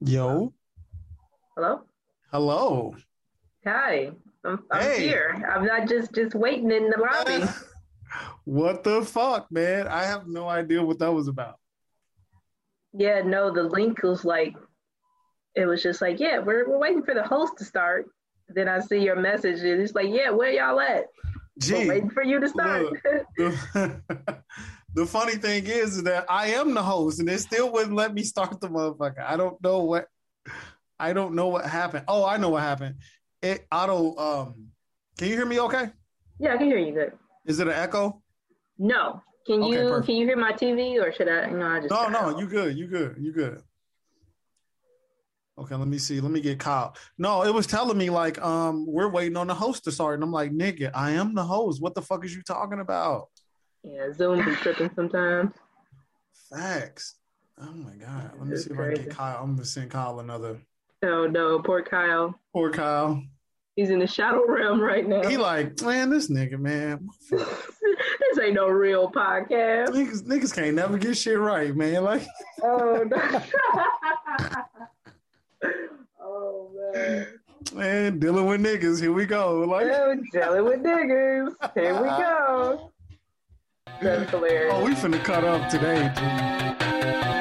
Yo. Hello. Hello. Hi. I'm, I'm Hey. here. I'm not just just waiting in the lobby. what the fuck, man? I have no idea what that was about. yeah. No, the link was like, it was just like, yeah, we're we're waiting for the host to start. Then I see your message, and it's like, yeah, where y'all at? We're waiting for you to start. look. the, funny thing is, is that I am the host, and they still wouldn't let me start the motherfucker. I don't know what. I don't know what happened. Oh, I know what happened. It auto. Um, can you hear me? Okay. yeah, I can hear you good. Is it an echo? No, can Okay, you perfect. can you hear my TV or should I? No, I just No, no, you good. You good. You good. Okay, let me see. Let me get Kyle. No, it was telling me like, um, we're waiting on the host to start, and I'm like, nigga, I am the host. What the fuck is you talking about? Yeah, Zoom be tripping sometimes. Facts. Oh my god. Let me It's see if I can get Kyle. I'm gonna send Kyle another. Oh no, poor Kyle. Poor Kyle. He's in the shadow realm right now. He like, man, this nigga, man. this ain't no real podcast. Niggas, niggas can't never get shit right, man. Like, Oh no. oh man. man, dealing with niggas. Here we go. Like, Oh, dealing with niggas. Here we go. That's hilarious. oh, we finna cut up today. G.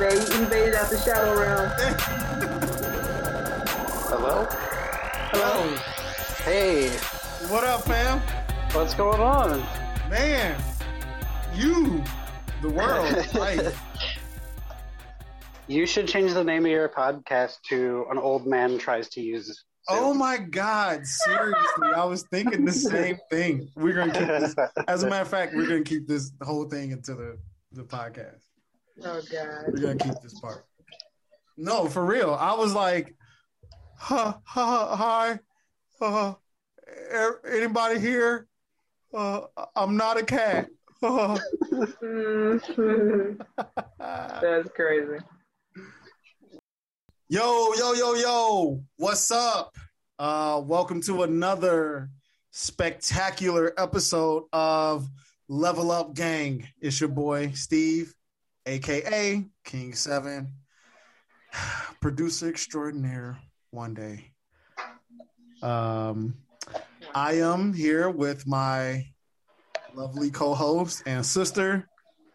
homie? Man, he made it out the shadow realm. Hello? Hello. Hey, What up, fam? what's going on? Man, you, the world, right? You should change the name of your podcast to An Old Man Tries to Use. Oh my God, seriously, I was thinking the same thing. We're gonna keep this. As a matter of fact, we're gonna keep this whole thing into the the podcast. Oh god. We're gonna keep this part. No, for real. I was like, huh, huh, hi, uh, anybody here? Uh, I'm not a cat. Mhm. That's crazy. Yo, yo, yo, yo, what's up? Uh, welcome to another spectacular episode of Level Up Gang. It's your boy Steve, aka King Seven, producer extraordinaire one day. Um, I am here with my lovely co-host and sister,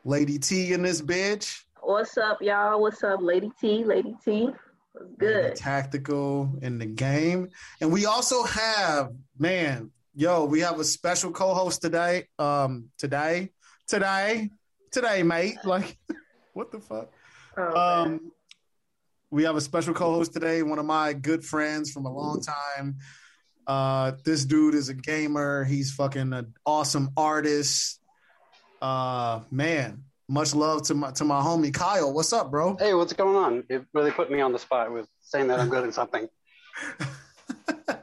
Lady T in this bitch. What's up, y'all? What's up, Lady T? Lady T. Good? tactical in the game. And we also have, man, yo, we have a special co-host today. Um, today, today, today, mate. Like, what the fuck? Oh. Um, we have a special co-host today. One of my good friends from a long time. Uh, this dude is a gamer. He's fucking an awesome artist. Uh, man, much love to my to my homie Kyle. What's up, bro? Hey, what's going on? It really put me on the spot with saying that I'm good at something.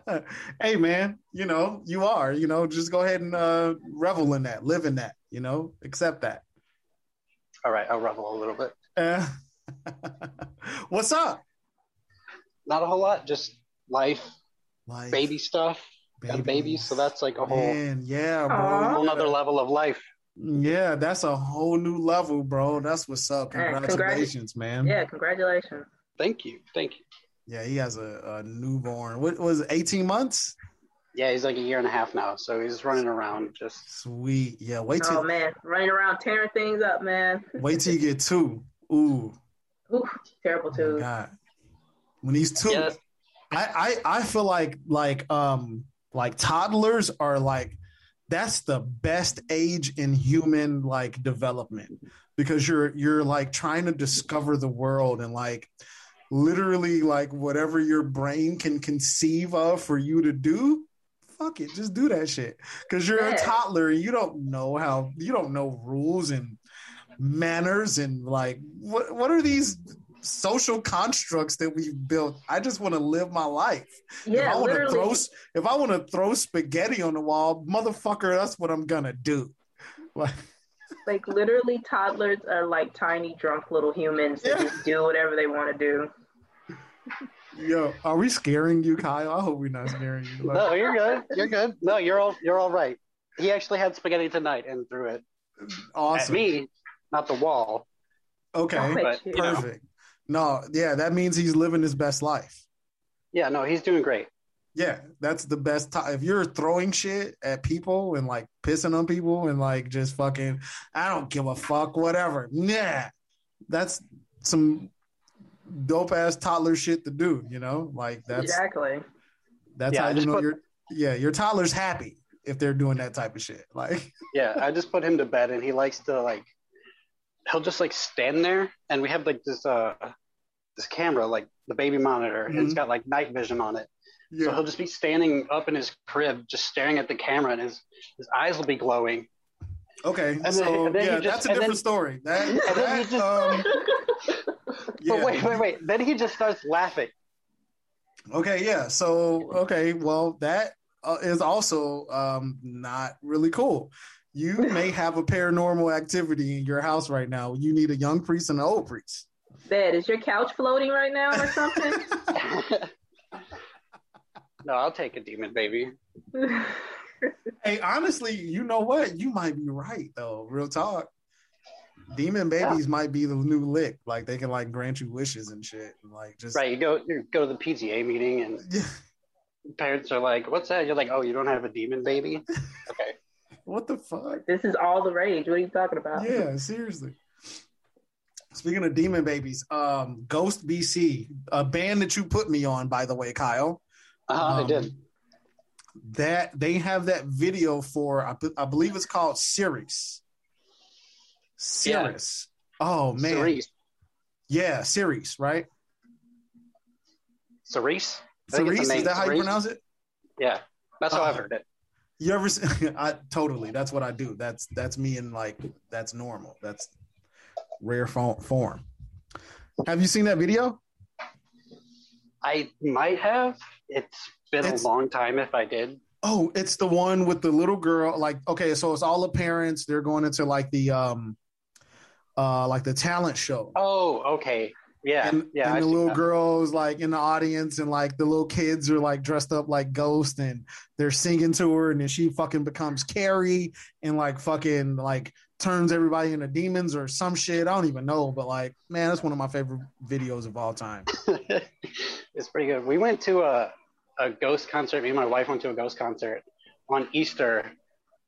hey man, you know, you are, you know, just go ahead and uh revel in that, live in that, you know, accept that. All right, I'll revel a little bit. Uh, what's up? Not a whole lot, just life, Like baby stuff. Got a baby, so that's like a whole, man, yeah, bro. Aw. whole nother level of life. Yeah, that's a whole new level, bro. That's what's up. Yeah, congrats. Congratulations, man. yeah, congratulations. Thank you, thank you. Yeah, he has a, a newborn. What was it, 18 months? Yeah, he's like a year and a half now, so he's running around just. Sweet. Yeah, wait till Oh man, running around tearing things up, man. wait till you get two. Ooh. Ooh, terrible Oh. God. When he's two, Yeah, I, I I feel like like um like toddlers are like that's the best age in human like development because you're you're like trying to discover the world and like literally like whatever your brain can conceive of for you to do fuck it just do that shit because you're a toddler and you don't know how you don't know rules and manners and like what what are these social constructs that we've built. I just want to live my life. Yeah, if I want to throw if I want to throw spaghetti on the wall, motherfucker, that's what I'm gonna do. Like, Like literally, toddlers are like tiny drunk little humans that Yeah. just do whatever they want to do. yo, are we scaring you, Kyle? I hope we're not scaring you. Like, No, you're good. You're good. No, you're all you're all right. He actually had spaghetti tonight and threw it at awesome. me, not the wall. Okay, but, shit. you know. perfect. No, yeah, that means he's living his best life. Yeah, no, he's doing great. Yeah, that's the best time. If you're throwing shit at people and like pissing on people and like just fucking, I don't give a fuck, whatever. Nah, that's some dope ass toddler shit to do. You know, like that's exactly. that's Yeah, how you know put- your yeah your toddler's happy if they're doing that type of shit. Like, Yeah, I just put him to bed and he likes to like he'll just like stand there and we have like this uh this camera, like the baby monitor, and it's got like night vision on it. So he'll just be standing up in his crib, just staring at the camera, and his his eyes will be glowing. okay, then- so and then yeah, just- that's a different then- story. That, that just- um, yeah. But wait, wait, wait. Then he just starts laughing. Okay, yeah. So, okay, well, that uh, is also um, not really cool. You may have a paranormal activity in your house right now. You need a young priest and an old priest. Bed, is your couch floating right now or something? no, I'll take a demon baby. hey, honestly, you know what? You might be right though. Real talk. Demon babies might be the new lick. Like they can like grant you wishes and shit. And, like just Right, you go you go to the PTA meeting and Yeah. parents are like, "What's that?" You're like, "Oh, you don't have a demon baby." Okay. What the fuck? this is all the rage. What are you talking about? Yeah, seriously. Speaking of demon babies, um, Ghost BC, a band that you put me on, by the way, Kyle. Uh-huh, I Um, did. That they have that video for, I, I believe it's called Series. Series. Oh man, Cirice. yeah, series, right? Cirice. Cirice, is that how you pronounce it? Yeah, that's how Uh, I've heard it. You ever? I totally. That's what I do. That's that's me and like that's normal. That's rare form. Have you seen that video? I might have. It's been It's- a long time if I did. Oh, it's the one with the little girl. Like, okay, so it's all the parents. They're going into like the um, uh, like the talent show. Oh, okay. Yeah, and, yeah. and I the little that. girls like in the audience, and like the little kids are like dressed up like ghosts, and they're singing to her, and then she fucking becomes Carrie, and like fucking like turns everybody into demons or some shit. I don't even know, but like, man, that's one of my favorite videos of all time. it's pretty good. We went to a a ghost concert. Me and my wife went to a ghost concert on Easter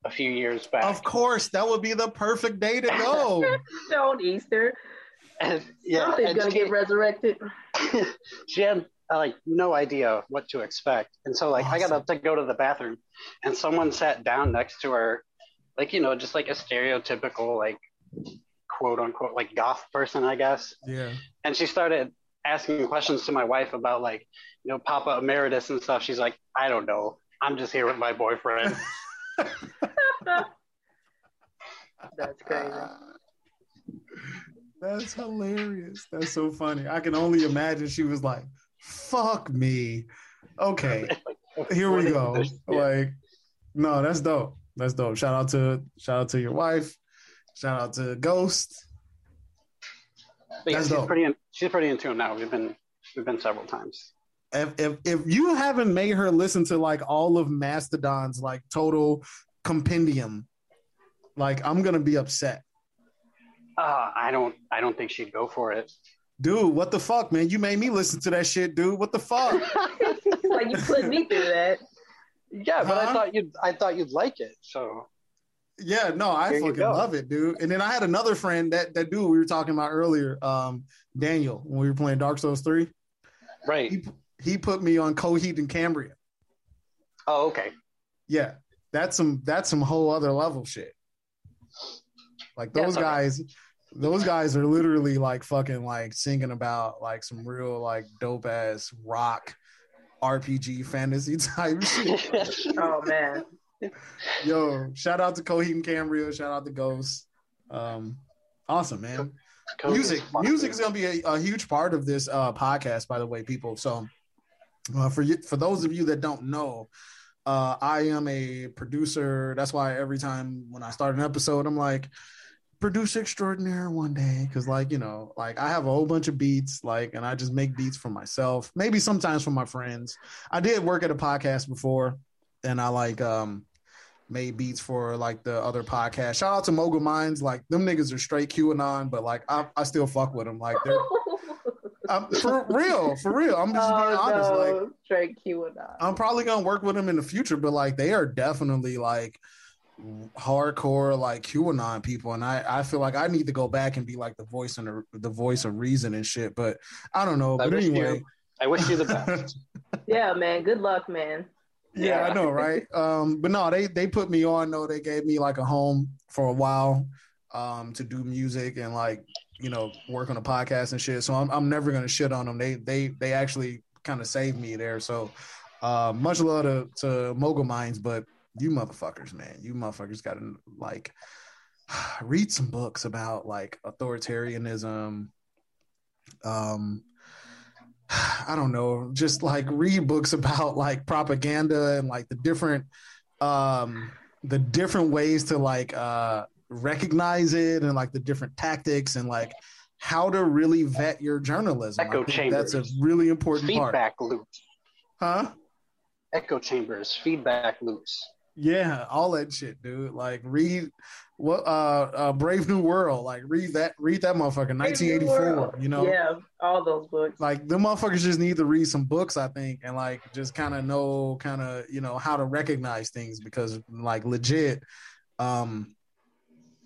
a few years back. Of course, that would be the perfect day to go. Don't Easter. And, yeah, Something's gonna get resurrected. she had like no idea what to expect, and so like I got up to go to the bathroom, and someone sat down next to her, like you know, just like a stereotypical like quote unquote like goth person, I guess. yeah. and she started asking questions to my wife about like you know papa emeritus and stuff she's like i don't know i'm just here with my boyfriend That's crazy. That's hilarious. That's so funny. I can only imagine she was like, fuck me. Okay, here we go. Like, no, that's dope. That's dope. Shout out to shout out to your wife. Shout out to Ghost. But yeah, That's she's dope. pretty in, she's pretty in tune now we've been we've been several times If if if you haven't made her listen to like all of Mastodon's like total compendium, like I'm gonna be upset. uh, i don't i don't think she'd go for it Dude, what the fuck, man? You made me listen to that shit, dude. What the fuck? like you put me through that. yeah but Huh? i thought you'd i thought you'd like it so Yeah, no, I There fucking love it, dude. And then I had another friend that that dude we were talking about earlier, um, Daniel, when we were playing Dark Souls three. right He he put me on Coheed and Cambria. oh okay Yeah, that's some that's some whole other level shit. Like those guys, those guys are literally like fucking like singing about like some real like dope ass rock RPG fantasy type shit. Oh man. Yo, shout out to Coheed and Cambria. Shout out to Ghost. Um, awesome, man. Music music is to be a, a huge part of this uh, podcast by the way people so uh, for you for those of you that don't know uh, i am a producer. That's why every time when i start an episode i'm like producer extraordinaire one day. Because like you know like i have a whole bunch of beats like and i just make beats for myself maybe sometimes for my friends. I did work at a podcast before and i like um made beats for like the other podcast. Shout out to mogul minds. Like them niggas are straight qanon but like i, I still fuck with them like they're I'm, for real for real i'm just being oh, honest no. like straight QAnon. I'm probably gonna work with them in the future, but like they are definitely like hardcore like QAnon people, and I I feel like I need to go back and be like the voice and the, the voice of reason and shit. But I don't know. I But anyway, you, I wish you the best. yeah, man. Good luck, man. yeah, I know, right? Um, but no, they they put me on. though. they gave me like a home for a while, um, to do music and like you know work on a podcast and shit. So I'm I'm never gonna shit on them. They they they actually kind of saved me there. So, uh, much love to to Mogul Minds, but you motherfuckers, man, you motherfuckers got to like read some books about like authoritarianism. Um, I don't know, just like read books about like propaganda and like the different um the different ways to like uh recognize it and like the different tactics and like how to really vet your journalism. Echo I that's a chambers. really important part. feedback loops. Huh? Echo chambers, feedback loops. Yeah, all that shit, dude. Like read what uh, uh Brave New World. Like read that read that motherfucker, nineteen eighty four, you know? Yeah, all those books. like the motherfuckers just need to read some books, I think, and like just kind of know kind of, you know, how to recognize things because like legit, um,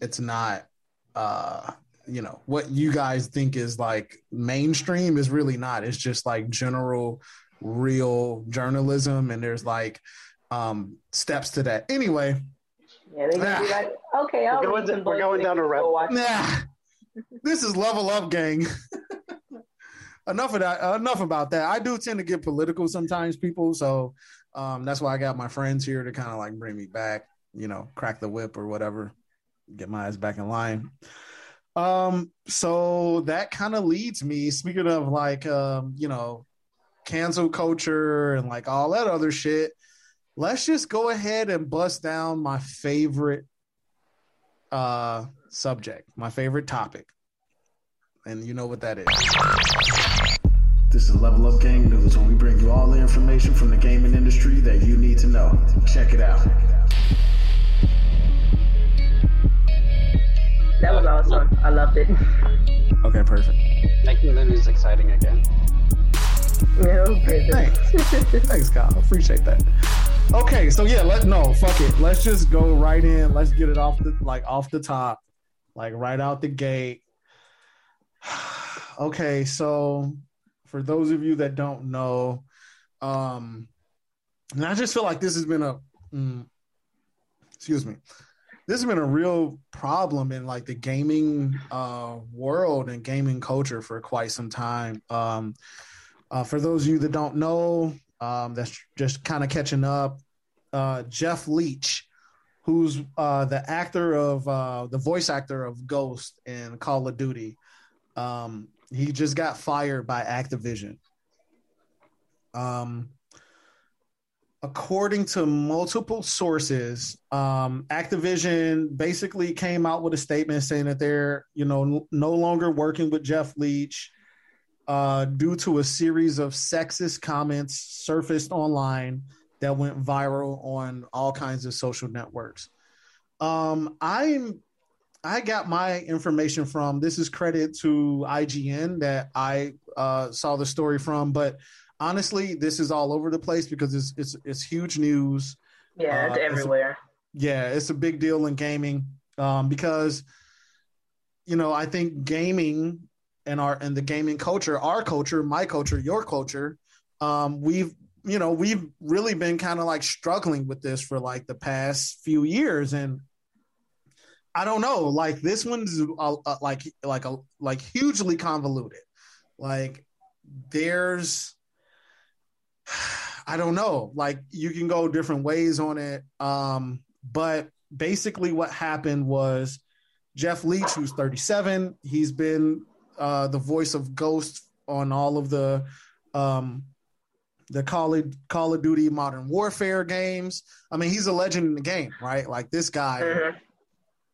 it's not uh you know what you guys think is like mainstream is really not. It's just like general real journalism and there's like um steps to that. Anyway, Yeah, they're gonna be like, okay, I'll We're going- some we're going down a go rabbit- watch- Nah, this is level up, gang. enough of that. Enough about that. I do tend to get political sometimes, people. So um, that's why I got my friends here to kind of like bring me back. You know, crack the whip or whatever, get my ass back in line. Um, so that kind of leads me. Speaking of like, um, you know, cancel culture and like all that other shit. Let's just go ahead and bust down my favorite uh subject, my favorite topic. And you know what that is. This is Level Up Gang News, where we bring you all the information from the gaming industry that you need to know. Check it out. That was awesome. I loved it. Okay, perfect. Making the news exciting again. Yeah, okay. Thanks. Thanks, Kyle. Appreciate that. Okay, so yeah, let no fuck it. Let's just go right in. Let's get it off the like off the top, like right out the gate. okay, so for those of you that don't know, um, and I just feel like this has been a, mm, excuse me, this has been a real problem in like the gaming uh, world and gaming culture for quite some time. Um, uh, for those of you that don't know, um, that's just kind of catching up. Uh, Jeff Leach, who's uh, the actor of uh, the voice actor of Ghost in Call of Duty, um, he just got fired by Activision. Um, according to multiple sources, um, Activision basically came out with a statement saying that they're, you know, no longer working with Jeff Leach uh, due to a series of sexist comments surfaced online that went viral on all kinds of social networks. Um, I'm I got my information from this is credit to IGN that I uh, saw the story from, but honestly, this is all over the place because it's it's it's huge news. Yeah, Uh, it's it's a- everywhere. Yeah, it's a big deal in gaming um, because you know I think gaming and our and the gaming culture, our culture, my culture, your culture, um, we've you know we've really been kind of like struggling with this for like the past few years and. I don't know. Like this one's uh, uh, like like a like hugely convoluted. Like there's I don't know. Like you can go different ways on it. Um, but basically what happened was Jeff Leach, who's 37. He's been uh, the voice of Ghost on all of the um, the Call of, Call of Duty Modern Warfare games. I mean, he's a legend in the game, right? Like this guy Mhm.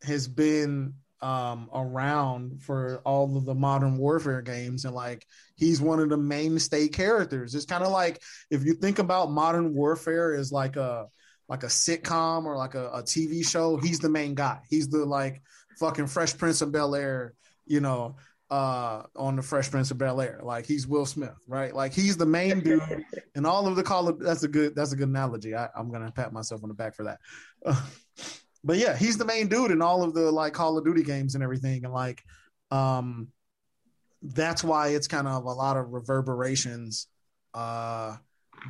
has been um, around for all of the Modern Warfare games, and like he's one of the mainstay characters. It's kind of like if you think about Modern Warfare as like a like a sitcom or like a, a TV show, he's the main guy. He's the like fucking Fresh Prince of Bel Air, you know, uh, on the Fresh Prince of Bel Air. Like he's Will Smith, right? Like he's the main dude and all of the Call of that's a good that's a good analogy. I, I'm gonna pat myself on the back for that. but yeah, he's the main dude in all of the like Call of Duty games and everything, and like um that's why it's kind of a lot of reverberations uh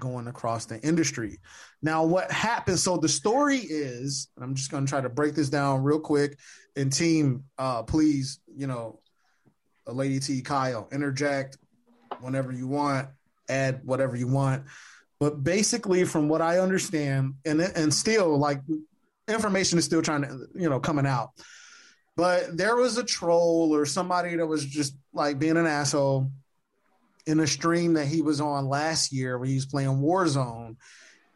going across the industry. Now, what happens? So the story is, I'm just gonna try to break this down real quick. And team, uh, please, you know, Lady T, Kyle, interject whenever you want, add whatever you want. But basically, from what I understand, and and still like information is still trying to, you know, coming out. But there was a troll or somebody that was just like being an asshole in a stream that he was on last year where he was playing Warzone.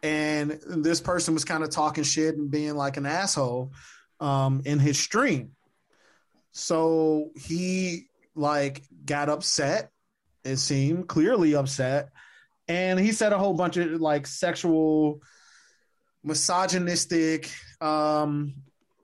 And this person was kind of talking shit and being like an asshole um, in his stream. So he like got upset, it seemed clearly upset. And he said a whole bunch of like sexual, misogynistic, um,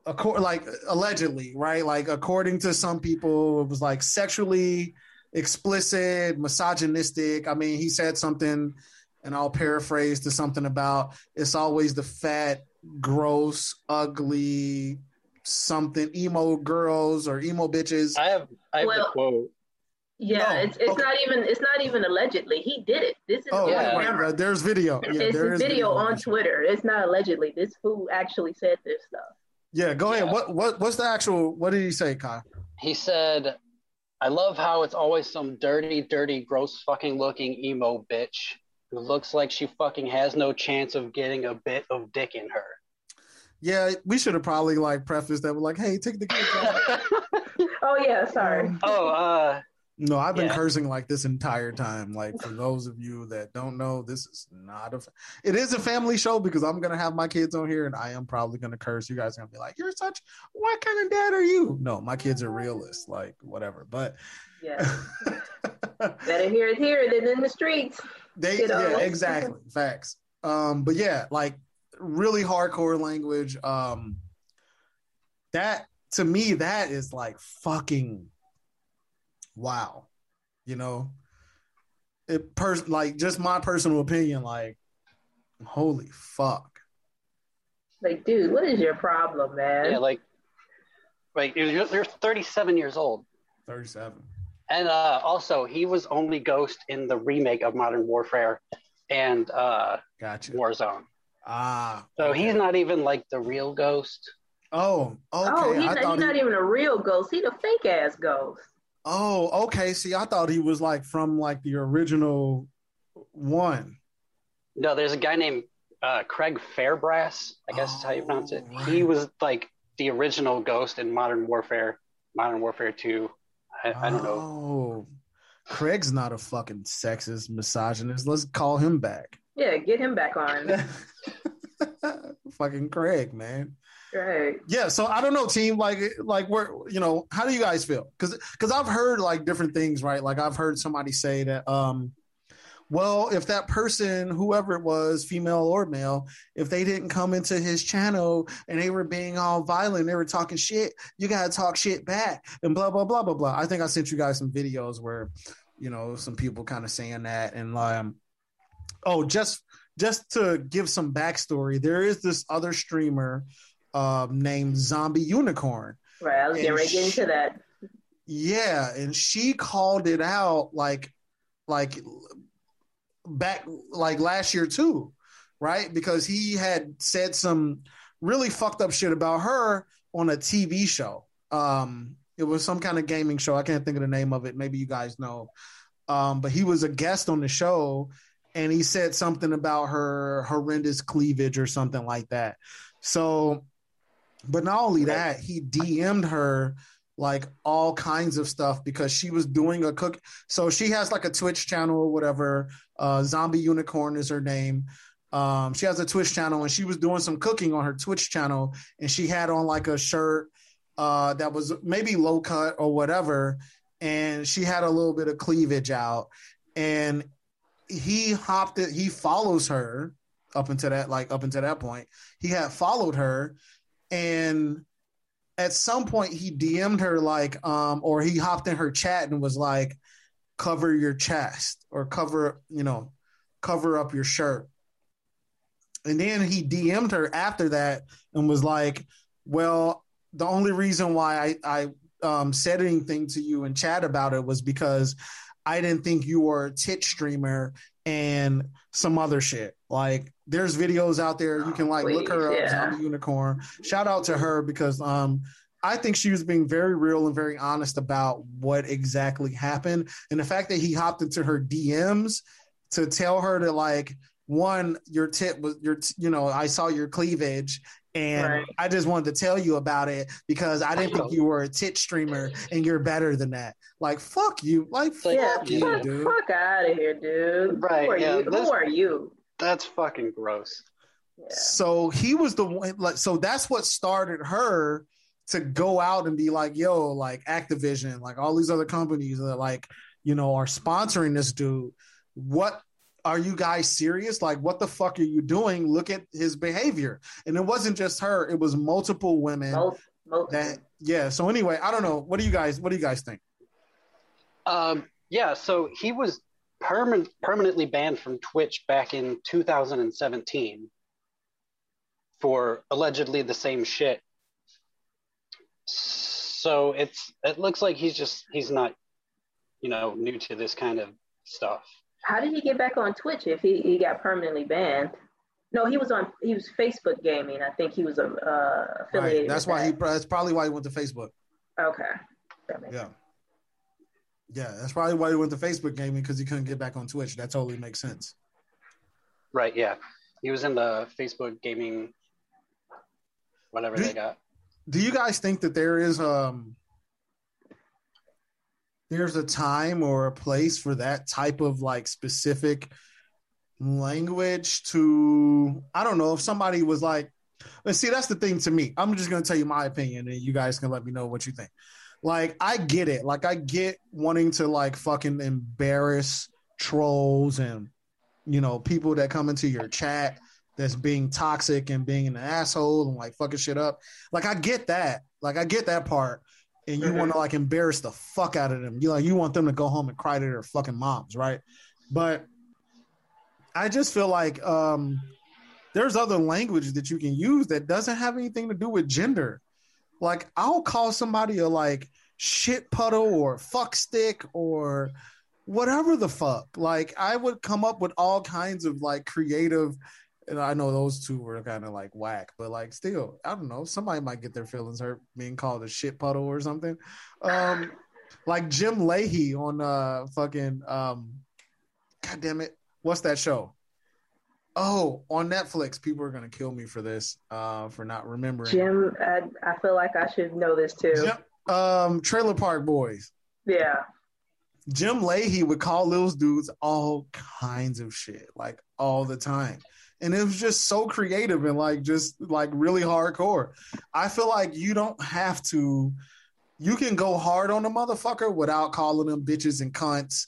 acco- like allegedly, right? Like according to some people, it was like sexually explicit, misogynistic. I mean, he said something, and I'll paraphrase to something about it's always the fat, gross, ugly, something emo girls or emo bitches. I have I have Well- the quote. Yeah, No, it's it's okay. not even it's not even allegedly. He did it. This is Oh, yeah. wait, camera. there's video. Yeah, it's there a is video on. Twitter. It's not allegedly. This fool actually said this stuff. Yeah, go ahead. What what what's the actual? What did he say, Kyle? He said, "I love how it's always some dirty, dirty, gross, fucking looking emo bitch who looks like she fucking has no chance of getting a bit of dick in her." Yeah, we should have probably like prefaced that with like, "Hey, take the kids out." Oh yeah, sorry. oh, uh, No, I've been Yeah. cursing like this entire time. Like for those of you that don't know, this is not a. It is a family show because I'm gonna have my kids on here, and I am probably gonna curse. You guys are gonna be like, "You're such. What kind of dad are you?" No, my kids are realists. Like whatever, but Yeah, better hear it here than in the streets. they You know? yeah exactly facts. Um, but yeah, like really hardcore language. Um, that to me, that is like fucking wow. You know, it person like just my personal opinion. Like, holy fuck. Like, dude, what is your problem, man? yeah, like, like you're, you're 37 years old, Thirty-seven. and uh, also he was only Ghost in the remake of Modern Warfare and uh, Gotcha. Warzone. Ah. So okay. he's not even like the real Ghost. Oh, okay. oh, he's, I not, he's he- not even a real ghost. He's a fake ass ghost. Oh, okay. See, I thought he was like from like the original one. No, there's a guy named uh, Craig Fairbrass. I guess is how you pronounce it. Oh, He was like the original Ghost in Modern Warfare, Modern Warfare Two. I, I don't know. Oh, Craig's not a fucking sexist, misogynist. Let's call him back. Yeah, get him back on. fucking Craig, man. Right. Yeah, so I don't know, team. Like, like, where you know, how do you guys feel? Because, because I've heard like different things, right? Like, I've heard somebody say that, um, well, if that person, whoever it was, female or male, if they didn't come into his channel and they were being all violent, they were talking shit, you gotta talk shit back and blah blah blah blah blah. I think I sent you guys some videos where, you know, some people kind of saying that and um, oh, just just to give some backstory, there is this other streamer um, named Zombie Unicorn. Right. I was getting And ready to get sh- into that. Yeah, and she called it out like like back like last year too, right? Because he had said some really fucked up shit about her on a TV show. Um it was some kind of gaming show. I can't think of the name of it. Maybe you guys know. Um but he was a guest on the show and he said something about her horrendous cleavage or something like that. So But not only that, he DM'd her like all kinds of stuff because she was doing a cook. So she has like a Twitch channel or whatever. Uh, Zombie Unicorn is her name. Um, she has a Twitch channel and she was doing some cooking on her Twitch channel and she had on like a shirt uh, that was maybe low cut or whatever. And she had a little bit of cleavage out. And he hopped it, he follows her up until that, like up until that point. He had followed her and at some point he DM'd her like, um, or he hopped in her chat and was like, cover your chest or cover, you know, cover up your shirt. And then he DM'd her after that and was like, well, the only reason why I, I um, said anything to you in chat about it was because I didn't think you were a tit streamer and some other shit. Like there's videos out there you can like Please, look her up, Zombie Unicorn. Shout out to her because um I think she was being very real and very honest about what exactly happened. And the fact that he hopped into her DMs to tell her to like one, your tip was your you know, I saw your cleavage and right. I just wanted to tell you about it because I didn't think you were a tit streamer and you're better than that. Like fuck you. Like fuck yeah, you, fuck, dude. Fuck out of here, dude. Right. Who are yeah, you? Who are you? That's fucking gross. Yeah. So he was the one like so that's what started her to go out and be like, yo, like Activision, like all these other companies that like, you know, are sponsoring this dude. What are you guys serious? Like, what the fuck are you doing? Look at his behavior. And it wasn't just her, it was multiple women. multiple. That yeah. So anyway, I don't know. What do you guys what do you guys think? Um yeah, so he was permanent permanently banned from Twitch back in 2017 for allegedly the same shit. So it's it looks like he's just he's not you know new to this kind of stuff. How did he get back on Twitch if he, he got permanently banned? No, he was on. He was Facebook gaming. I think he was a uh, affiliated. Right. That's why that. he. That's probably why he went to Facebook. Okay. yeah. Sense. Yeah, that's probably why he went to Facebook gaming because he couldn't get back on Twitch. That totally makes sense. Right. Yeah, he was in the Facebook gaming, whatever do, they got. Do you guys think that there is um there's a time or a place for that type of like specific language to I don't know if somebody was like let's see that's the thing to me. I'm just gonna tell you my opinion and you guys can let me know what you think. Like I get it. Like I get wanting to like fucking embarrass trolls and you know people that come into your chat that's being toxic and being an asshole and like fucking shit up. Like I get that. Like I get that part and you mm-hmm. want to like embarrass the fuck out of them. You like you want them to go home and cry to their fucking moms, right? But I just feel like um there's other language that you can use that doesn't have anything to do with gender. Like I'll call somebody a like shit puddle or fuck stick or whatever the fuck. Like I would come up with all kinds of like creative and I know those two were kind of like whack, but like still, I don't know. Somebody might get their feelings hurt being called a shit puddle or something. Um, like Jim Lahey on uh fucking um, god damn it, what's that show? Oh, on Netflix. People are gonna kill me for this, uh, for not remembering. Jim, I, I feel like I should know this too. Jim, um, Trailer Park Boys. Yeah. Jim Lahey would call those dudes all kinds of shit, like all the time and it was just so creative and like just like really hardcore. I feel like you don't have to. You can go hard on a motherfucker without calling them bitches and cunts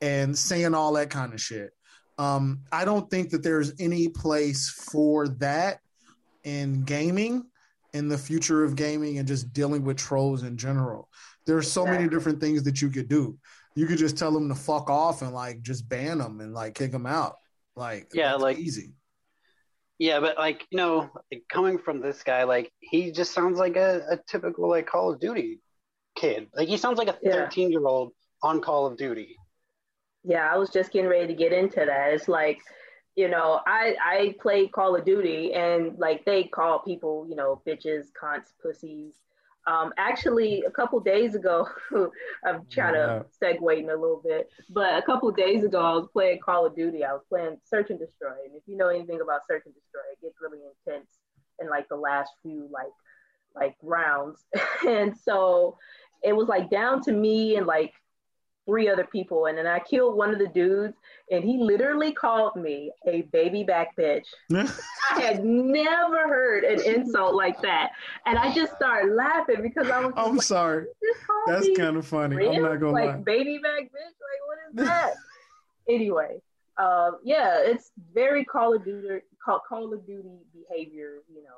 and saying all that kind of shit. Um, I don't think that there's any place for that in gaming, in the future of gaming, and just dealing with trolls in general. There's so many different things that you could do. You could just tell them to fuck off and like just ban them and like kick them out. Like yeah, like easy. Yeah, but like you know, coming from this guy, like he just sounds like a, a typical like Call of Duty kid. Like he sounds like a thirteen yeah. year old on Call of Duty. Yeah, I was just getting ready to get into that. It's like, you know, I I play Call of Duty and like they call people, you know, bitches, cunts, pussies, um, actually, a couple days ago, I'm trying yeah. to segue in a little bit, but a couple days ago, I was playing Call of Duty. I was playing Search and Destroy, and if you know anything about Search and Destroy, it gets really intense in like the last few like like rounds. and so it was like down to me and like three other people. And then I killed one of the dudes and he literally called me a baby back bitch. I had never heard an insult like that. And I just started laughing because I was I'm like, sorry. That's kind of funny. real? I'm not gonna like lie. baby back bitch. Like what is that? anyway, um, yeah, it's very Call of Duty Call, Call of Duty behavior. You know,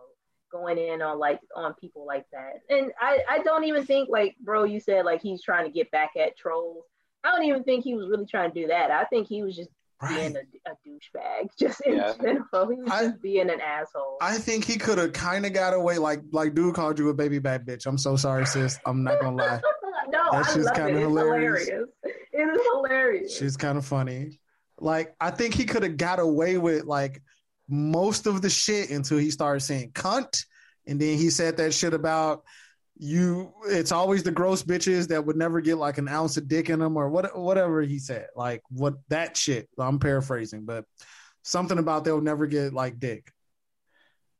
going in on like on people like that. And I I don't even think like bro, you said like he's trying to get back at trolls. I don't even think he was really trying to do that. I think he was just being a, a douchebag, just in Yeah. general. He was I- just being an asshole. I think he could have kind of got away, like like dude called you a baby back bitch. I'm so sorry, sis. I'm not gonna lie. no, That's I just kinda It's hilarious. hilarious. It is hilarious. She's kind of funny. Like I think he could have got away with like most of the shit until he started saying cunt, and then he said that shit about you. It's always the gross bitches that would never get like an ounce of dick in them or what whatever he said. Like what that shit. I'm paraphrasing, but something about they'll never get like dick.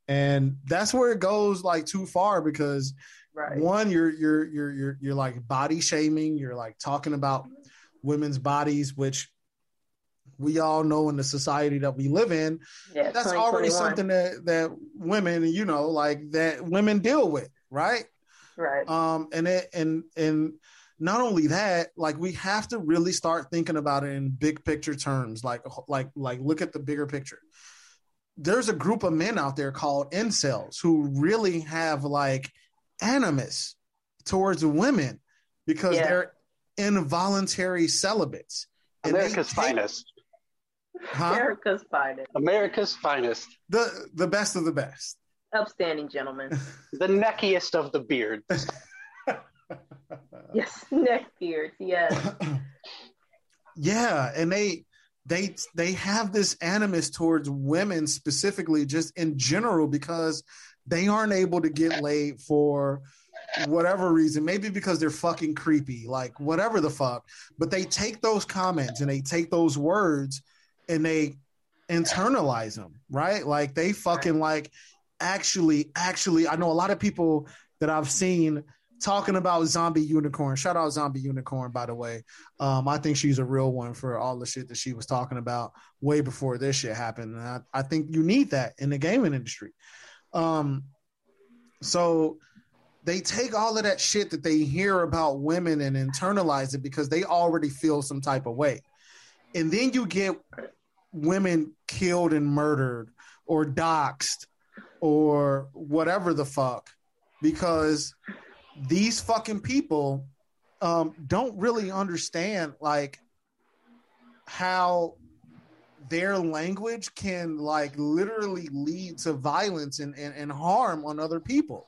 And that's where it goes like too far because right. one you're you're you're you're you're like body shaming you're like talking about women's bodies which we all know in the society that we live in Yeah, that's already something that that women you know like that women deal with right Right. um and it and and not only that like we have to really start thinking about it in big picture terms like like like look at the bigger picture there's a group of men out there called incels who really have like animus towards women because Yeah. they're involuntary celibates America's take- finest. huh? America's finest. America's finest. the the best of the best Upstanding gentlemen. The neckiest of the beard. yes, neck beards. Yes. yeah and they they they have this animus towards women specifically just in general because they aren't able to get laid for whatever reason maybe because they're fucking creepy like whatever the fuck but they take those comments and they take those words and they internalize them right like they fucking like actually actually i know a lot of people that i've seen talking about zombie unicorn shout out zombie unicorn by the way um, I think she's a real one for all the shit that she was talking about way before this shit happened. And I, I think you need that in the gaming industry. Um, so they take all of that shit that they hear about women and internalize it because they already feel some type of way. And then you get women killed and murdered or doxxed or whatever the fuck because these fucking people um, don't really understand like how their language can like literally lead to violence and, and, and harm on other people.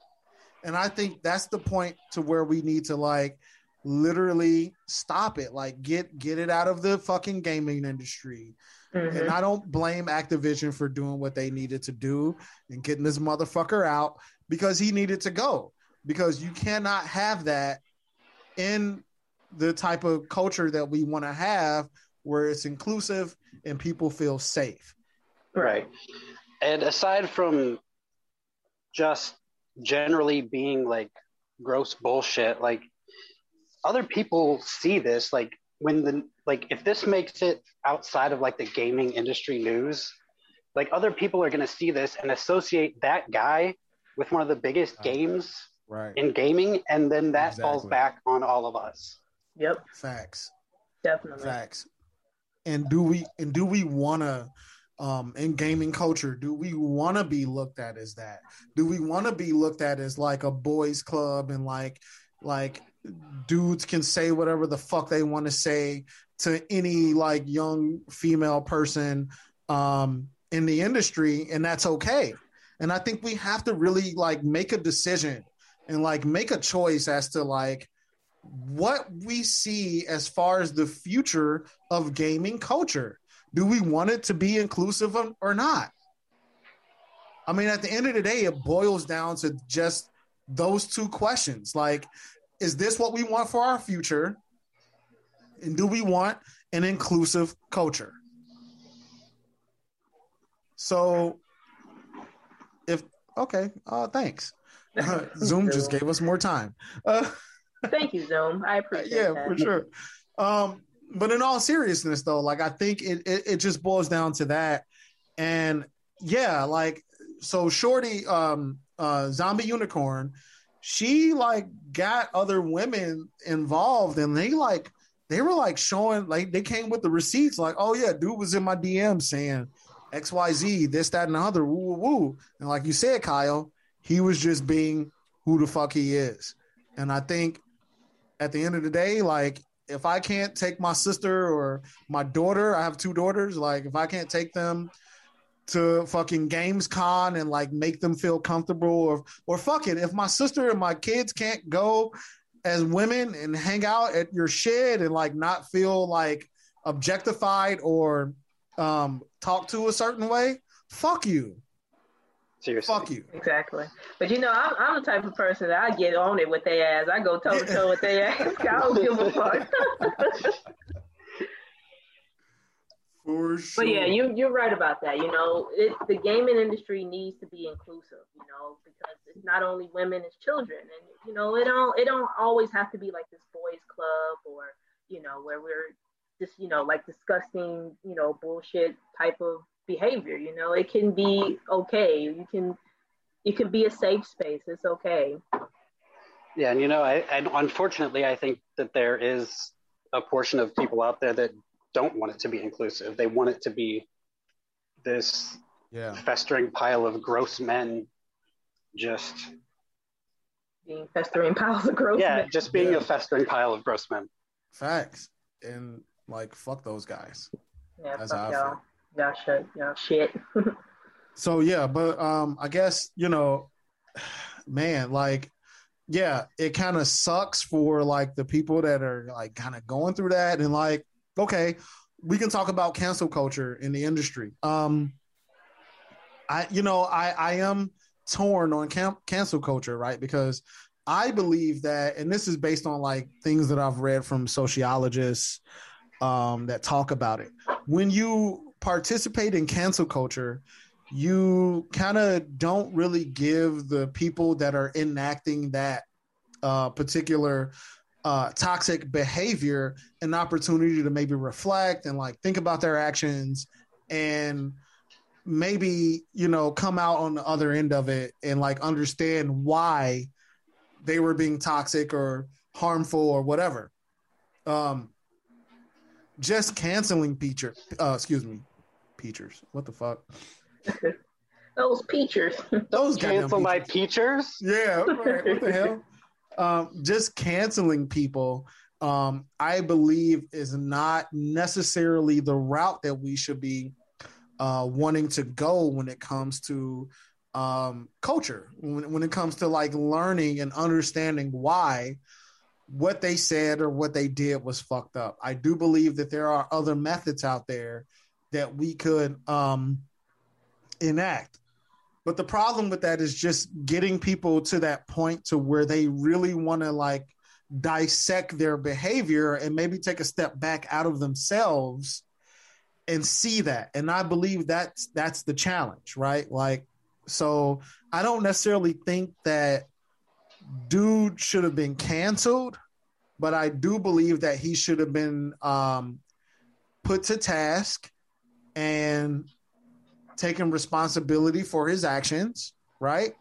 And i think that's the point to where we need to like literally stop it. Like get get it out of the fucking gaming industry Mhm. and I don't blame Activision for doing what they needed to do and getting this motherfucker out because he needed to go. Because you cannot have that in the type of culture that we want to have where it's inclusive and people feel safe. Right. And aside from just generally being like gross bullshit, like other people see this like when the like if this makes it outside of like the gaming industry news, like other people are going to see this and associate that guy with one of the biggest Right. games Right. in gaming and then that falls back on all of us. Yep, Facts. definitely. Facts. And do we and do we want to um in gaming culture do we want to be looked at as that? Do we want to be looked at as like a boys club and like like dudes can say whatever the fuck they want to say to any like young female person um in the industry and that's okay. And I think we have to really like make a decision and like make a choice as to like what we see as far as the future of gaming culture. Do we want it to be inclusive or- not? I mean, at the end of the day, it boils down to just those two questions. Like, is this what we want for our future? And do we want an inclusive culture? So, if okay, uh, thanks. Zoom just gave us more time. Uh, Thank you, Zoom. I appreciate it. yeah, that. for sure. Um, but in all seriousness, though, like I think it, it it just boils down to that, and yeah, like so, Shorty, um, uh, Zombie Unicorn, she like got other women involved, and they like they were like showing like they came with the receipts, like, oh yeah, dude was in my DM saying X Y Z, this that and the other, woo woo woo, and like you said, Kyle, he was just being who the fuck he is, and I think at the end of the day, like if I can't take my sister or my daughter, I have two daughters, like if I can't take them to fucking Gamescom and like make them feel comfortable or or fuck it, if my sister and my kids can't go as women and hang out at your shed and like not feel like objectified or um talk to a certain way, fuck you. Seriously. Fuck you. Exactly. But you know, I'm, I'm the type of person that I get on it with their ass. I go toe to toe with their ass. I don't give a fuck. For sure. But yeah, you you're right about that. You know, it, the gaming industry needs to be inclusive. You know, because it's not only women, it's children, and you know, it don't it don't always have to be like this boys club or you know where we're just you know like disgusting you know bullshit type of behavior. You know, it can be okay. You can it can be a safe space. It's okay. Yeah, and you know, I, and unfortunately, I think that there is a portion of people out there that don't want it to be inclusive. They want it to be this yeah. festering pile of gross men, just Being festering piles of gross. yeah, men. just being Yeah. a festering pile of gross men. Facts. And like fuck those guys. Yeah, That's fuck I y'all. Y'all shit. Y'all shit. So yeah, but um I guess, you know, man, like yeah, it kind of sucks for like the people that are like kind of going through that and like okay, we can talk about cancel culture in the industry. Um I you know, I I am torn on cancel culture, right? Because I believe that and this is based on like things that I've read from sociologists um that talk about it. When you participate in cancel culture, you kind of don't really give the people that are enacting that uh, particular uh, toxic behavior an opportunity to maybe reflect and like think about their actions and maybe you know come out on the other end of it and like understand why they were being toxic or harmful or whatever um just canceling Peacher, uh excuse me Peachers what the fuck Those peachers. those goddamn Cancel my Peachers. peachers. Yeah, right. what the hell? Um, just canceling people, um, I believe, is not necessarily the route that we should be uh, wanting to go when it comes to um, culture. When, when it comes to like learning and understanding why what they said or what they did was fucked up. I do believe that there are other methods out there that we could um, enact. But the problem with that is just getting people to that point to where they really want to like dissect their behavior and maybe take a step back out of themselves and see that. And I believe that's that's the challenge, right? Like so I don't necessarily think that dude should have been canceled, but I do believe that he should have been um put to task and taking responsibility for his actions, right?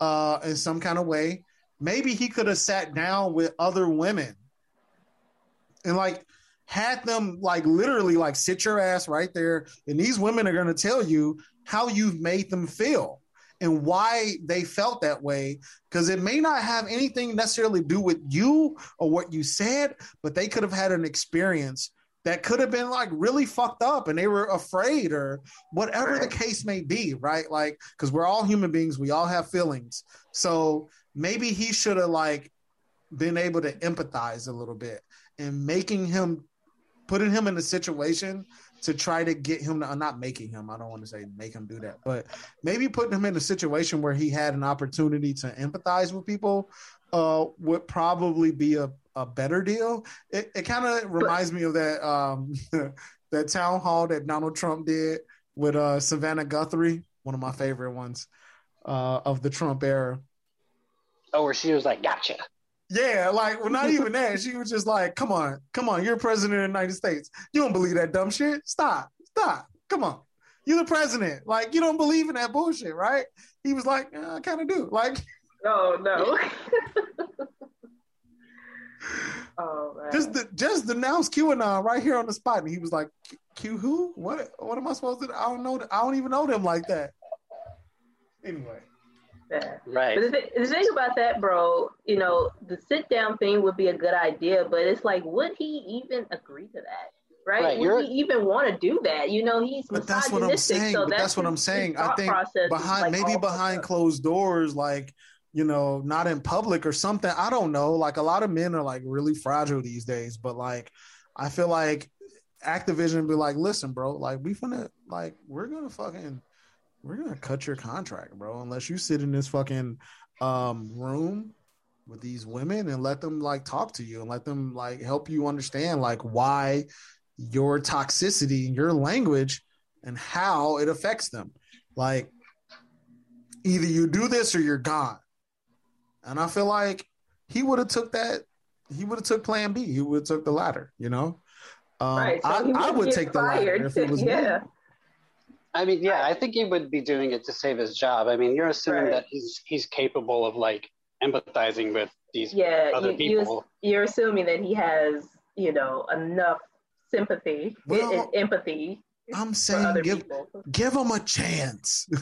Uh, in some kind of way. Maybe he could have sat down with other women and like had them like literally like sit your ass right there. And these women are going to tell you how you've made them feel and why they felt that way. Because it may not have anything necessarily to do with you or what you said, but they could have had an experience that could have been like really fucked up and they were afraid or whatever the case may be, right? Like, because we're all human beings, we all have feelings. So maybe he should have like been able to empathize a little bit and making him putting him in a situation to try to get him to not making him, I don't want to say make him do that, but maybe putting him in a situation where he had an opportunity to empathize with people uh, would probably be a, a better deal. It, it kind of reminds me of that um, that town hall that Donald Trump did with uh, Savannah Guthrie, one of my favorite ones uh, of the Trump era. Oh, where she was like, "Gotcha." Yeah, like well, not even that. She was just like, "Come on, come on, you're president of the United States. You don't believe that dumb shit. Stop, stop. Come on, you're the president. Like you don't believe in that bullshit, right?" He was like, yeah, "I kind of do." Like, oh no. oh. Just the, just denounce QAnon right here on the spot, and he was like, "Q who? What? What am I supposed to? I don't know. I don't even know them like that." Anyway. Yeah. Right. But the, th- the thing about that, bro, you know, the sit down thing would be a good idea, but it's like, would he even agree to that? Right? Right, would you're- he even want to do that? You know, he's But that's what I'm misogynistic, saying. so but that's what his- I'm saying. I thought think process behind like, maybe behind closed doors, like you know, not in public or something. I don't know. Like a lot of men are like really fragile these days, but like I feel like Activision be like, listen, bro, like we finna like we're gonna fucking we're gonna cut your contract, bro, unless you sit in this fucking um room with these women and let them like talk to you and let them like help you understand like why your toxicity, your language, and how it affects them. Like either you do this or you're gone. And I feel like he would have took that. He would have took Plan B. He would have took the latter. You know, um, Right, so I, I wouldn't would take the latter fired. if it was yeah. me. I mean, yeah, I think he would be doing it to save his job. I mean, you're assuming Right. that he's he's capable of like empathizing with these Yeah, other you, you, people. you're assuming that he has, you know, enough sympathy Well, and empathy I'm for saying other give people. give him a chance.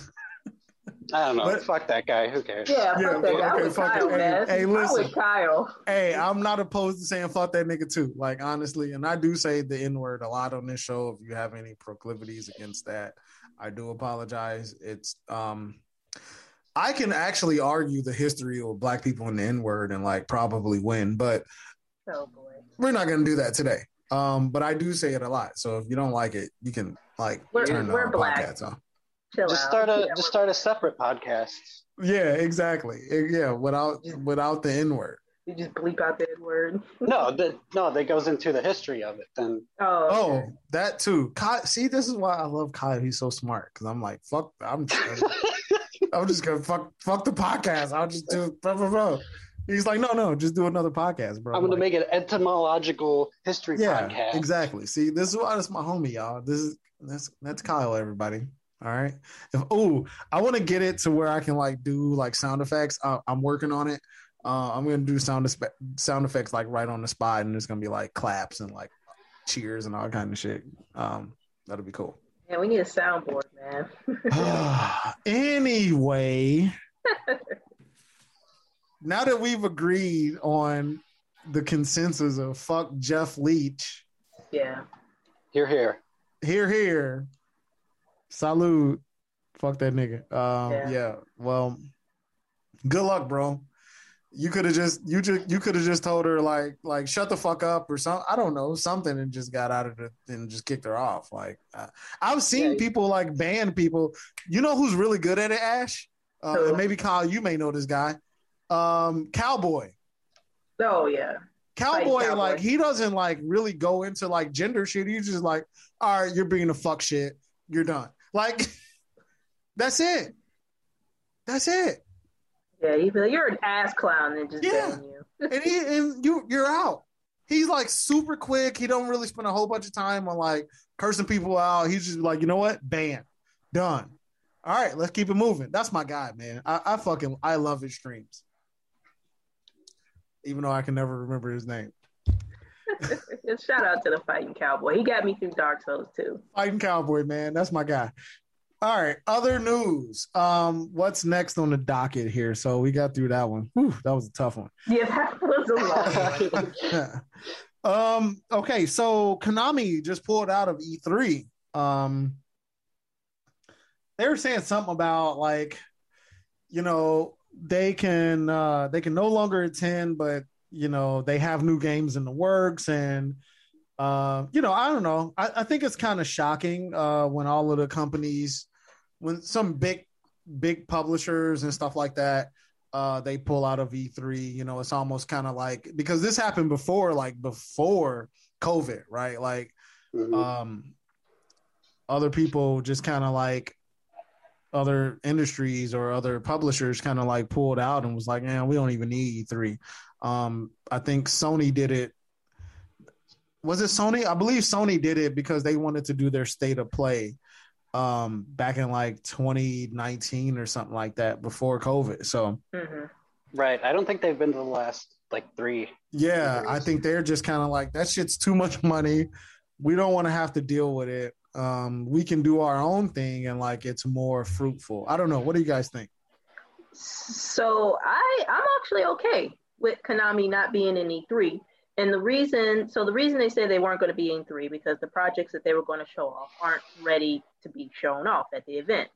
I don't know. But- Fuck that guy. Who cares? Yeah, Yeah, that guy. okay, I'm fuck. Kyle, Hey, man. hey, I'm listen. with Kyle. hey, I'm not opposed to saying fuck that nigga too. Like honestly, and I do say the N word a lot on this show. If you have any proclivities against that, I do apologize. It's um I can actually argue the history of black people in the N word and like probably win, but Oh boy. we're not gonna do that today. Um, but I do say it a lot. So if you don't like it, you can like We're- turn the we're black. podcast off. Chill Just out. start a Yeah, just start a separate podcast. Yeah, exactly. Yeah, without without the N word. You just bleep out the N word. No, that no, that goes into the history of it. Then Oh. Oh, that too. Kyle, see, this is why I love Kyle. He's so smart because I'm like, fuck. I'm just gonna, I'm just gonna fuck fuck the podcast. I'll just do blah, blah, blah. He's like, no, no, just do another podcast, bro. I'm going to like, make an etymological history yeah, podcast. exactly. See, this is why that's my homie, y'all. This is that's that's Kyle, everybody. All right. If oh, I want to get it to where I can like do like sound effects. I, I'm working on it. Uh, I'm gonna do sound espe- sound effects like right on the spot, and it's gonna be like claps and like cheers and all kind of shit. Um, that'll be cool. Yeah, we need a soundboard, man. anyway, now that we've agreed on the consensus of fuck Jeff Leach, yeah. Here, here. here, here, salute, fuck that nigga. Um, Yeah. yeah. Well, good luck, bro. You could have just you just you could have just told her like like shut the fuck up or something. I don't know something and just got out of it and just kicked her off. Like uh, I've seen Yeah. people like ban people. You know who's really good at it, Ash? Uh, maybe Kyle, you may know this guy. Um, Cowboy. Oh yeah. Cowboy, Cowboy. like he doesn't like really go into like gender shit. He's just like, all right, you're being a fuck shit. You're done. Like, that's it. That's it. Yeah, be like, You're an ass clown and just Yeah. you. And he and you you're out. He's like super quick. He don't really spend a whole bunch of time on like cursing people out. He's just like, you know what? Ban. Done. All right, let's keep it moving. That's my guy, man. I, I fucking I love his streams. Even though I can never remember his name. Shout out to the fighting cowboy. He got me through Dark Souls too. Fighting Cowboy, man. That's my guy. All right. Other news. Um, what's next on the docket here? So we got through that one. Whew, that was a tough one. Yeah, that was a long one. um, okay, so Konami just pulled out of E3. Um they were saying something about like, you know, they can uh they can no longer attend, but you know, they have new games in the works and uh, you know, I don't know. I, I think it's kind of shocking uh, when all of the companies, when some big, big publishers and stuff like that, uh, they pull out of E3. You know, it's almost kind of like because this happened before, like before COVID, right? Like, Mhm. um, other people just kind of like other industries or other publishers kind of like pulled out and was like, "Man, we don't even need E3." Um, I think Sony did it. Was it Sony? I believe Sony did it because they wanted to do their state of play um, back in like 2019 or something like that before COVID. So, hmm Right. I don't think they've been to the last like three. yeah, I think they're just kind of like that shit's too much money. We don't want to have to deal with it. Um, we can do our own thing and like it's more fruitful. I don't know. What do you guys think? So I I'm actually okay with Konami not being in E3. And the reason, so the reason they say they weren't going to be in E3 because the projects that they were going to show off aren't ready to be shown off at the event.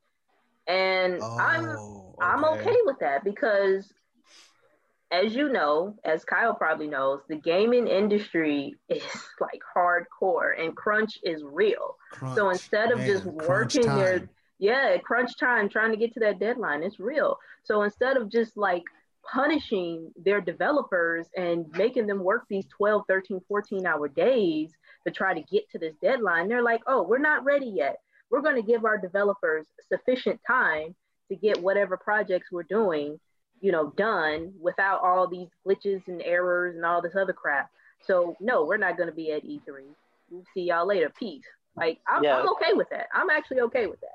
And I'm Oh, I'm okay with that because, as you know, as Kyle probably knows, the gaming industry is like hardcore and crunch is real. Crunch, so instead of man, just working your yeah, crunch time trying to get to that deadline, it's real. So instead of just like punishing their developers and making them work these 12, 13, 14 hour days to try to get to this deadline, they're like, oh, we're not ready yet. We're going to give our developers sufficient time to get whatever projects we're doing, you know, done without all these glitches and errors and all this other crap. So no, we're not going to be at E3. We'll see y'all later. Peace. Like I'm, Yeah. I'm okay with that. I'm actually okay with that.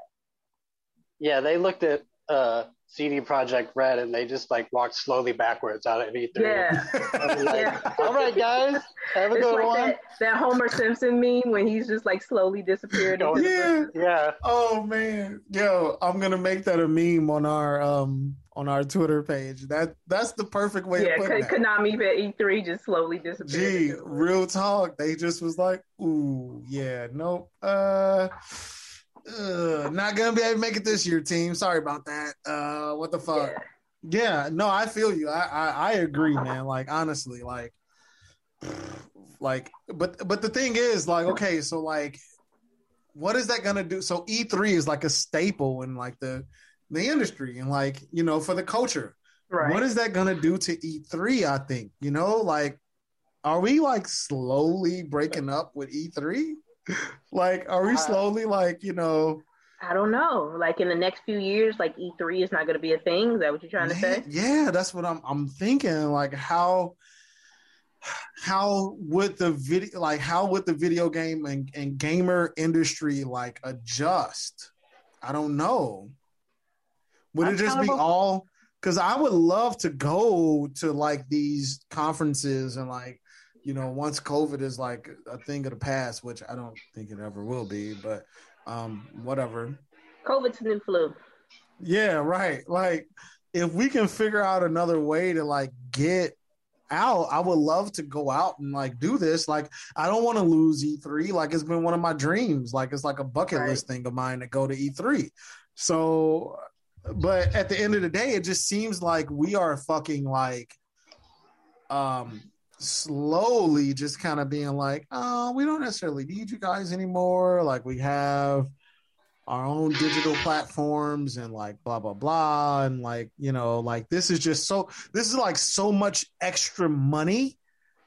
Yeah, they looked at uh, CD Projekt Red and they just like walked slowly backwards out of E3. Yeah. Like, Yeah. all right, guys, have a It's good like one. that, that Homer Simpson meme when he's just like slowly disappeared. Oh, Yeah. Yeah, Oh man, yo, I'm gonna make that a meme on our um on our Twitter page. That that's the perfect way Yeah, to put K- that. Konami at E3 just slowly disappeared. Gee, real talk. They just was like, ooh, yeah, nope. Uh, uh not gonna be able to make it this year, team. Sorry about that. Uh, what the fuck? Yeah. Yeah, no, I feel you. I, I I agree, man. Like honestly, like like but but the thing is like okay, so like what is that gonna do? So E3 is like a staple in like the the industry and like, you know, for the culture. Right. What is that gonna do to E3, I think? You know, like are we like slowly breaking up with E3? like are we Uh, slowly like, you know, I don't know. Like in the next few years, like E3 is not going to be a thing. Is that what you're trying to say? Yeah, that's what I'm I'm thinking. Like how how would the video like how would the video game and, and gamer industry like adjust? I don't know. Would it I'm just be of all because I would love to go to like these conferences and like you know once COVID is like a thing of the past, which I don't think it ever will be, but um whatever. COVID's new flu. Yeah, right. Like if we can figure out another way to like get out, I would love to go out and like do this. Like I don't want to lose E3. Like it's been one of my dreams. Like it's like a bucket Right. list thing of mine to go to E3. So but at the end of the day, it just seems like we are fucking like um slowly just kind of being like, oh, we don't necessarily need you guys anymore. Like we have our own digital platforms and like blah blah blah and like you know like this is just so this is like so much extra money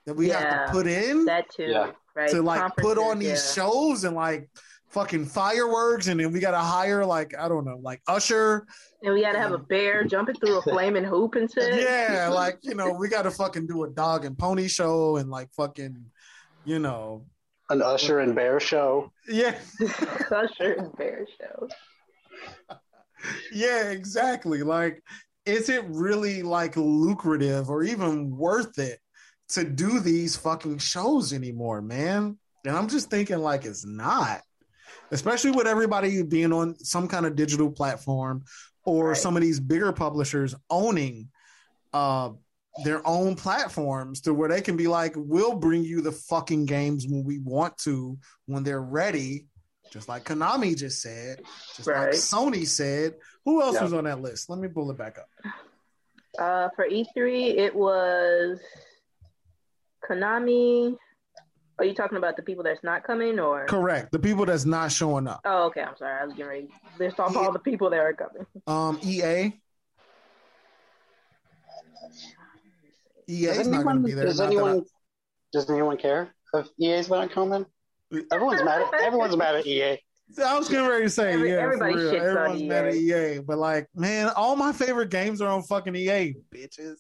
that we have to put in That too. Yeah. Right. to like put on these yeah. shows and like fucking fireworks and then we gotta hire like I don't know like Usher And we got to have a bear jumping through a flaming hoop and shit. yeah like you know we gotta fucking do a dog and pony show and like fucking you know an Usher and Bear show. yeah Usher and bear show. yeah, exactly. Like, is it really like lucrative or even worth it to do these fucking shows anymore, man? And I'm just thinking like it's not. Especially with everybody being on some kind of digital platform or Right. some of these bigger publishers owning uh their own platforms to where they can be like, we'll bring you the fucking games when we want to, when they're ready. Just like Konami just said, just like Sony said. Who else Yeah. was on that list? Let me pull it back up. Uh, for E3, it was Konami. Are you talking about the people that's not coming, or? Correct. The people that's not showing up. Oh, okay. I'm sorry. I was getting ready to list off all the people that are coming. Um, EA. EA Does is not going anyone, to be there. does Not that anyone, does anyone care if EA's not coming? Everyone's mad. At, everyone's mad at E EA. I was getting ready to say, Every- yeah, everybody for real. everyone's mad at EA. EA, but like, man, all my favorite games are on fucking EA, bitches.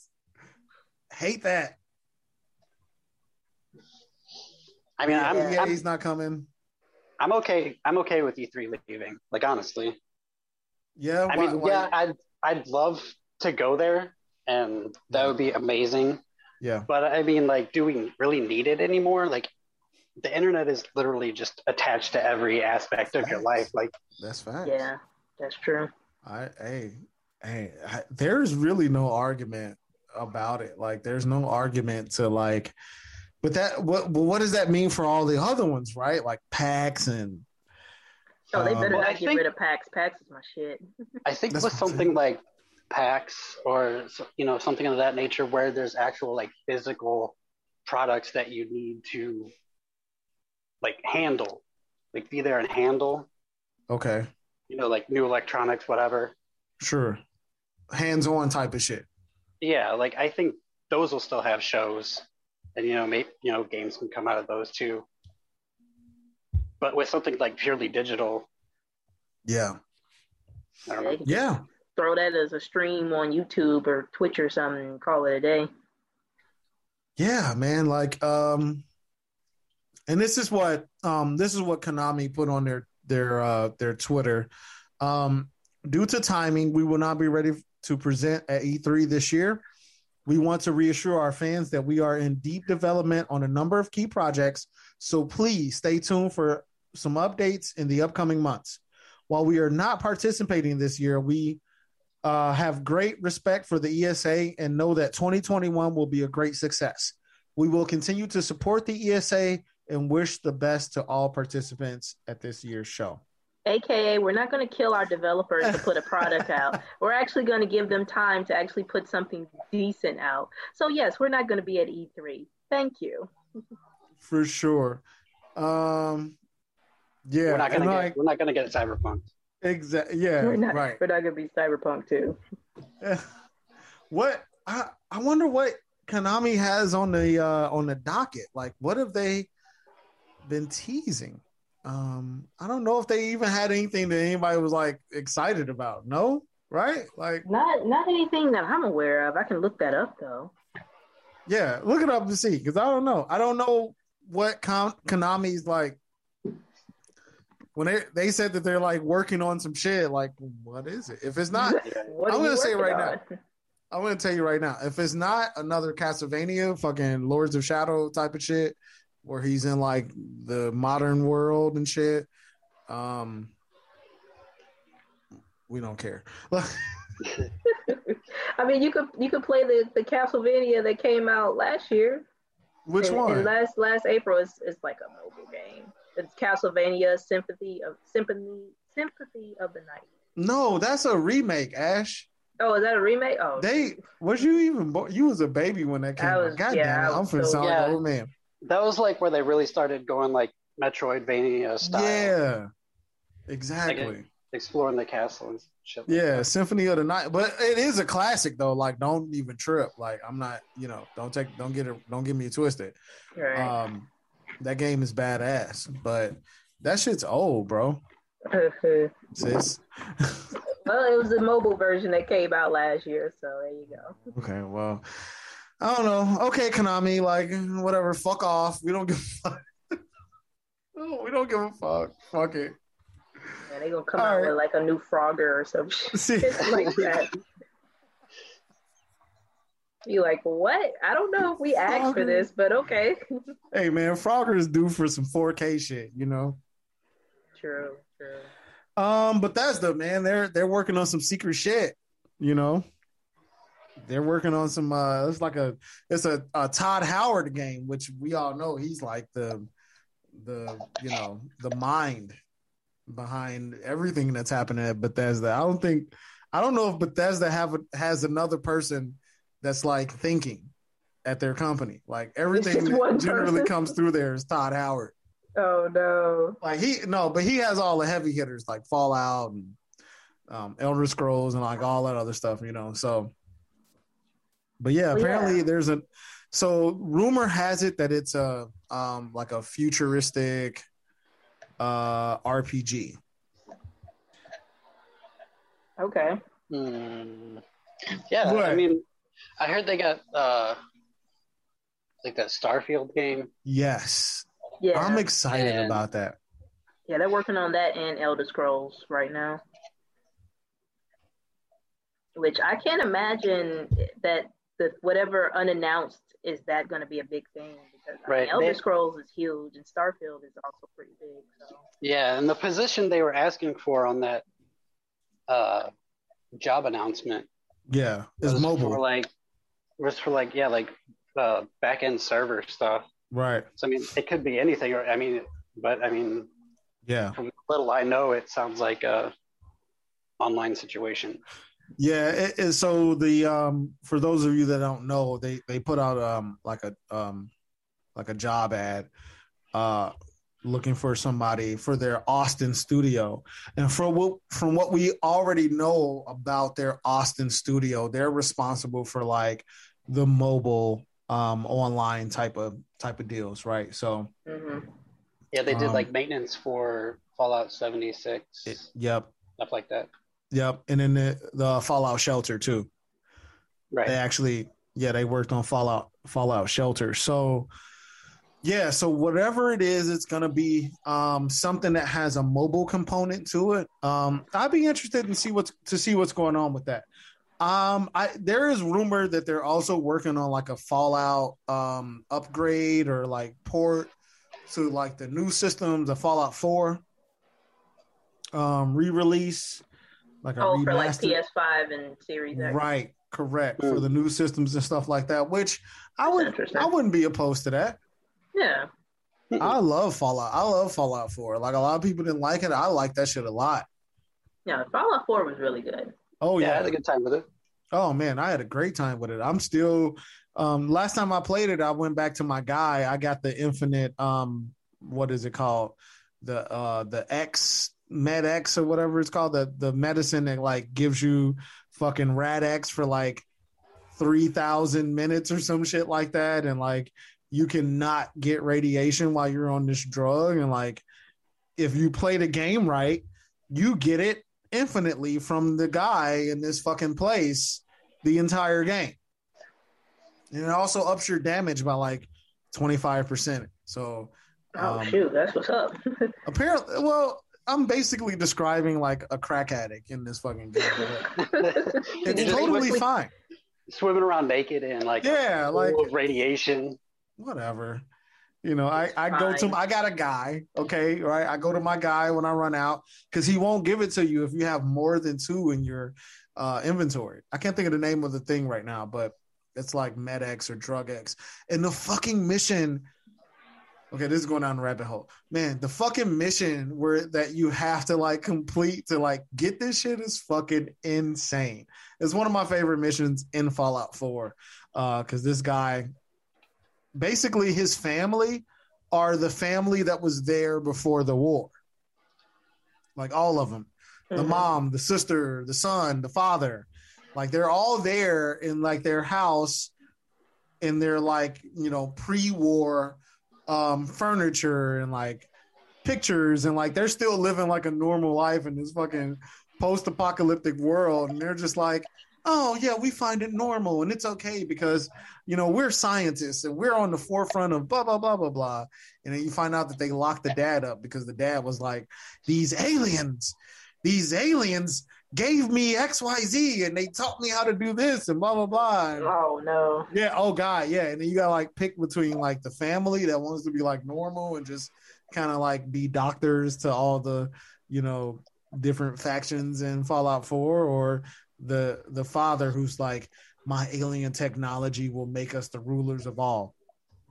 Hate that. I mean, I'm, Yeah. I'm EA's not coming. I'm okay. I'm okay with E3 leaving. Like honestly, Yeah, I why- mean, why- yeah, I'd I'd love to go there, and that would be amazing. yeah, But I mean, like, do we really need it anymore? Like, the internet is literally just attached to every aspect of your life. Like, that's fine. Yeah, that's true. I hey hey, I, there's really no argument about it. Like, there's no argument to like, but that what but what does that mean for all the other ones, right? Like PAX and Oh, they Um, better Well, I not get think- rid of PAX. PAX is my shit. I think That's with something like PAX or you know something of that nature, where there's actual like physical products that you need to like handle, like be there and handle, okay, you know, like new electronics, whatever. sure, hands on type of shit. Yeah, like I think those will still have shows, and you know, maybe you know, games can come out of those too. But with something like purely digital, Yeah, I don't know. yeah, Throw that as a stream on YouTube or Twitch or something and call it a day. yeah, man. Like, um, and this is what um this is what Konami put on their their uh their Twitter. Um, due to timing, we will not be ready to present at E3 this year. We want to reassure our fans that we are in deep development on a number of key projects, so please stay tuned for some updates in the upcoming months. While we are not participating this year, we uh, have great respect for the ESA and know that 2021 will be a great success. We will continue to support the ESA and wish the best to all participants at this year's show. AKA, we're not going to kill our developers to put a product out. We're actually going to give them time to actually put something decent out. So, yes, we're not going to be at E3. Thank you. For sure. Um, yeah, we're not gonna get like, we're not gonna get cyberpunk. exactly. Yeah, we're not, right. We're not going to be Cyberpunk too. what I I wonder what Konami has on the uh on the docket. Like, what have they been teasing? Um, I don't know if they even had anything that anybody was like excited about. No, right? Like, Not not anything that I'm aware of. I can look that up though. yeah, look it up and see because I don't know. I don't know what Kon- Konami's like. When they they said that they're like working on some shit, like what is it? If it's not, I'm gonna say right on? I'm gonna tell you right now, if it's not another Castlevania, fucking Lords of Shadow type of shit, where he's in like the modern world and shit, um, we don't care. I mean, you could you could play the the Castlevania that came out last year. Which in, one? In last last April is is like a mobile game. It's Castlevania Sympathy of Sympathy Sympathy of the Night. no, that's a remake. Ash, Oh, is that a remake? Oh, they was you even? Bo- you was a baby when that came I out. was- God yeah, damn it, I I'm was finna so- sound Yeah. old man. That was like where they really started going like Metroidvania style, Yeah, exactly. exploring the castle and shit. like Yeah, that. Symphony of the Night, but it is a classic though. Like, don't even trip. Like, I'm not, you know, don't take, don't get it, don't get me twisted. right. Um, that game is badass, but that shit's old, bro. Sis. well, it was the mobile version that came out last year, so there you go. okay, well, I don't know. Okay, Konami, like whatever. Fuck off. We don't give a fuck. oh, we don't give a fuck. Fuck it. And they're gonna come All out right. with like a new Frogger or some shit like that. You like what? I don't know if we asked for this, but okay. hey man, Frogger is due for some 4K shit. You know. true, true. Um, but that's the man. They're they're working on some secret shit. You know, they're working on some. uh It's like a it's a, a Todd Howard game, which we all know he's like the the you know the mind behind everything that's happening at Bethesda. I don't think I don't know if Bethesda have a, has another person that's like thinking at their company. Like everything that generally person. comes through there is Todd Howard. Oh no. Like he no, but he has all the heavy hitters like Fallout and um, Elder Scrolls and like all that other stuff, you know. So, but yeah, Well, apparently yeah. there's a. So rumor has it that it's a um like a futuristic uh RPG. Okay. Hmm. Yeah, What? I mean, I heard they got uh, like that Starfield game. Yes. Yeah. I'm excited And- about that. yeah, they're working on that and Elder Scrolls right now. Which I can't imagine that the whatever unannounced is that going to be a big thing because I mean, Elder they- Scrolls is huge and Starfield is also pretty big. So Yeah, and the position they were asking for on that uh, job announcement Yeah. It's was mobile. for like was for like yeah like uh, back end server stuff. right. So I mean, it could be anything. Or I mean, but I mean, Yeah. from little I know, it sounds like a online situation. Yeah, it, it, so the um for those of you that don't know, they they put out um like a um like a job ad uh looking for somebody for their Austin studio. And from what from what we already know about their Austin studio, they're responsible for like the mobile um online type of type of deals, right? So hmm Yeah, they did Um, like maintenance for Fallout 76, it, yep, stuff like that. Yep. And then the, the Fallout shelter too. Right. they actually yeah they worked on fallout fallout shelter so yeah so whatever it is it's going to be um something that has a mobile component to it um i'd be interested in see what's to see what's going on with that um i there is rumor that they're also working on like a fallout um upgrade or like port to like the new systems the fallout 4 um re-release like a Oh, for like PS5 and Series X. Right, correct. For Mm. the new systems and stuff like that, which I would I wouldn't be opposed to that. Yeah. I love Fallout. I love Fallout 4. Like a lot of people didn't like it. I like that shit a lot. Yeah. Fallout 4 was really good. Oh yeah, I had a good time with it. Oh man, I had a great time with it. I'm still um last time I played it, I went back to my guy. I got the infinite um what is it called? The uh the X Med X or whatever it's called, the the medicine that like gives you fucking Rad X for like three thousand minutes or some shit like that, and like you cannot get radiation while you're on this drug, and like if you play the game right, you get it infinitely from the guy in this fucking place the entire game. And it also ups your damage by like 25%. So Oh, Um, shoot. That's what's up. apparently, well, I'm basically describing like a crack addict in this fucking game. It's totally fine. Swimming around naked and like Yeah, like radiation. whatever. You know, I, I go to I got a guy, okay, right? I go to my guy when I run out because he won't give it to you if you have more than two in your uh, inventory. I can't think of the name of the thing right now, but it's like MedX or DrugX, And the fucking mission. Okay, this is going down the rabbit hole. Man, the fucking mission where that you have to like complete to like get this shit is fucking insane. It's one of my favorite missions in Fallout 4. Uh, because this guy basically his family are the family that was there before the war. Like all of them. The Mhm. mom, the sister, the son, the father. Like they're all there in like their house in their like, you know, pre-war um furniture and like pictures and like they're still living like a normal life in this fucking post-apocalyptic world and they're just like oh yeah we find it normal and it's okay because you know we're scientists and we're on the forefront of blah blah blah blah blah. And then you find out that they locked the dad up because the dad was like these aliens these aliens gave me xyz and they taught me how to do this and blah blah blah Oh, no. yeah. Oh God. Yeah. And then you gotta like pick between like the family that wants to be like normal and just kind of like be doctors to all the you know different factions in Fallout Four, or the the father who's like my alien technology will make us the rulers of all.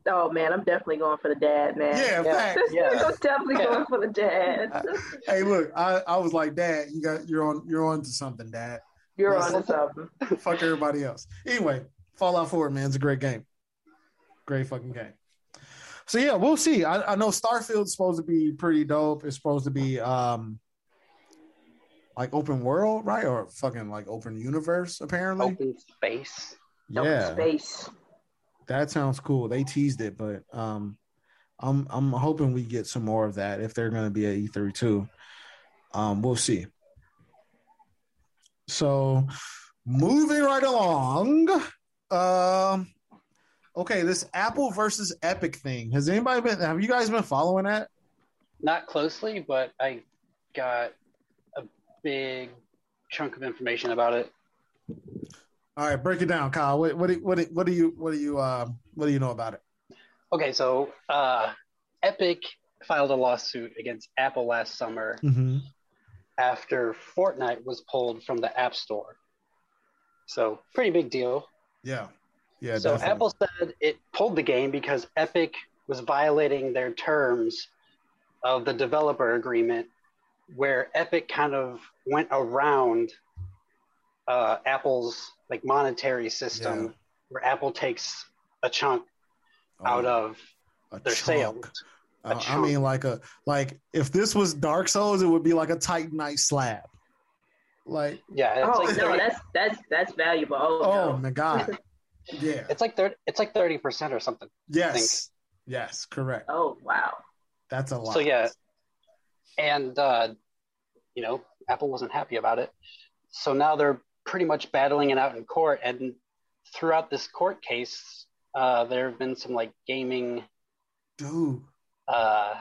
Oh, man. I'm definitely going for the dad, man. Yeah. Yeah. Fact. Yeah. I'm definitely Yeah. going for the dad. Hey, look. I I was like, Dad, you got you're on you're on to something, Dad. You're Listen. on to something. Fuck everybody else. Anyway, Fallout 4, man, it's a great game. Great fucking game. So yeah, we'll see. I, I know Starfield's supposed to be pretty dope. It's supposed to be um like open world, right? Or fucking like open universe, apparently. Open space. Open yeah. Space. That sounds cool. They teased it, but um I'm I'm hoping we get some more of that if they're going to be at E3 too. Um, we'll see. So, moving right along. Um, okay, this Apple versus Epic thing. Has anybody been? Have you guys been following that? Not closely, but I got a big chunk of information about it. All right, break it down, Kyle. What what do, what what do you what do you uh, what do you know about it? Okay, so uh, Epic filed a lawsuit against Apple last summer Mm-hmm. after Fortnite was pulled from the App Store. So, pretty big deal. Yeah, yeah. so, definitely. Apple said it pulled the game because Epic was violating their terms of the developer agreement, where Epic kind of went around uh, Apple's like monetary system, Yeah. where Apple takes a chunk Oh, out of a their chunk. sales. Uh, I mean, like a like if this was Dark Souls, it would be like a Titanite slab. Like, Yeah, it's oh like no, 30, that's that's that's valuable. Oh, oh no. my god, yeah, it's like thirty, it's like thirty percent or something. yes, yes, correct. Oh wow. That's a lot. So yeah, and uh, you know, Apple wasn't happy about it, so now they're pretty much battling it out in court. And throughout this court case, uh, there have been some like gaming dude, uh,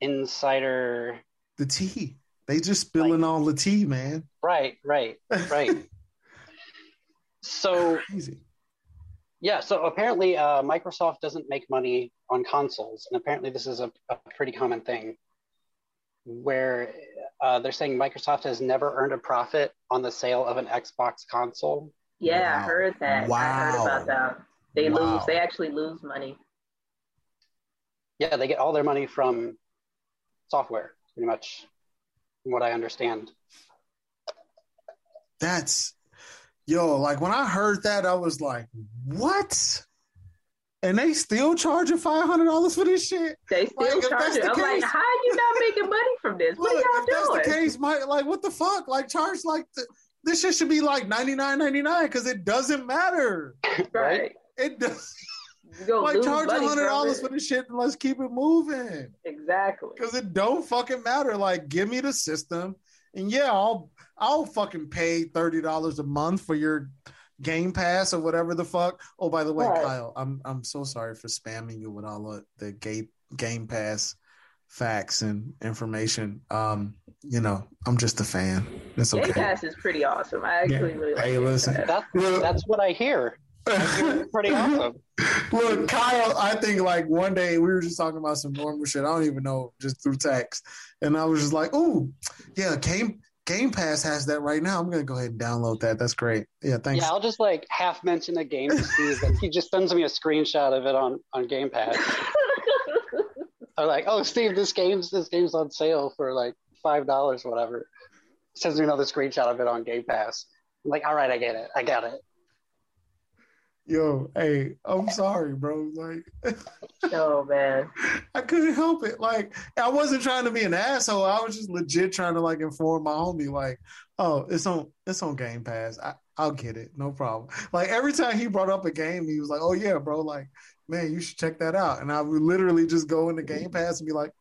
insider. the tea. They just spilling all the tea, man. Right, right, right. so Crazy. yeah, so apparently uh, Microsoft doesn't make money on consoles, and apparently this is a, a pretty common thing, where uh, they're saying Microsoft has never earned a profit on the sale of an Xbox console. Yeah, I heard that. I heard Wow. about that. They Wow. lose. They actually lose money. Yeah, they get all their money from software, pretty much, from what I understand. That's yo, like when I heard that, I was like, what? And they still charging five hundred dollars for this shit? They still Like, if charge that's it. the I'm like, case- how are you not making money from this? What Look, are if that's y'all the doing? case, my like what the fuck? Like charge like the, this shit should be like ninety nine ninety nine because it doesn't matter. right. It does You like charge money hundred dollars it. for this shit and let's keep it moving. Exactly. Because it don't fucking matter. Like, give me the system, and yeah, I'll I'll fucking pay thirty dollars a month for your Game Pass or whatever the fuck. Oh, by the way, Right. Kyle, I'm I'm so sorry for spamming you with all of the Game Game Pass facts and information. Um, you know, I'm just a fan. It's Game okay. Pass is pretty awesome. I actually Yeah. really like Hey, listen. Pass. That, Look, that's what I hear. I hear it's pretty awesome. Look, Kyle, I think like one day we were just talking about some normal shit. I don't even know, just through text. And I was just like, oh, yeah, Game Game Pass has that right now. I'm gonna go ahead and download that. That's great. Yeah, thanks. Yeah, I'll just like half mention a game to Steve, and he just sends me a screenshot of it on on Game Pass. I'm like, oh, Steve, this game's this game's on sale for like five dollars, whatever. Sends me another screenshot of it on Game Pass. I'm like, all right, I get it, I got it. Yo, hey, I'm sorry, bro. Like oh man. I couldn't help it. Like I wasn't trying to be an asshole. I was just legit trying to like inform my homie, like, oh, it's on it's on Game Pass. I, I'll get it, no problem. Like every time he brought up a game, he was like, Oh yeah, bro, like, man, you should check that out. And I would literally just go into Game Pass and be like,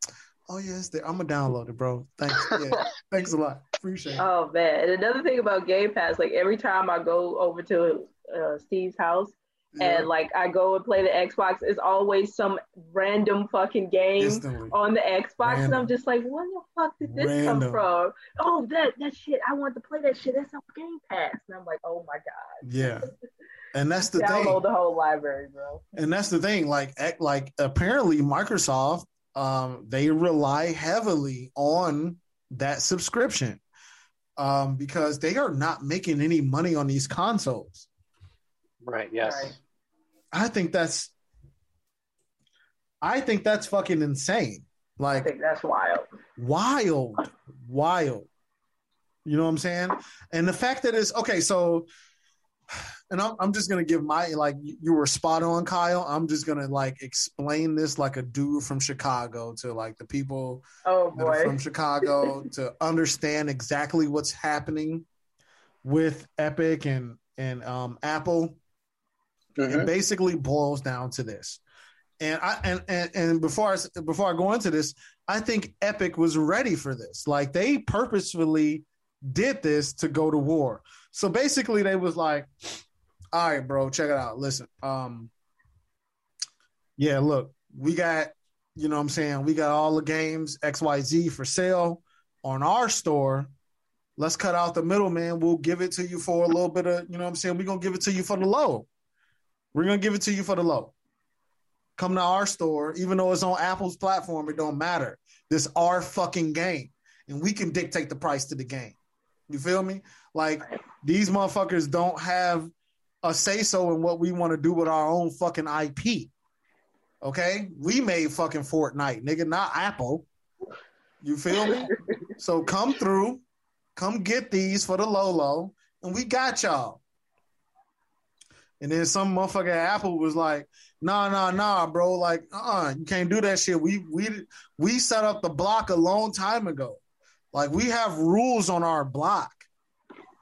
Oh yeah, it's there. I'm gonna download it, bro. Thanks. Yeah. Thanks a lot. Appreciate it. Oh man. And another thing about Game Pass, like every time I go over to uh, Steve's house Yeah. and like I go and play the Xbox, it's always some random fucking game Instantly. on the Xbox, and I'm just like, where the fuck did this Random. come from? Oh, that that shit! I want to play that shit. That's on Game Pass, and I'm like, oh my god, Yeah. And that's the thing. download the whole library, bro. and that's the thing like like apparently microsoft um they rely heavily on that subscription um because they are not making any money on these consoles Right? Yes. Right. i think that's i think that's fucking insane I like think that's wild. wild wild you know what i'm saying and the fact that it's okay so and I'm, I'm just gonna give my like you you were spot on kyle i'm just gonna like explain this like a dude from chicago to like the people Oh boy. from chicago to understand exactly what's happening with epic and and um apple Mhm. it basically boils down to this And I and, and and before I before I go into this, I think Epic was ready for this. Like they purposefully did this to go to war. So basically, they was like, "All right, bro, check it out. Listen, um, yeah, look, we got, you know, what I'm saying, we got all the games X Y Z for sale on our store." Let's cut out the middleman. We'll give it to you for a little bit of, you know what I'm saying? We're to give it to you for the low. We're to give it to you for the low. Come to our store, even though it's on Apple's platform, it don't matter. This our fucking game. And we can dictate the price to the game. You feel me? Like these motherfuckers don't have a say so in what we want to do with our own fucking IP. Okay? We made fucking Fortnite, nigga, not Apple. You feel me? so come through Come get these for the Lolo, and we got y'all. And then some motherfucker at Apple was like, nah, nah, nah, bro. Like, uh, you can't do that shit. We we we set up the block a long time ago. Like, we have rules on our block.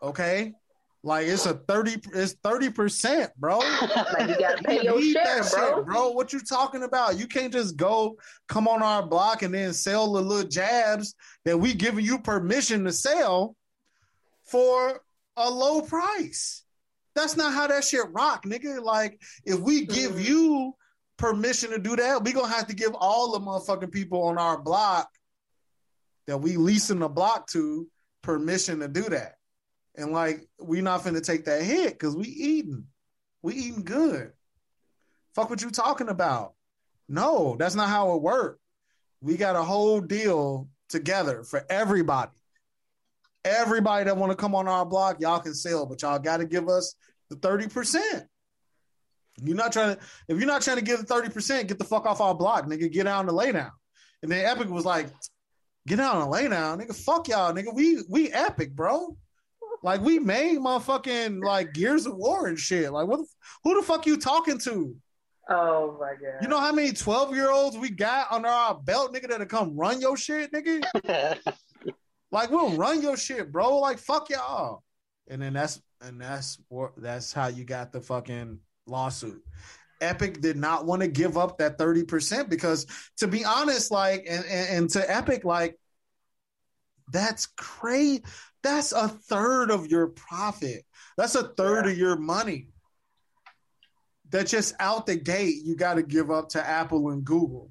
Okay. Like it's a 30 it's 30%, bro. like you gotta pay your share, bro. Shit, bro. What you talking about? You can't just go come on our block and then sell the little jabs that we giving you permission to sell for a low price. That's not how that shit rock, nigga. Like if we give mm-hmm. you permission to do that, we gonna have to give all the motherfucking people on our block that we leasing the block to permission to do that. And like, we not finna take that hit because we eating. We eating good. Fuck what you talking about. No, that's not how it worked. We got a whole deal together for everybody. Everybody that want to come on our block, y'all can sell, but y'all got to give us the 30%. You're not trying to, if you're not trying to give the 30%, get the fuck off our block, nigga. Get down to lay down. And then Epic was like, get down and lay down, nigga. Fuck y'all, nigga. We we epic, bro. Like we made my fucking like Gears of War and shit. Like what? Who the fuck you talking to? Oh my god! You know how many twelve year olds we got under our belt, nigga, that'll come run your shit, nigga. like we'll run your shit, bro. Like fuck y'all. And then that's and that's what that's how you got the fucking lawsuit. Epic did not want to give up that 30% because to be honest, like and, and, and to Epic, like that's crazy. That's a third of your profit. That's a third yeah. of your money. That just out the gate, you got to give up to Apple and Google.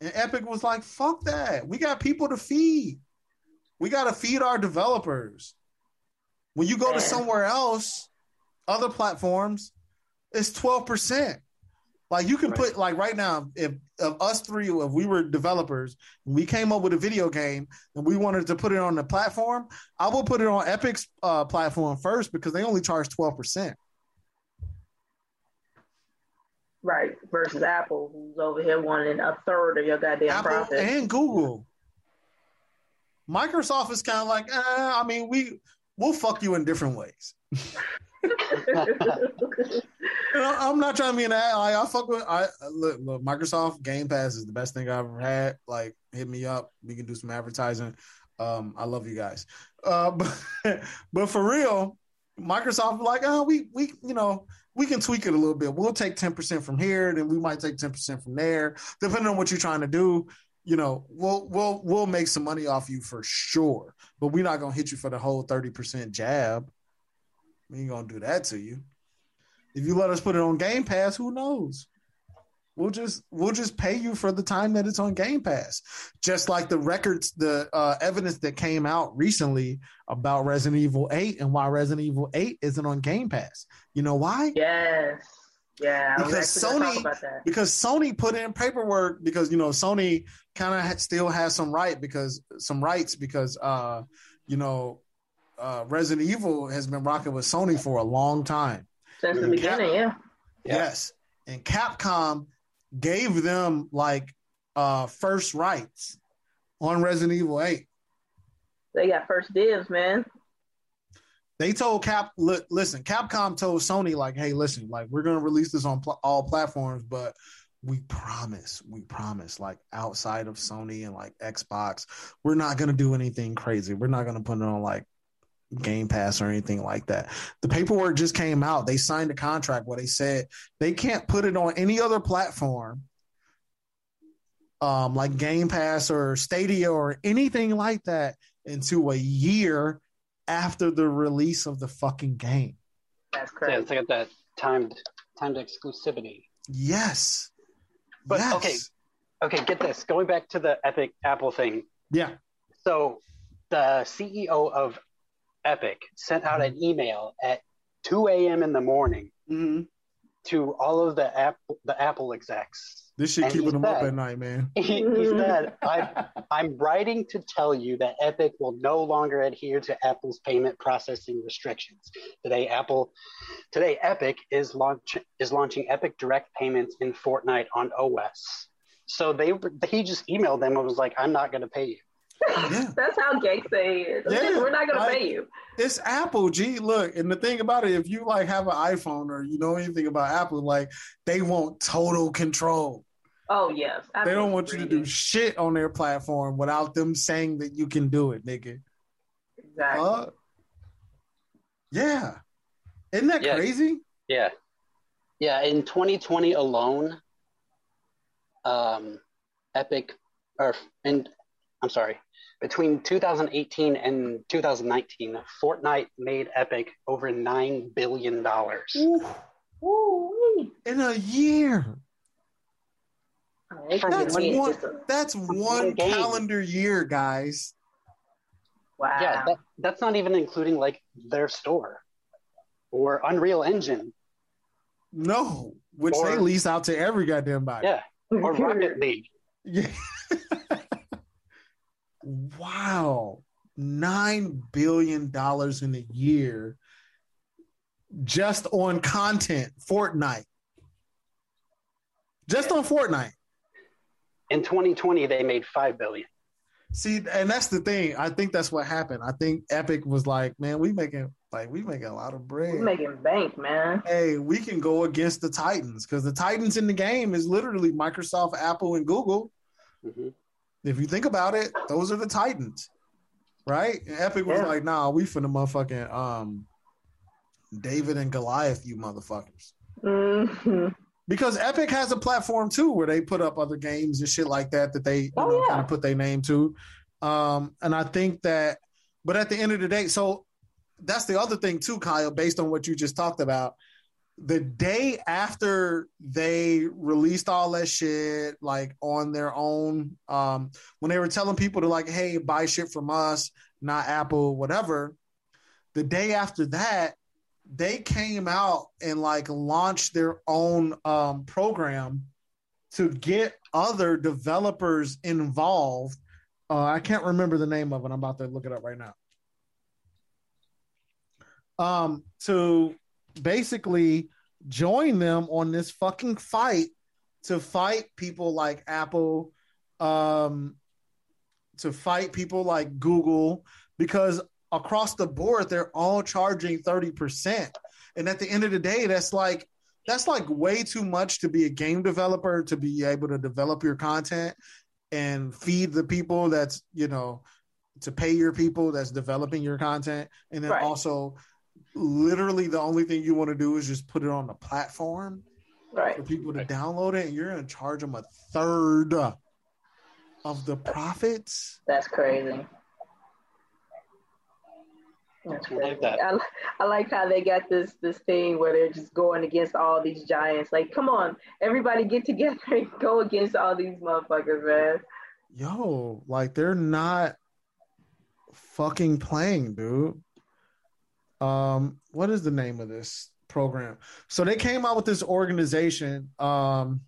And Epic was like, fuck that. We got people to feed. We got to feed our developers. When you go to somewhere else, other platforms, it's 12%. Like you can right. put like right now, if of us three, if we were developers, we came up with a video game and we wanted to put it on the platform, I would put it on Epic's uh, platform first because they only charge twelve percent. Right, versus Apple, who's over here wanting a third of your goddamn Apple profit, and Google. Microsoft is kind of like, eh, I mean, we we'll fuck you in different ways. I'm not trying to be an. Like, I fuck with. I look, look. Microsoft Game Pass is the best thing I've ever had. Like, hit me up. We can do some advertising. Um, I love you guys. Uh, but, but for real, Microsoft like, oh, we we you know we can tweak it a little bit. We'll take ten percent from here, then we might take ten percent from there, depending on what you're trying to do. You know, we'll we'll we'll make some money off you for sure, but we're not gonna hit you for the whole thirty percent jab. We ain't gonna do that to you. If you let us put it on Game Pass, who knows? We'll just we'll just pay you for the time that it's on Game Pass. Just like the records, the uh, evidence that came out recently about Resident Evil 8 and why Resident Evil 8 isn't on Game Pass. You know why? Yes. Yeah, because Sony because Sony put in paperwork because you know Sony kind of ha- still has some right because some rights because uh you know uh Resident Evil has been rocking with Sony for a long time. Since the beginning, Cap- yeah. Yes. And Capcom gave them like uh first rights on Resident Evil 8. They got first dibs, man. They told Cap, listen, Capcom told Sony, like, hey, listen, like, we're going to release this on pl- all platforms, but we promise, we promise, like, outside of Sony and like Xbox, we're not going to do anything crazy. We're not going to put it on like Game Pass or anything like that. The paperwork just came out. They signed a contract where they said they can't put it on any other platform um, like Game Pass or Stadia or anything like that into a year after the release of the fucking game. That's Yeah, crazy. it's like that timed timed exclusivity. Yes. But, yes. okay. Okay, get this. Going back to the Epic Apple thing. Yeah. So the CEO of Epic sent out an email at 2 a.m. in the morning hmm to all of the Apple the Apple execs. This shit And keeping he's them up at night, man. He, he mm-hmm. said, I, I'm writing to tell you that Epic will no longer adhere to Apple's payment processing restrictions. Today, Apple, today Epic is launch is launching Epic Direct Payments in Fortnite on iOS. So they he just emailed them and was like, "I'm not going to pay you." Yeah. That's how Gangsta is. Yeah, We're not gonna like- pay you. It's Apple, G. Look, and the thing about it, if you like have an iPhone or you know anything about Apple, like they want total control. Oh yes. They don't want you to do shit on their platform without them saying that you can do it, nigga. Exactly. Uh, yeah. Isn't that Yeah. crazy? Yeah, yeah. In 2020 alone, um, Epic, or in, I'm sorry, between 2018 and 2019, Fortnite made Epic over nine billion dollars. In a year. That's one- a- That's one game. calendar year, guys. Wow. Yeah, that, that's not even including like their store or Unreal Engine. No, which they lease out to every goddamn body. Yeah, or Rocket League. Yeah. wow. Nine billion dollars in a year just on content, Fortnite. Just on Fortnite. In 2020, they made five billion. See, and that's the thing. I think that's what happened. I think Epic was like, man, we making like we making a lot of bread. We're making bank, man. hey, we can go against the Titans because the Titans in the game is literally Microsoft, Apple, and Google. Mhm. If you think about it, those are the Titans, right? And Epic was Yeah. like, "Nah, we finna motherfucking um, David and Goliath, you motherfuckers." hmm Because Epic has a platform too where they put up other games and shit like that that they you Oh, know yeah. kind of put their name to. Um, and I think that, but at the end of the day, so that's the other thing too, Kyle. Based on what you just talked about, the day after they released all that shit, like on their own, um, when they were telling people to like, hey, buy shit from us, not Apple, whatever. The day after that, they came out and like launched their own um, program to get other developers involved. Uh, I can't remember the name of it. I'm about to look it up right now. Um, to basically join them on this fucking fight to fight people like Apple, um, to fight people like Google, because across the board they're all charging 30%. And at the end of the day, that's like that's like way too much to be a game developer to be able to develop your content and feed the people that's, you know, to pay your people that's developing your content. And then Right. also literally the only thing you want to do is just put it on the platform Right. for people to Right. download it, and you're going to charge them a third of the profits. That's crazy. That's I like crazy. that. I, I like how they got this this thing where they're just going against all these giants. Like, come on, everybody get together and go against all these motherfuckers, man. Yo, like they're not fucking playing, dude. Um, what is the name of this program? So they came out with this organization. Um,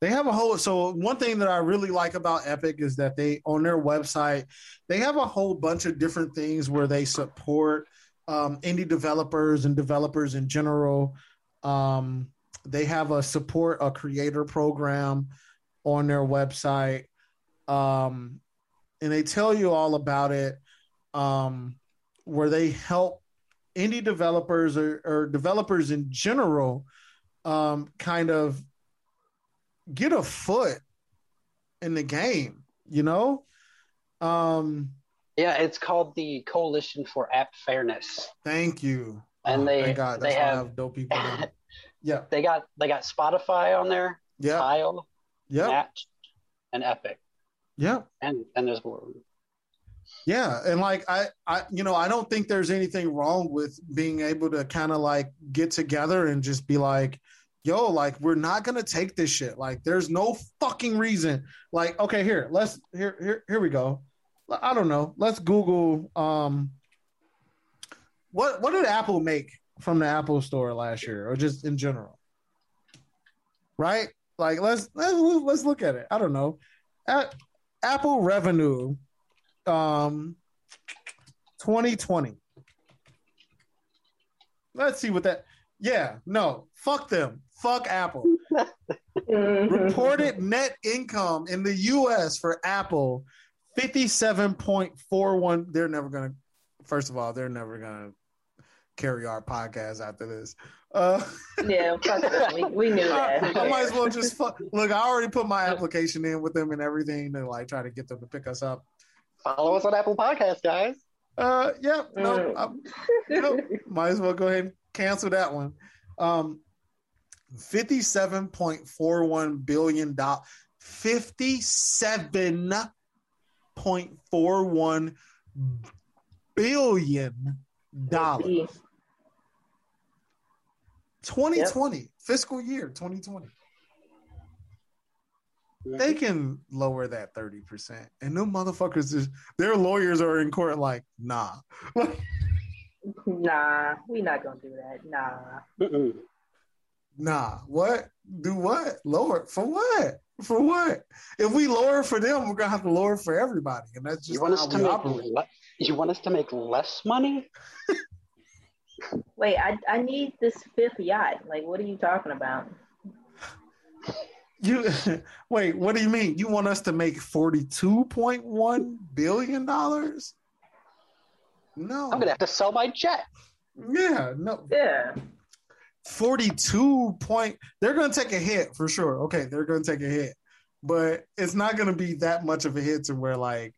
they have a whole so one thing that I really like about Epic is that they on their website they have a whole bunch of different things where they support um, indie developers and developers in general. Um, they have a support a creator program on their website, um, and they tell you all about it. Um, where they help indie developers or, or developers in general um, kind of get a foot in the game, you know? Um, Yeah, it's called the Coalition for App Fairness, thank you. and Oh, they God, that's they have dope people. Yeah, they got they got Spotify on there, yeah, Tile, Yep. Match, and Epic. Yeah, And and there's more. Yeah, and like I, I, you know, I don't think there's anything wrong with being able to kind of like get together and just be like, "Yo, like we're not gonna take this shit. Like, there's no fucking reason. Like, okay, here, let's here, here, here we go. I don't know. Let's Google. Um, what what did Apple make from the Apple Store last year, or just in general? Right? Like, let's let's let's look at it. I don't know. At, Apple revenue um 2020. Let's see what that yeah, no, fuck them. Fuck Apple. Reported net income in the US for Apple 57.41. They're never gonna first of all, they're never gonna carry our podcast after this. Uh, yeah, we, we, knew that. I, I, might as well just fuck. Look, I already put my application in with them and everything to like try to get them to pick us up. Follow us on Apple Podcast, guys. Uh, yeah, no, mm. no, might as well go ahead and cancel that one. Um, fifty-seven point four one billion dollars. Fifty-seven point four one billion dollars. 2020 yep. fiscal year 2020 they can lower that 30% and no motherfuckers is their lawyers are in court like nah. Nah we not gonna do that. Nah. Mm-mm. nah what? Do what? Lower for what? For what? If we lower for them we're gonna have to lower for everybody and that's just you want us to make le- you want us to make less money? Wait, I I need this fifth yacht. Like, what are you talking about? You wait. What do you mean? You want us to make forty two point one billion dollars? No, I'm gonna have to sell my jet. Yeah, no. Yeah. 42 point they're going to take a hit for sure okay they're going to take a hit but it's not going to be that much of a hit to where like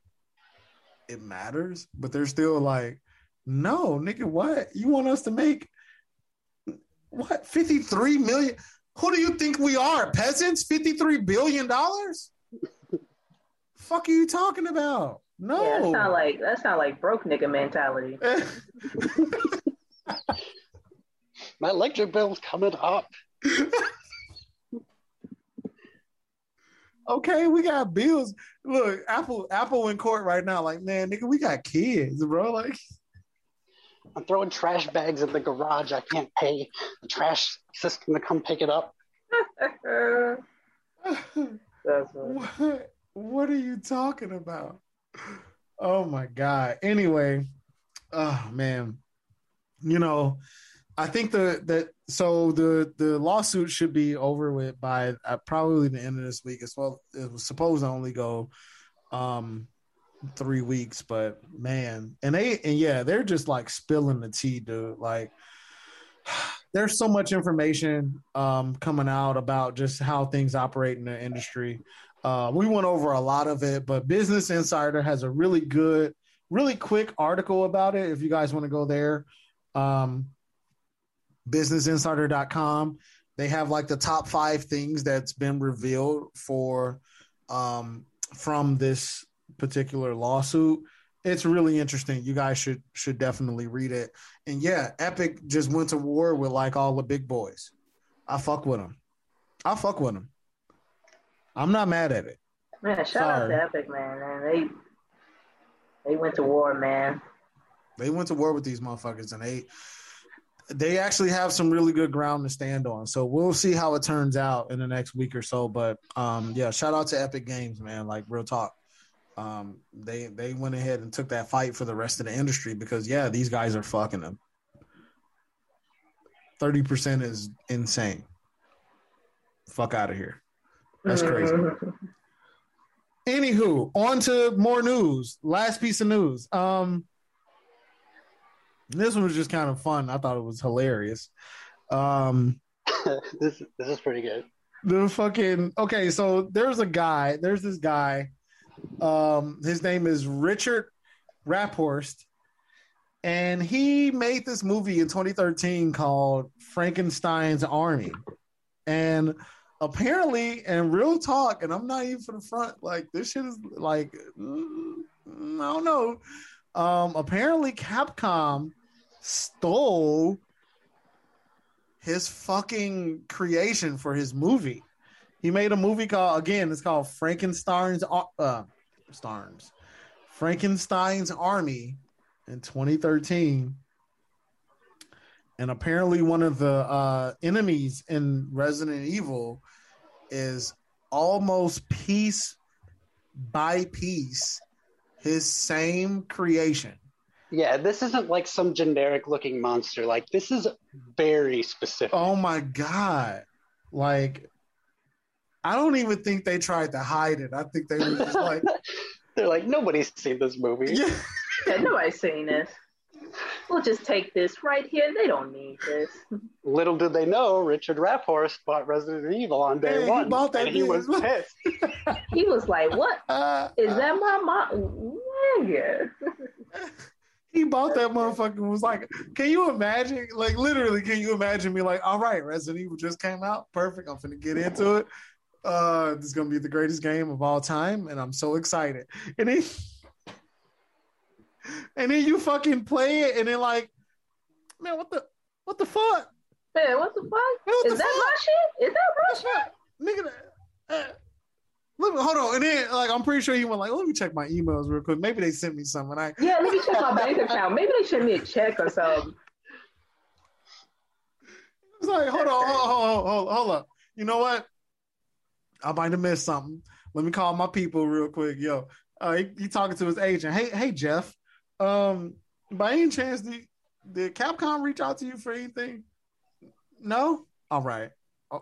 it matters but they're still like no, nigga, what? You want us to make what 53 million? Who do you think we are? Peasants? 53 billion dollars? Fuck are you talking about? No. Yeah, that's not like that's not like broke nigga mentality. My electric bill's coming up. okay, we got bills. Look, Apple Apple in court right now. Like, man, nigga, we got kids, bro. Like I'm throwing trash bags in the garage. I can't pay the trash system to come pick it up. what, what are you talking about? Oh my god. Anyway, oh man. You know, I think the that so the the lawsuit should be over with by uh, probably the end of this week as well. It was supposed to only go um three weeks, but man, and they and yeah, they're just like spilling the tea, dude. Like there's so much information um, coming out about just how things operate in the industry. Uh, we went over a lot of it, but Business Insider has a really good, really quick article about it. If you guys want to go there, um, businessinsider.com. They have like the top five things that's been revealed for um, from this particular lawsuit. It's really interesting. You guys should should definitely read it. And yeah, Epic just went to war with like all the big boys. I fuck with them. I fuck with them. I'm not mad at it. Man, shout Sorry. out to Epic, man. man. They they went to war, man. They went to war with these motherfuckers, and they they actually have some really good ground to stand on. So we'll see how it turns out in the next week or so. But um, yeah, shout out to Epic Games, man. Like real talk um, they they went ahead and took that fight for the rest of the industry because yeah, these guys are fucking them. Thirty percent is insane. Fuck out of here. That's crazy. Anywho, on to more news. Last piece of news. Um, this one was just kind of fun. I thought it was hilarious. Um, this this is pretty good. The fucking okay. So there's a guy. There's this guy um, his name is Richard Raaphorst, and he made this movie in 2013 called Frankenstein's Army. And apparently, and real talk, and I'm not even for the front. Like this shit is like mm, I don't know. Um, apparently, Capcom stole his fucking creation for his movie. He made a movie called again. It's called Frankenstein's uh, Starnes, Frankenstein's Army in 2013. And apparently, one of the uh, enemies in Resident Evil is almost piece by piece his same creation. Yeah, this isn't like some generic looking monster. Like this is very specific. Oh my god. Like I don't even think they tried to hide it. I think they were just like They're like nobody's seen this movie. Yeah. yeah, nobody's seen this. We'll just take this right here. They don't need this. Little did they know, Richard Raaphorst bought Resident Evil on day Yeah, he one, bought that and he was pissed. He was like, "What Uh, is that, my mom?" Nigga. he bought that motherfucker and was like, Can you imagine? Like literally, can you imagine me like, all right, Resident Evil just came out. Perfect. I'm finna get into it. Uh this is gonna be the greatest game of all time, and I'm so excited. And then and then you fucking play it and then like, man, what the what the fuck? Man, what the fuck? Man, what Is the that fuck? my shit? Is that my shit? Nigga, uh, look, hold on. And then, like, I'm pretty sure he went like, let me check my emails real quick. Maybe they sent me something. I Yeah, let me check my bank account. Maybe they sent me a check or something. was like, hold on, hold, hold, hold, hold up. You know what? I might have missed something. Let me call my people real quick. Yo, uh, he, he talking to his agent. Hey, hey, Jeff. Um, by any chance, did, did Capcom reach out to you for anything? No. All right.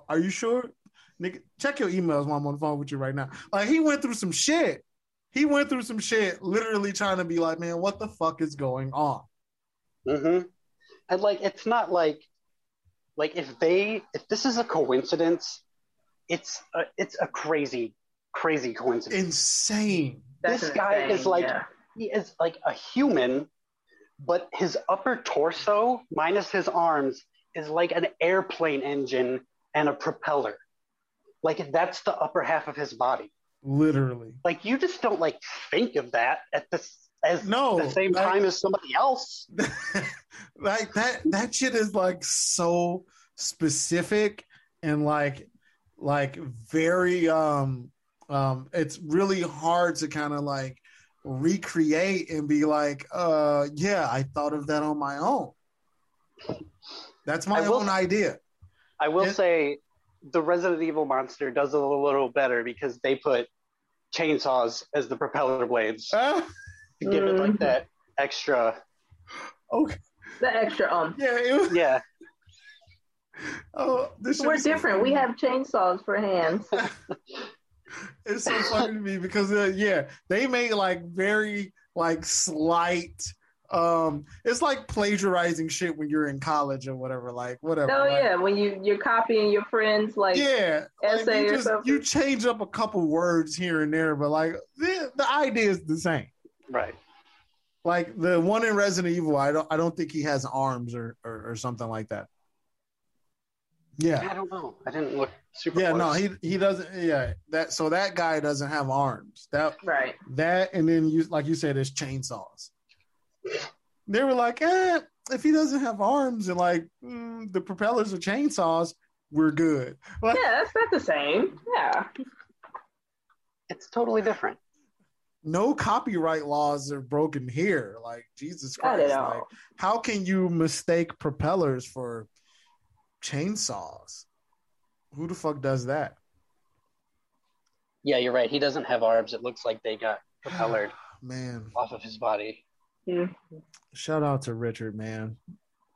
Are- you sure? Nigga, check your emails while I'm on the phone with you right now. Like he went through some shit. He went through some shit, literally trying to be like, man, what the fuck is going on? hmm And like, it's not like, like if they, if this is a coincidence, it's a, it's a crazy, crazy coincidence. Insane. That's This guy insane, is like- yeah. he is like a human, but his upper torso minus his arms is like an airplane engine and a propeller. Like that's the upper half of his body. Literally. Like you just don't like think of that at this as No, the same like- time as somebody else. like that that shit is like so specific and like like very um um it's really hard to kind of like recreate and be like uh yeah i thought of that on my own that's my will- own idea I will Yeah. say the Resident Evil monster does it a little better because they put chainsaws as the propeller blades Ah, to give it like that extra. okay The extra um. yeah it was, Yeah, oh this We're was so different. We have chainsaws for hands. it's so funny to me because uh, yeah, they made like very like slight. Um, it's like plagiarizing shit when you're in college or whatever. Like whatever. Oh like, yeah, when you you're copying your friends like yeah. Like, essay you or just something. you change up a couple words here and there, but like the, the idea is the same. right. Like the one in Resident Evil, I don't I don't think he has arms or or, or something like that. Yeah. I don't know. I didn't look super. Yeah, no, he he doesn't. Yeah, that so that guy doesn't have arms. That right. That and then you like you said, it's chainsaws. They were like, eh, if he doesn't have arms and like mm, the propellers are chainsaws, we're good. Like, Yeah, that's not the same. Yeah. It's totally different. no copyright laws are broken here. Like Jesus Christ, like how can you mistake propellers for chainsaws? Who the fuck does that? Yeah, you're right. He doesn't have arms. It looks like they got propellered Man, off of his body. Mm. Shout out to Richard, man.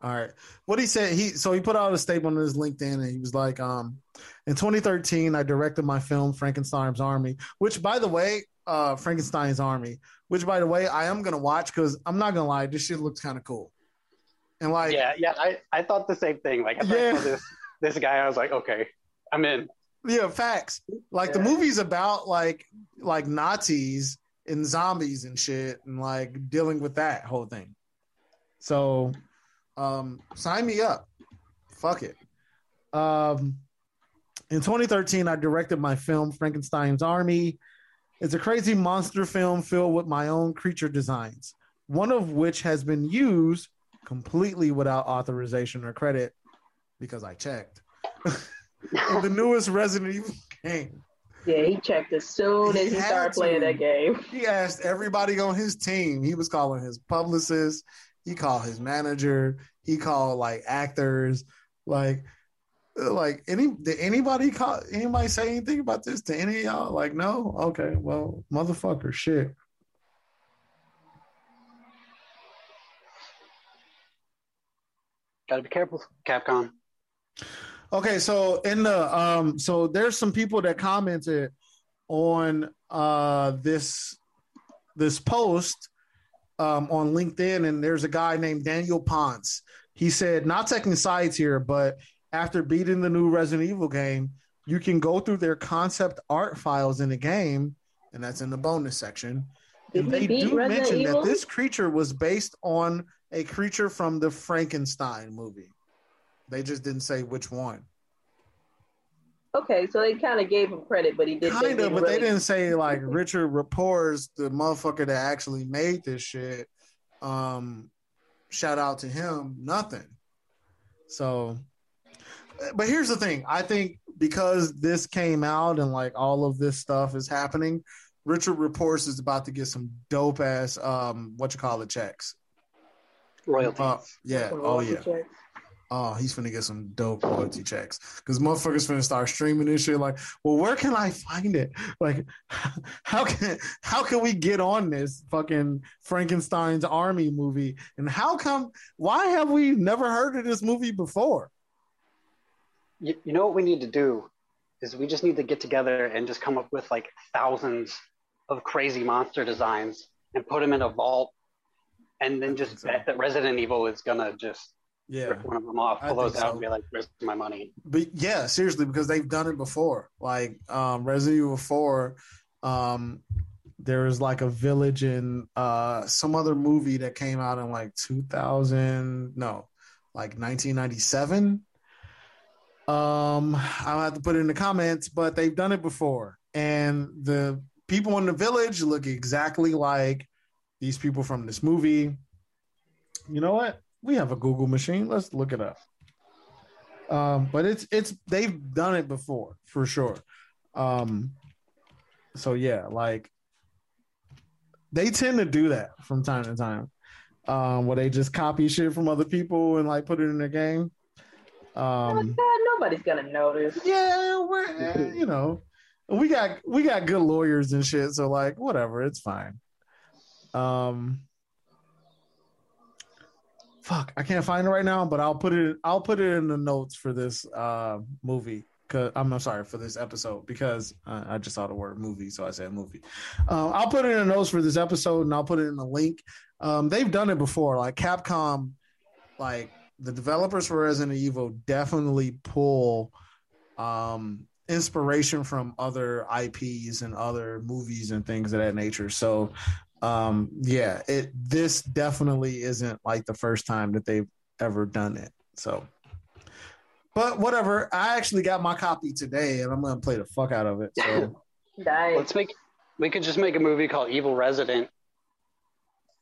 All right. What he said, he so he put out a statement on his LinkedIn and he was like, um, in 2013, I directed my film Frankenstein's Army, which by the way, uh Frankenstein's Army, which by the way, I am gonna watch because I'm not gonna lie, this shit looks kind of cool. And like yeah, yeah. I, I thought the same thing. Like I Yeah. this this guy, I was like, okay, I'm in. Yeah, facts. Like the movie's about like like Nazis and zombies and shit and like dealing with that whole thing. So um sign me up. Fuck it. Um In 2013, I directed my film Frankenstein's Army. It's a crazy monster film filled with my own creature designs, one of which has been used completely without authorization or credit because I checked. the newest Resident Evil game. Yeah, he checked as soon He as he had started to. playing that game. He asked everybody on his team. He was calling his publicist. He called his manager. He called like actors. Like, like any did anybody call anybody say anything about this to any of y'all? Like, no. Okay, well, motherfucker, shit. Gotta be careful, Capcom. Okay, so in the um, so there's some people that commented on uh this this post um on LinkedIn, and there's a guy named Daniel Ponce. He said, not taking sides here, but after beating the new Resident Evil game, you can go through their concept art files in the game, and that's in the bonus section. Did And they do Resident mention Evil? that this creature was based on a creature from the Frankenstein movie. They just didn't say which one. Okay, so they kind of gave him credit, but he did. kind of, didn't but they didn't say like Richard Raaphorst the motherfucker that actually made this shit. Um, shout out to him. Nothing. So, but here's the thing. I think because this came out and like all of this stuff is happening, Richard Raaphorst is about to get some dope ass um what you call it checks. Royalties. Uh, yeah. Oh yeah. checks. Oh, he's finna get some dope royalty checks because motherfuckers finna start streaming this shit. Like, well, where can I find it? Like, how can how can we get on this fucking Frankenstein's Army movie? And how come? Why have we never heard of this movie before? you, you know what we need to do is we just need to get together and just come up with like thousands of crazy monster designs and put them in a vault and then just so. bet that Resident Evil is gonna just Yeah, rip one of them off, I pull those out, so. and be like, "Where's my money?" but yeah, seriously, because they've done it before. Like um Resident Evil Four, um, there was like a village in uh some other movie that came out in like 2000, no, like 1997. Um, I'll have to put it in the comments, but they've done it before, and the people in the village look exactly like these people from this movie. You know what? We have a Google machine. Let's look it up. Um, but it's it's they've done it before for sure. Um, so yeah, like they tend to do that from time to time. Um, where they just copy shit from other people and like put it in their game. Oh Um, God, nobody's gonna notice. yeah, we're eh, you know, we got we got good lawyers and shit, so like whatever, it's fine. Um fuck, I can't find it right now, but I'll put it I'll put it in the notes for this uh movie. Cause I'm, I'm sorry for this episode because I just saw the word movie, so I said movie. Uh, I'll put it in the notes for this episode, and I'll put it in the link. Um, they've done it before, like Capcom, like the developers for Resident Evil definitely pull um, inspiration from other IPs and other movies and things of that nature. So, um, yeah, it this definitely isn't like the first time that they've ever done it. So, but whatever. I actually got my copy today, and I'm gonna play the fuck out of it. So, Nice. Let's make. We could just make a movie called Evil Resident.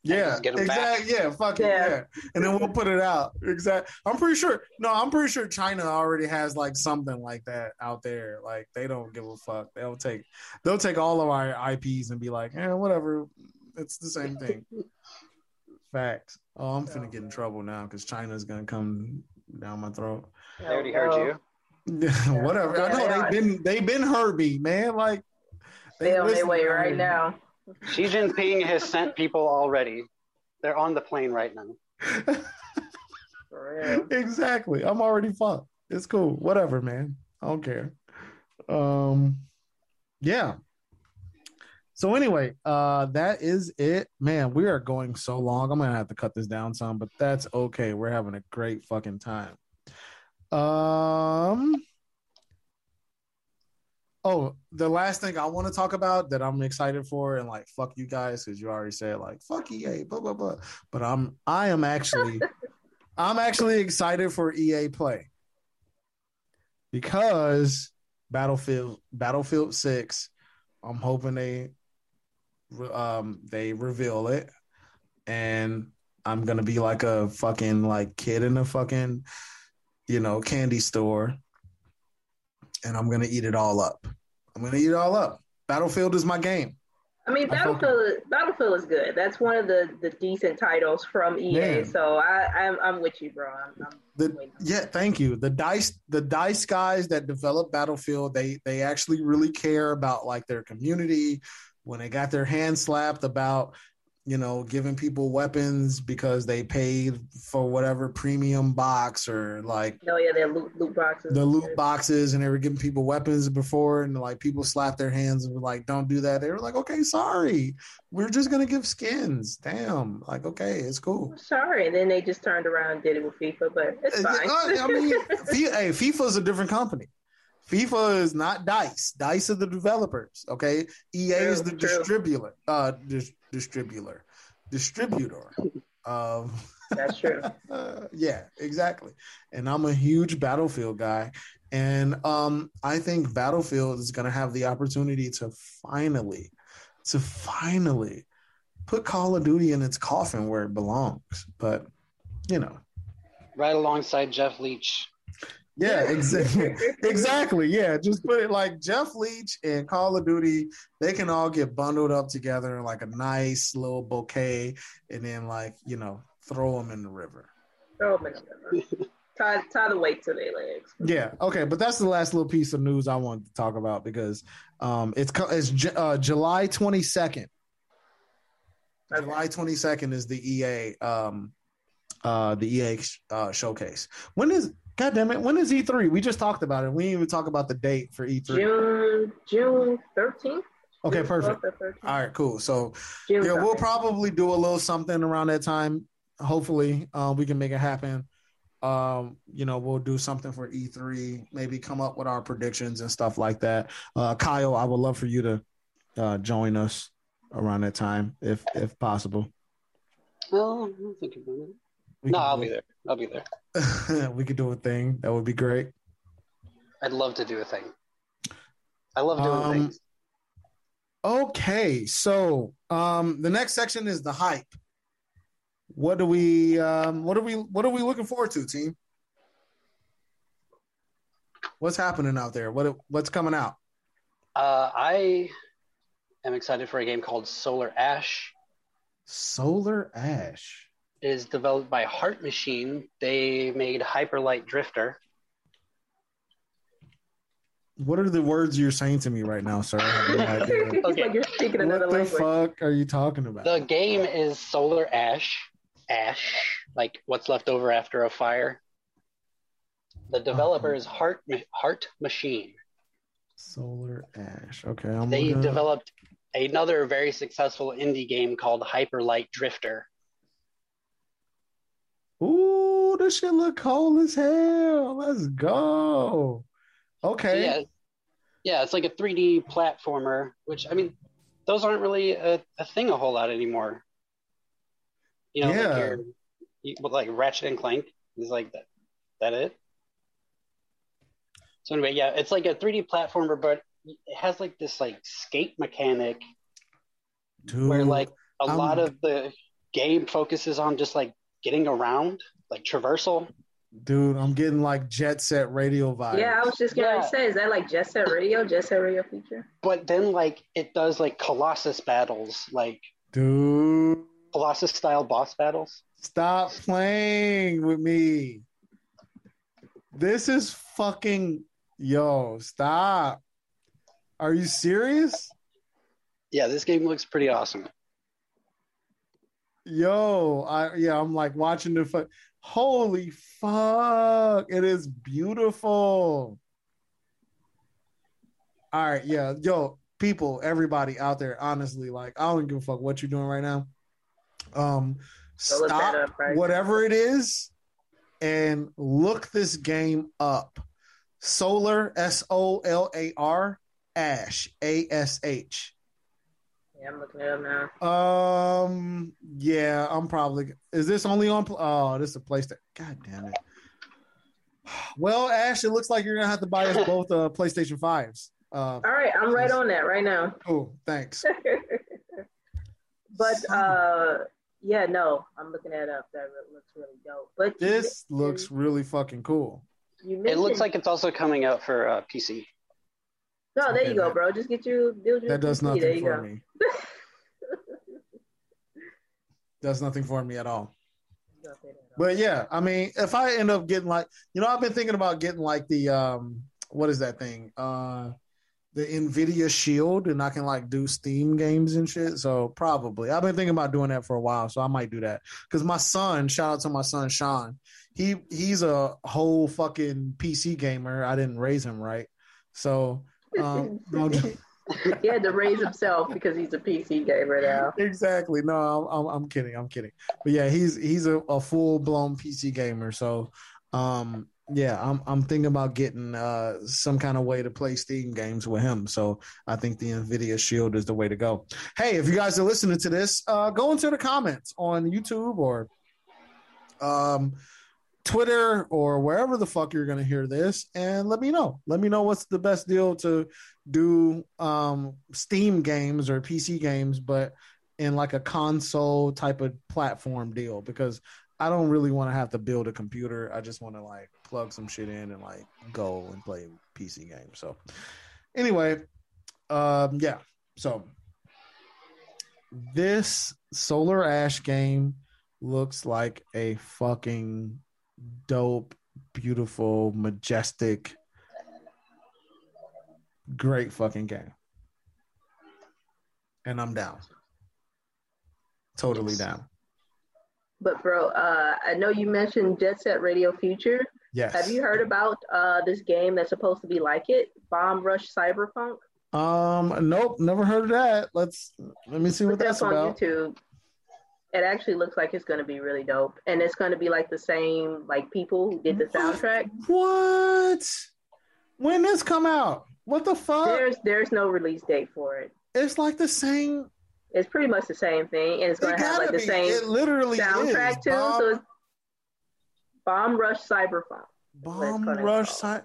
yeah, just back. exactly. Yeah, fuck it. Yeah. Yeah, and then we'll put it out. Exactly. I'm pretty sure. No, I'm pretty sure China already has like something like that out there. Like they don't give a fuck. They'll take they'll take all of our IPs and be like, yeah, whatever. It's the same thing. Facts. Oh, I'm finna get in trouble now because China's gonna come down my throat. I already heard you. whatever. I know they they've been they've been Herbie, man. Like They on their way right Herbie. now. Xi Jinping has sent people already. They're on the plane right now. Exactly. I'm already fucked. It's cool. Whatever, man. I don't care. Um yeah. So anyway, uh that is it. Man, we are going so long. I'm gonna have to cut this down some, but that's okay. We're having a great fucking time. Um Oh, the last thing I want to talk about that I'm excited for, and like fuck you guys, because you already said like fuck EA, blah blah blah. But I'm I am actually I'm actually excited for EA Play because Battlefield Battlefield Six. I'm hoping they um they reveal it, and I'm gonna be like a fucking like kid in a fucking you know candy store, and I'm gonna eat it all up. I'm gonna eat it all up. Battlefield is my game. I mean, I Battlefield Battlefield is good. That's one of the, the decent titles from EA. Yeah. So I I'm, I'm with you, bro. I'm, I'm The, yeah, thank you. The Dice, the Dice guys that develop Battlefield, they they actually really care about like their community. When they got their hand slapped about, you know, giving people weapons because they paid for whatever premium box or like No, yeah, they're loot, loot boxes. the loot boxes, and they were giving people weapons before, and like people slapped their hands and were like, "Don't do that." They were like, "Okay, sorry, we're just gonna give skins." Damn, like okay, it's cool. Sorry, and then they just turned around and did it with FIFA, but it's fine. Uh, I mean, Fi- hey, FIFA is a different company. FIFA is not Dice. Dice are the developers. Okay, EA is the true. distributor. Uh, dis- distributor, distributor. of That's true. uh, yeah, exactly. And I'm a huge Battlefield guy, and um, I think Battlefield is going to have the opportunity to finally, to finally put Call of Duty in its coffin where it belongs. But you know, Right alongside Jeff Leach. Yeah, exactly. exactly. Yeah, just put it like Jeff Leach and Call of Duty. They can all get bundled up together in like a nice little bouquet, and then like you know throw them in the river. Throw 'em in the river. tie, tie the weight to their legs. Yeah. Okay, but that's the last little piece of news I wanted to talk about because um, it's it's uh, July twenty second. Okay. July twenty second is the EA um, uh, the EA uh, showcase. When is God damn it? When is E three? We just talked about it. We didn't even talk about the date for E three. June June thirteenth. Okay, perfect. All right, cool. So June yeah, we'll probably do a little something around that time. Hopefully, uh, we can make it happen. Um, you know, we'll do something for E3, maybe come up with our predictions and stuff like that. Uh, Kyle, I would love for you to uh, join us around that time, if if possible. Well, I'm thinking about it. We No, I'll be there. I'll be there. we could do a thing. That would be great. I'd love to do a thing. I love doing Um, things. Okay, so um, the next section is the hype. What do we um, what are we what are we looking forward to, team? What's happening out there? What what's coming out? Uh, I am excited for a game called Solar Ash. Solar Ash. It is developed by Heart Machine. They made Hyper Light Drifter. What are the words you're saying to me right now, sir? I have no idea. it's Okay. like you're speaking what the language. fuck are you talking about? The game is Solar Ash. Ash, like what's left over after a fire. The developer is Heart Heart Machine. Solar Ash. Okay, I'm They looking- developed another very successful indie game called Hyper Light Drifter. Ooh, this shit look cold as hell. Let's go. Okay. yeah, yeah, it's like a 3D platformer, which I mean, those aren't really a, a thing a whole lot anymore. You know, Yeah. like your you, like Ratchet and Clank is like that. That it. So anyway, yeah, it's like a 3D platformer, but it has like this like skate mechanic Dude, where like a I'm- lot of the game focuses on just like getting around, like traversal. dude, I'm getting like Jet Set Radio vibes. Yeah, I was just gonna Yeah. say, is that like Jet Set Radio? Jet Set Radio Future? But then like it does like Colossus battles, like Dude, Colossus style boss battles. stop playing with me. This is fucking yo, stop. Are you serious? Yeah, this game looks pretty awesome. Yo, I yeah, I'm like watching the fu- holy fuck. It is beautiful. All right, yeah. Yo, people, everybody out there, honestly, like I don't give a fuck what you're doing right now. Um stop up, right? whatever it is and look this game up. Solar S O L A R Ash A S H. Yeah, I'm looking it up now. Um. Yeah, I'm probably. Is this only on? pl- Oh, this is a place that. God damn it. Well, Ash, it looks like you're gonna have to buy us both uh, PlayStation fives. Uh, All right, I'm right on that right now. cool, thanks. but uh, yeah, no, I'm looking that up. That looks really dope. But This men- looks really fucking cool. You It looks like it's also coming out for uh, PC. No. There Okay, you go, that- bro. Just get you. That does PC. There nothing you for go. me. Does nothing for me at all. But yeah, I mean, if I end up getting like, you know, I've been thinking about getting like the um, what is that thing? Uh, the Nvidia Shield, and I can like do Steam games and shit. So probably, I've been thinking about doing that for a while. So I might do that because my son, shout out to my son Sean, he he's a whole fucking PC gamer. I didn't raise him right, so um, no, he had to raise himself because he's a PC gamer now. exactly. No, I'm, I'm, I'm kidding. I'm kidding. But yeah, he's he's a, a full blown PC gamer. So, um, yeah, I'm I'm thinking about getting uh some kind of way to play Steam games with him. So I think the Nvidia Shield is the way to go. Hey, if you guys are listening to this, uh, go into the comments on YouTube or um. Twitter or wherever the fuck you're gonna hear this, and let me know. Let me know what's the best deal to do um Steam games or PC games, but in like a console type of platform deal because I don't really want to have to build a computer. I just want to like plug some shit in and like go and play PC games. So anyway, um yeah. So this Solar Ash game looks like a fucking dope, beautiful, majestic great fucking game. And I'm down. Totally Yes. down. But bro, uh, I know you mentioned Jet Set Radio Future. Yes. Have you heard about uh, this game that's supposed to be like it? Bomb Rush Cyberpunk. Um, nope, never heard of that. Let's let me see what Look that's on about. YouTube. It actually looks like it's going to be really dope, and it's going to be like the same like people who did the soundtrack. What? When this come out? What the fuck? There's there's no release date for it. it's like the same. It's pretty much the same thing, and it's going It to have like the be. same It literally soundtrack is. too. Bomb, so it's Bomb Rush Cyberpunk. Bomb Rush. call.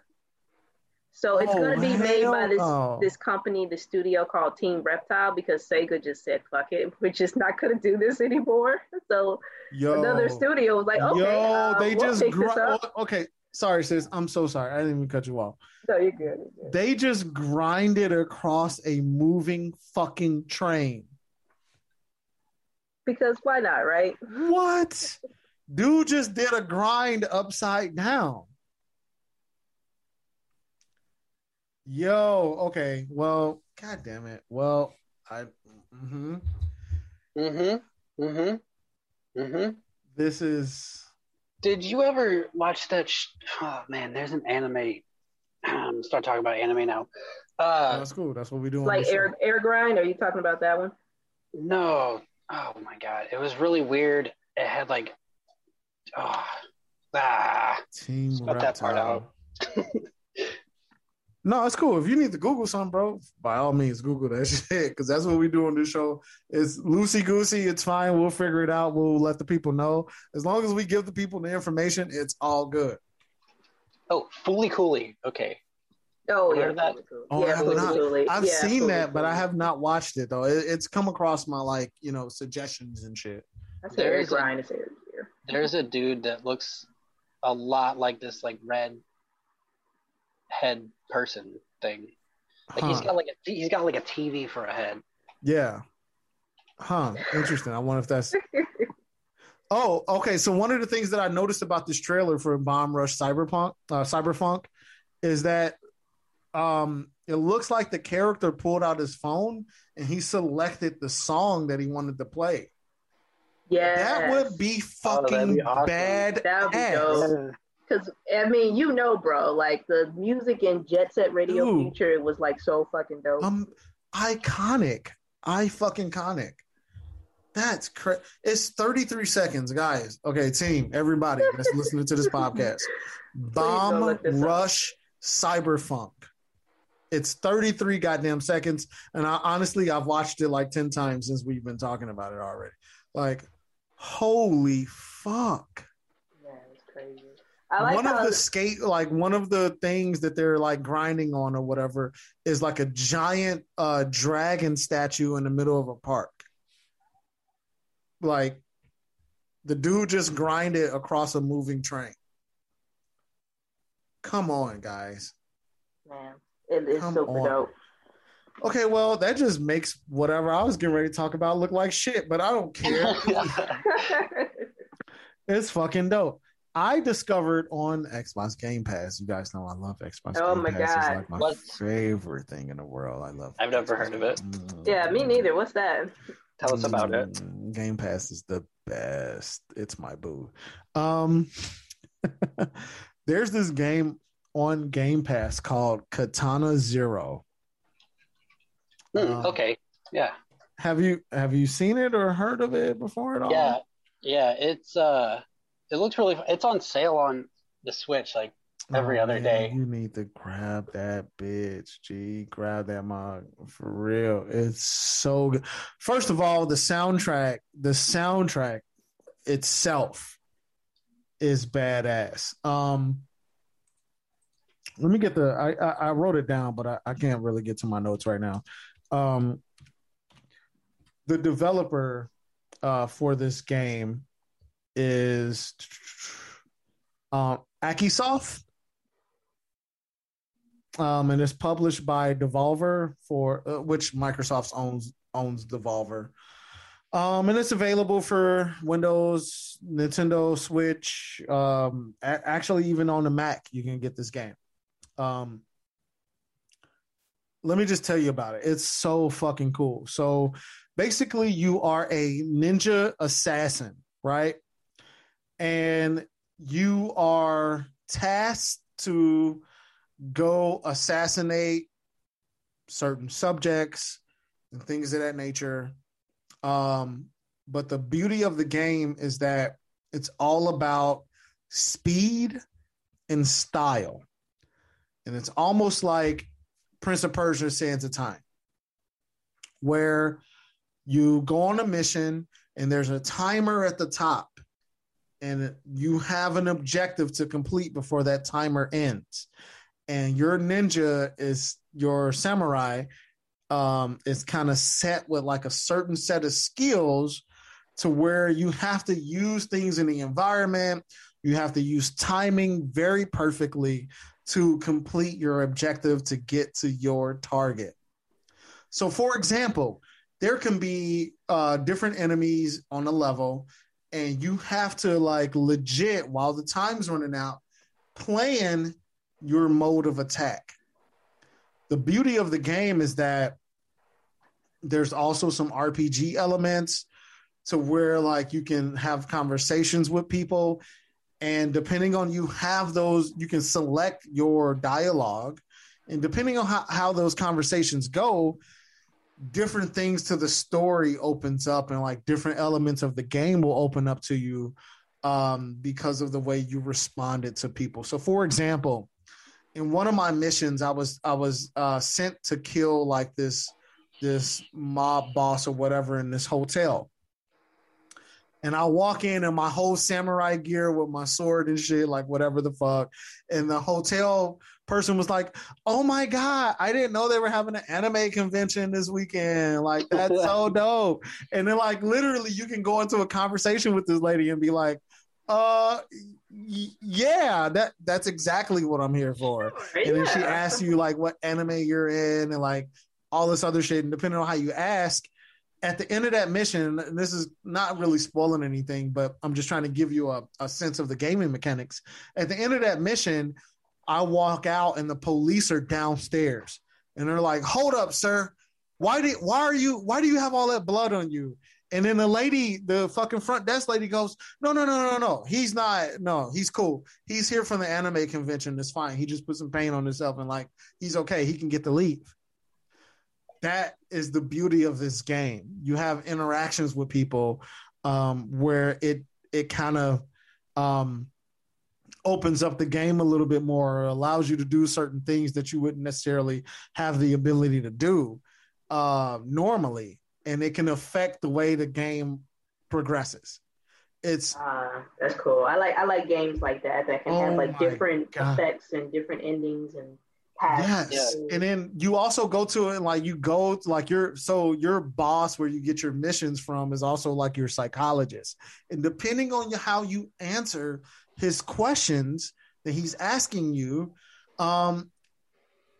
So it's Oh, going to be made by this no. this company, the studio called Team Reptile, because Sega just said fuck it, we're just not going to do this anymore. So Yo, another studio was like, okay, yo, uh, they we'll just gr- oh, okay. Sorry, sis. I'm so sorry. I didn't even cut you off. No, you're good. You're good. They just grinded across a moving fucking train. Because why not, right? What? Dude just did a grind upside down. Yo, okay. Well, god damn it. Well, I hmm Mm-hmm. Mm-hmm. Mm-hmm. this is Did you ever watch that? Sh- oh man, there's an anime. Um, start talking about anime now. Uh, that's cool. That's what we do. on Like this show. air air grind. Are you talking about that one? no. Oh my god, it was really weird. It had like, oh, ah, Team cut that part out. No, it's cool. If you need to Google something, bro, by all means, Google that shit because that's what we do on this show. It's loosey goosey. It's fine. We'll figure it out. We'll let the people know. As long as we give the people the information, it's all good. oh, Fooly Cooly. Okay, Oh yeah, that? Oh, I yeah, have Fully I've Yeah, seen Fully that, but I have not watched it though. It, it's come across my like you know suggestions and shit. That's There air is a- grind. It's air gear. there's a dude that looks a lot like this, like red head person thing. Like he's Huh. got like a he's got like a TV for a head. Yeah. Huh. Interesting. I wonder if that's. Oh, okay. So one of the things that I noticed about this trailer for Bomb Rush Cyberpunk, uh, Cyberpunk, is that um, it looks like the character pulled out his phone and he selected the song that he wanted to play. Yeah, That would be Oh, fucking be awesome. bad. That would be ass. dope. Because I mean, you know, bro, like the music in Jet Set Radio Dude. Future was like so fucking dope. Um, iconic. I fucking conic. That's crazy. It's 33 seconds, guys. Okay, team, everybody that's listening to this podcast. Bomb this up. Rush Cyberpunk. It's 33 goddamn seconds. And I honestly, I've watched it like 10 times since we've been talking about it already. Like, holy fuck. yeah, it's crazy. I like one of the skate like one of the things that they're like grinding on or whatever is like a giant uh dragon statue in the middle of a park. Like the dude just grinded across a moving train. Come on guys. Man, it is Come super on. dope. okay well that just makes whatever i was getting ready to talk about look like shit but i don't care. It's fucking dope I discovered on Xbox Game Pass. You guys know I love Xbox. Oh Game my Pass. It's God. like my What? favorite thing in the world. I love. I've never heard of it. Mm. yeah, me neither. What's that? Tell us about it. Mm, Game Pass is the best. It's my boo. Um, there's this game on Game Pass called Katana Zero. Hmm, Um, okay. Yeah. Have you have you seen it or heard of it before at all? Yeah. Yeah. It's uh it looks really it's on sale on the Switch like every Oh, other man, day. You need to grab that bitch, G. Grab that mug for real. It's so good. First of all, the soundtrack, the soundtrack itself is badass. Um, let me get the. I I, I wrote it down, but I, I can't really get to my notes right now. Um, the developer uh, for this game is um, Askiisoft. Um, and it's published by Devolver for uh, which Microsoft owns owns Devolver. Um, and it's available for Windows, Nintendo Switch, um, a- actually even on the Mac you can get this game. Um, let me just tell you about it. It's so fucking cool. So basically, you are a ninja assassin, right? And you are tasked to go assassinate certain subjects and things of that nature. Um, but the beauty of the game is that it's all about speed and style. And it's almost like Prince of Persia Sands of Time, where you go on a mission and there's a timer at the top, and you have an objective to complete before that timer ends. And your ninja is your samurai um, is kind of set with like a certain set of skills to where you have to use things in the environment. You have to use timing very perfectly to complete your objective to get to your target. So, for example, there can be uh, different enemies on a level, and you have to like legit while the time's running out, plan your mode of attack. The beauty of the game is that there's also some RPG elements to where like you can have conversations with people and depending on you have those you can select your dialogue and depending on how, how those conversations go different things to the story opens up and like different elements of the game will open up to you um, because of the way you responded to people so for example in one of my missions i was i was uh, sent to kill like this this mob boss or whatever in this hotel and I walk in in my whole samurai gear with my sword and shit, like whatever the fuck. And the hotel person was like, "Oh my god, I didn't know they were having an anime convention this weekend. Like that's so dope." And then, like, literally, you can go into a conversation with this lady and be like, "Uh, y- yeah, that that's exactly what I'm here for." And then she asks you like what anime you're in and like all this other shit. And depending on how you ask, at the end of that mission, and this is not really spoiling anything, but I'm just trying to give you a, a sense of the gaming mechanics. At the end of that mission, I walk out and the police are downstairs and they're like, Hold up, sir. Why did why are you why do you have all that blood on you? And then the lady, the fucking front desk lady goes, No, no, no, no, no. He's not no, he's cool. He's here from the anime convention. It's fine. He just put some paint on himself and like he's okay. He can get to leave that is the beauty of this game. You have interactions with people um, where it it kind of um, opens up the game a little bit more, or allows you to do certain things that you wouldn't necessarily have the ability to do uh, normally, and it can affect the way the game progresses. it's uh, that's cool. I like I like games like that that can Oh have like different God. effects and different endings and paths. Yes. And then you also go to it like you go to, like your so your boss where you get your missions from is also like your psychologist. And depending on how you answer his questions that he's asking you, um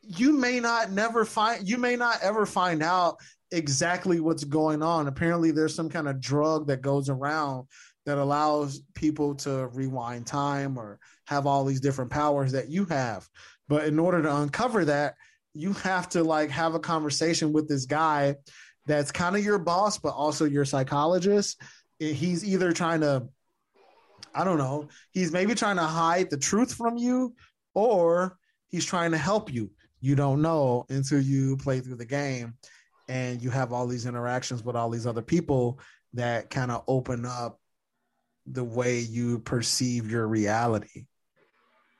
you may not never find you may not ever find out exactly what's going on. Apparently there's some kind of drug that goes around that allows people to rewind time or have all these different powers that you have. But in order to uncover that, you have to like have a conversation with this guy that's kind of your boss, but also your psychologist. He's either trying to, I don't know, he's maybe trying to hide the truth from you, or he's trying to help you. You don't know until you play through the game and you have all these interactions with all these other people that kind of open up the way you perceive your reality.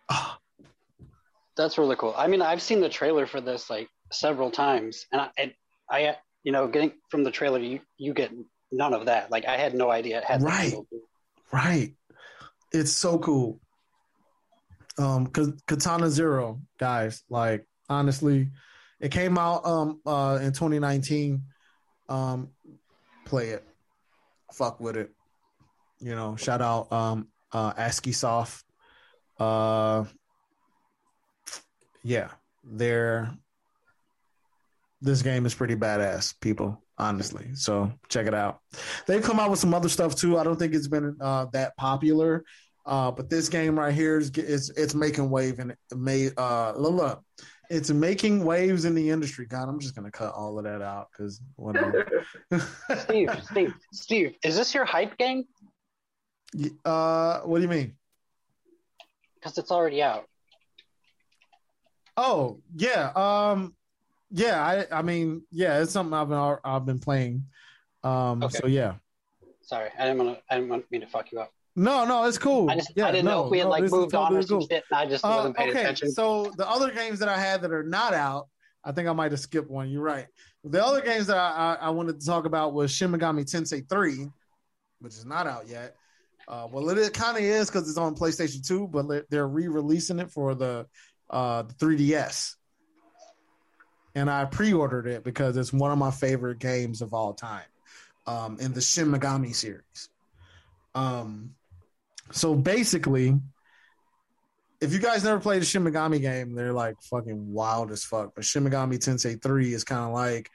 Ah, That's really cool. I mean, I've seen the trailer for this like several times, and I, and I, you know, getting It's so cool. Um, Katana Zero, guys, like honestly, it came out um uh in 2019. Um, play it, fuck with it. You know, shout out um uh Askiisoft. Uh, yeah, they're this game is pretty badass, people. Honestly, so check it out. They've come out with some other stuff too. I don't think it's been uh, that popular, uh, but this game right here is it's it's making wave and it made uh look, it's making waves in the industry. God, I'm just gonna cut all of that out because whatever. Steve, Steve, Steve, is this your hype game? uh, what do you mean? Because it's already out. Oh yeah, um, yeah. I I mean yeah, it's something I've been I've been playing. Um, Okay. so yeah. Sorry, I didn't want to. I didn't want me to fuck you up. No, no, it's cool. I just yeah, I didn't know no, if we had no, like moved on or totally some cool. shit. And I just Uh, wasn't paying okay, attention. so the other games that I had that are not out, I think I might have skipped one. You're right. The other games that I, I, I wanted to talk about was Shin Megami Tensei 3, which is not out yet. Uh, well, it, kind of is because it's on PlayStation 2, but they're- they're re-releasing it for the uh, the 3DS. And I pre-ordered it because it's one of my favorite games of all time um, in the Shin Megami series. Um, so basically, if you guys never played a Shin Megami game, they're like fucking wild as fuck. But Shin Megami Tensei 3 is kind of like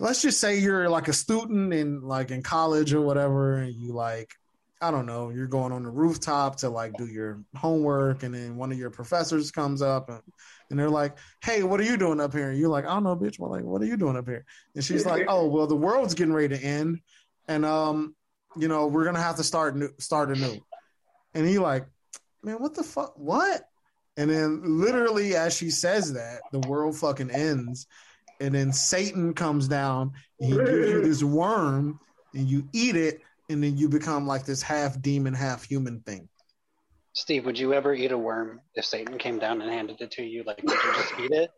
let's just say you're like a student in like in college or whatever, and you like, I don't know, you're going on the rooftop to like do your homework, and then one of your professors comes up and, and they're like, Hey, what are you doing up here? And you're like, I don't know, bitch. Well, like, what are you doing up here? And she's like, Oh, well, the world's getting ready to end, and um, you know, we're gonna have to start new start anew. And he like, man, what the fuck? What? And then literally as she says that, the world fucking ends. And then Satan comes down and he gives you this worm and you eat it, and then you become like this half demon, half human thing. Steve, would you ever eat a worm if Satan came down and handed it to you? Like, would you just eat it?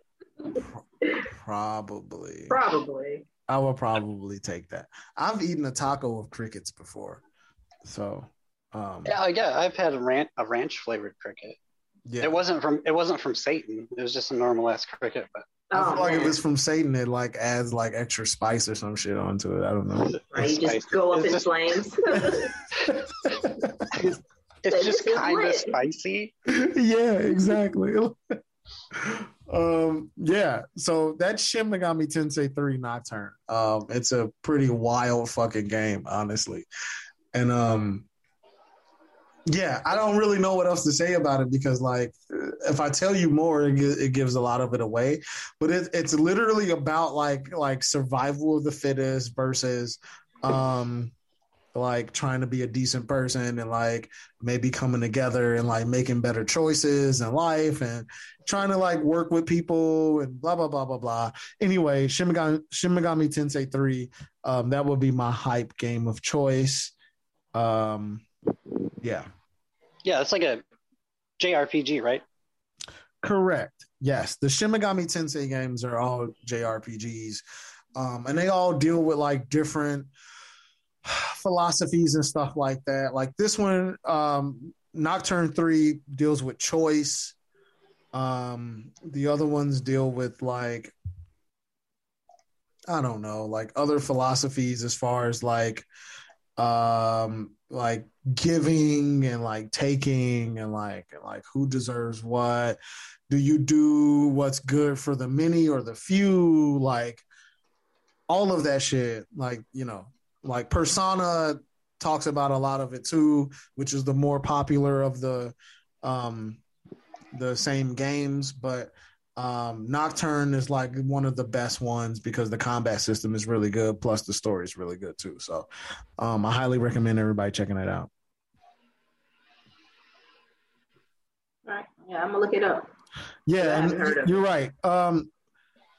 Probably. Probably. I will probably take that. I've eaten a taco of crickets before. So um Yeah, yeah. I've had a ranch, a ranch flavored cricket. yeah. It wasn't from it wasn't from Satan. It was just a normal ass cricket. But I feel Oh, like if man. it's from Satan, it like adds like extra spice or some shit onto it. I don't know. Right, you just go up It's in just- flames. it's just kind of spicy. yeah, exactly. um, yeah. So that's Shin Megami Tensei 3 Nocturne. Um, it's a pretty wild fucking game, honestly. And um yeah, I don't really know what else to say about it because, like, if I tell you more, it, it gives a lot of it away. But it, it's literally about like like survival of the fittest versus um like trying to be a decent person and like maybe coming together and like making better choices in life and trying to like work with people and blah blah blah blah blah. Anyway, Shin Megami, Shin Megami Tensei 3, um, that would be my hype game of choice. Um, yeah, Yeah, it's like a JRPG, right? correct. Yes, the Shin Megami Tensei games are all JRPGs, um, and they all deal with like different philosophies and stuff like that. Like this one, um, Nocturne Three deals with choice. Um, the other ones deal with like I don't know, like other philosophies as far as like um like giving and like taking and like and like who deserves what do you do what's good for the many or the few like all of that shit like you know like persona talks about a lot of it too which is the more popular of the um the same games but um nocturne is like one of the best ones because the combat system is really good plus the story is really good too. So um i highly recommend everybody checking it out. All right. Yeah, I'm gonna look it up. yeah and haven't heard of you're right. Um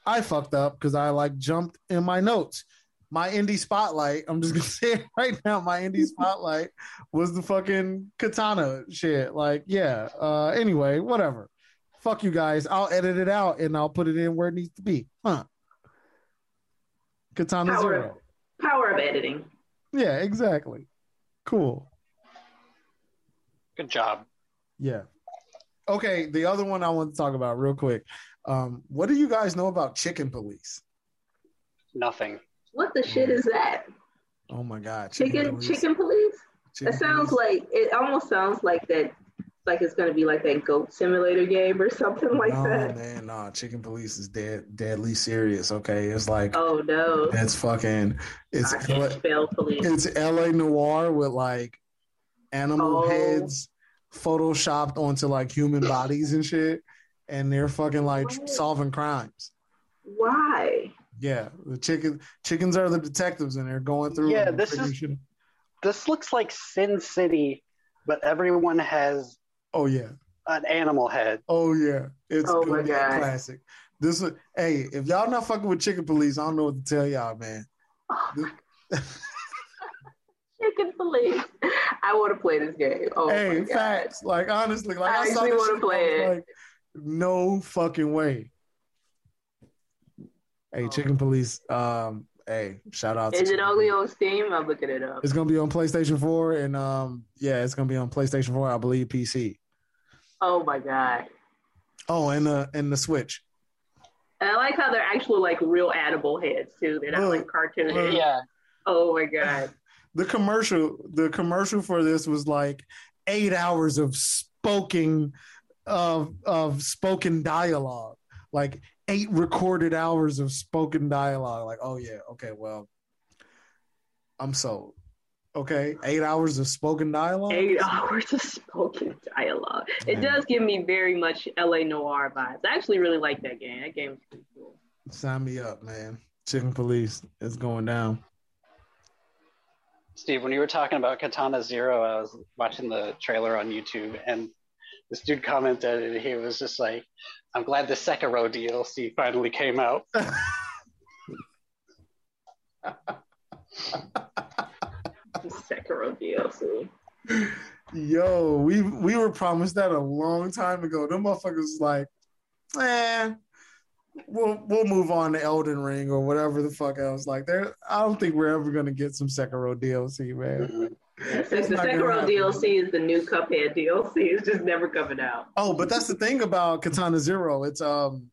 i fucked up because i like jumped in my notes my indie spotlight i'm just gonna say it right now my indie spotlight was the fucking katana shit. Like yeah uh anyway whatever. Fuck you guys. I'll edit it out and i'll put it in where it needs to be. Huh. Katana Power, zero. power of editing. yeah exactly. Cool. Good job. yeah. Okay the other one i want to talk about real quick. Um what do you guys know about chicken police? Nothing. What the shit mm. is that? oh my god Chicken Police. chicken police? Chicken That sounds Police. like it almost sounds like that like it's gonna be like that goat simulator game or something like no, that. man, no. Chicken Police is dead, deadly serious. Okay, it's like Oh no. that's fucking. It's I can't L- spell police. it's L.A. Noire with like animal Oh. heads photoshopped onto like human bodies and shit, and they're fucking like What? solving crimes. Why? Yeah, the chicken chickens are the detectives, and they're going through. Yeah, this is- shit- This looks like Sin City, but everyone has Oh yeah, an animal head. oh yeah. It's Oh, my God. classic. This is hey, if y'all not fucking with Chicken Police, I don't know what to tell y'all, man. Oh, chicken police. I want to play this game. Oh hey, my god. facts. Like honestly, like I I, saw this wanna play it. like, no fucking way. Hey, Oh. Chicken Police. Um, hey, shout out. to Is it Chicken only Police. on Steam? I'm looking it up. It's gonna be on PlayStation 4 and um, yeah, it's gonna be on PlayStation 4. I believe PC. Oh my god. Oh, and the and the Switch. And I like how they're actually like real animal heads too. They're not like cartoon heads. Yeah. Oh my god. The commercial, the commercial for this was like eight hours of spoken of of spoken dialogue, like eight recorded hours of spoken dialogue. Like, oh yeah, okay, well, I'm sold. Okay, eight hours of spoken dialogue. Eight hours of spoken dialogue. It does give me very much LA Noire vibes. I actually really like that game. That game is pretty cool. Sign me up, man. Chicken Police is going down. Steve, when you were talking about Katana Zero, I was watching the trailer on YouTube and this dude commented and he was just like, I'm glad the Sekiro DLC finally came out. The Sekiro DLC. Yo, we we were promised that a long time ago. Them motherfuckers was like, eh, we'll we'll move on to Elden Ring or whatever the fuck else. Like, there, I don't think we're ever gonna get some Sekiro DLC, man. Yeah, It's the Sekiro. DLC is the new Cuphead DLC, it's just never coming out. Oh, but that's the thing about Katana Zero. It's um,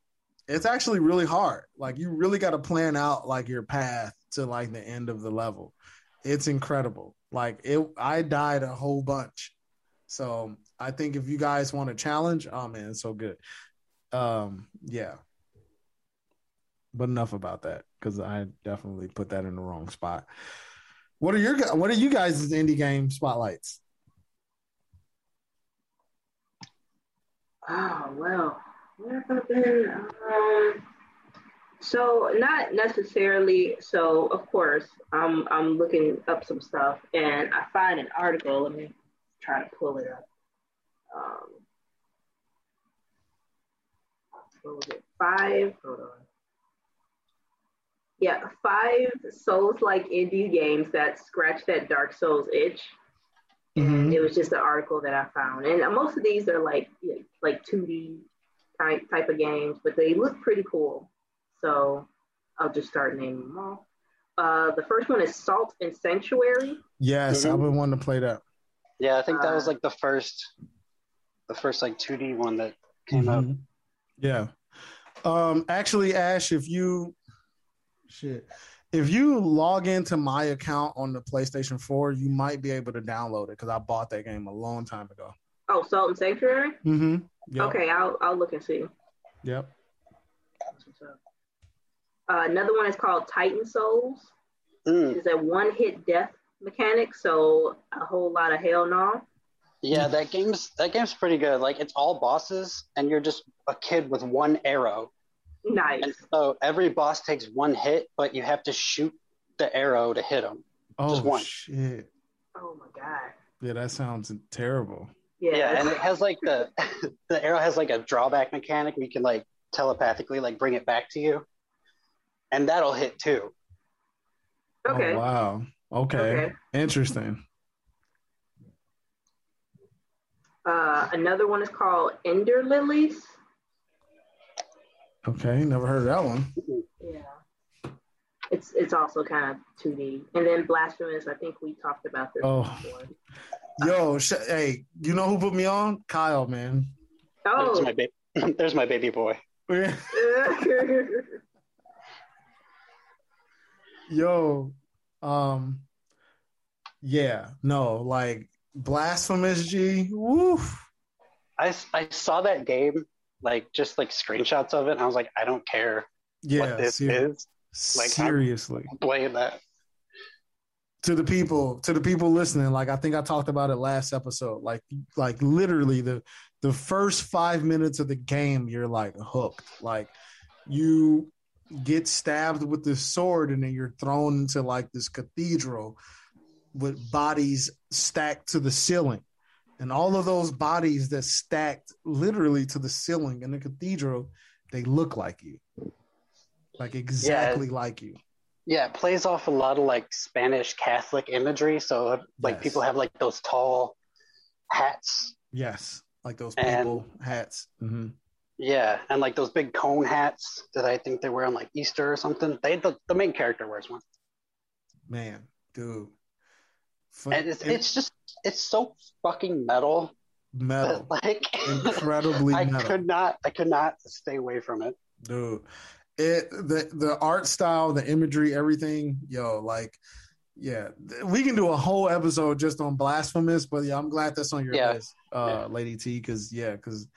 it's actually really hard. Like, you really got to plan out like your path to like the end of the level. It's incredible. Like it, I died a whole bunch. So I think if you guys want a challenge, oh man, it's so good. Um, yeah. But enough about that because I definitely put that in the wrong spot. What are your what are you guys' indie game spotlights? Oh well, where have? Um, so not necessarily. So of course, I'm I'm looking up some stuff, and I find an article. Let me try to pull it up. Um, what was it? Five. Hold on. Yeah, five Souls-like indie games that scratch that Dark Souls itch. Mhm. It was just an article that I found, and most of these are like like 2D type type of games, but they look pretty cool. So I'll just start naming them off. Uh, the first one is Salt and Sanctuary. Yes, Mhm. I've been wanting to play that. Yeah, I think that was Uh, like the first, the first like 2D one that came out. Mhm. Yeah. Um, actually, Ash, if you shit, if you log into my account on the PlayStation 4, you might be able to download it because I bought that game a long time ago. Oh, Salt and Sanctuary. Mm-hmm. Yep. Okay, I'll I'll look and see. Yep. That's what's up. Uh, another one is called Titan Souls. Mm. It's a one-hit death mechanic, so a whole lot of hell no. Yeah, that game's that game's pretty good. Like it's all bosses, and you're just a kid with one arrow, Nice. and so every boss takes one hit, but you have to shoot the arrow to hit them. Oh Just one. shit. Oh my god. Yeah, that sounds terrible. Yeah. Yeah, and it has like the the arrow has like a drawback mechanic where you can like telepathically like bring it back to you, and that'll hit too. okay. Oh, wow. Okay. Okay. Interesting. Uh, another one is called Ender Lilies. Okay. Never heard of that one. Yeah. It's it's also kind of 2D. And then Blasphemous, I think we talked about this Oh. before. Yo, sh- hey, you know who put me on? Kyle, man. Oh, There's my baby. There's my baby boy. Yo, um, yeah, no, like blasphemous G. Woof. I saw that game like just like screenshots of it, and I was like, I don't care Yeah, what this ser- is. Like, seriously. I'm playing that. to the people, to the people listening, like I think I talked about it last episode. Like, like literally the the first five minutes of the game, you're like hooked. Like you get stabbed with this sword, and then you're thrown into like this cathedral with bodies stacked to the ceiling. And all of those bodies that stacked literally to the ceiling in the cathedral, they look like you. Like exactly like you. Yeah, it plays off a lot of like Spanish Catholic imagery. So like Yes. people have like those tall hats. Yes. Like those And- people hats. hmm Yeah, and like those big cone hats that I think they wear on like Easter or something. They the, the main character wears one. Man, dude. Fu- And it's it's just it's so fucking metal. metal. like Incredibly I metal. could not I could not stay away from it. dude. It the the art style, the imagery, everything, yo, like, yeah, we can do a whole episode just on blasphemous. But yeah, I'm glad that's on your Yeah. list, uh, Yeah. Lady T, because yeah, because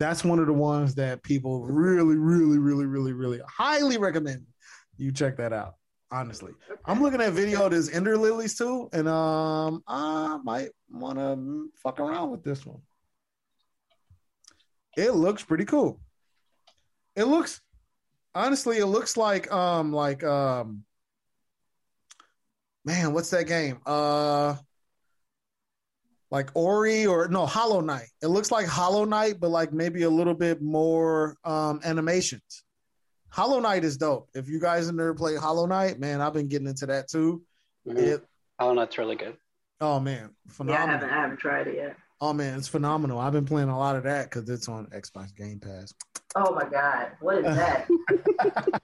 that's one of the ones that people really, really, really, really, really highly recommend you check that out. Honestly, I'm looking at video of this Ender Lilies too, and um, I might want to fuck around with this one. It looks pretty cool. It looks honestly, it looks like um like um man, what's that game? Uh like Ori or no Hollow Knight. It looks like Hollow Knight, but like maybe a little bit more um animations. Hollow Knight is dope. If you guys have never played Hollow Knight, man, I've been getting into that too. Mhm. It Oh, that's really good. oh man, Yeah, I haven't I haven't tried it yet. Oh man, it's phenomenal. I've been playing a lot of that because it's on Xbox Game Pass. Oh my god, what is that?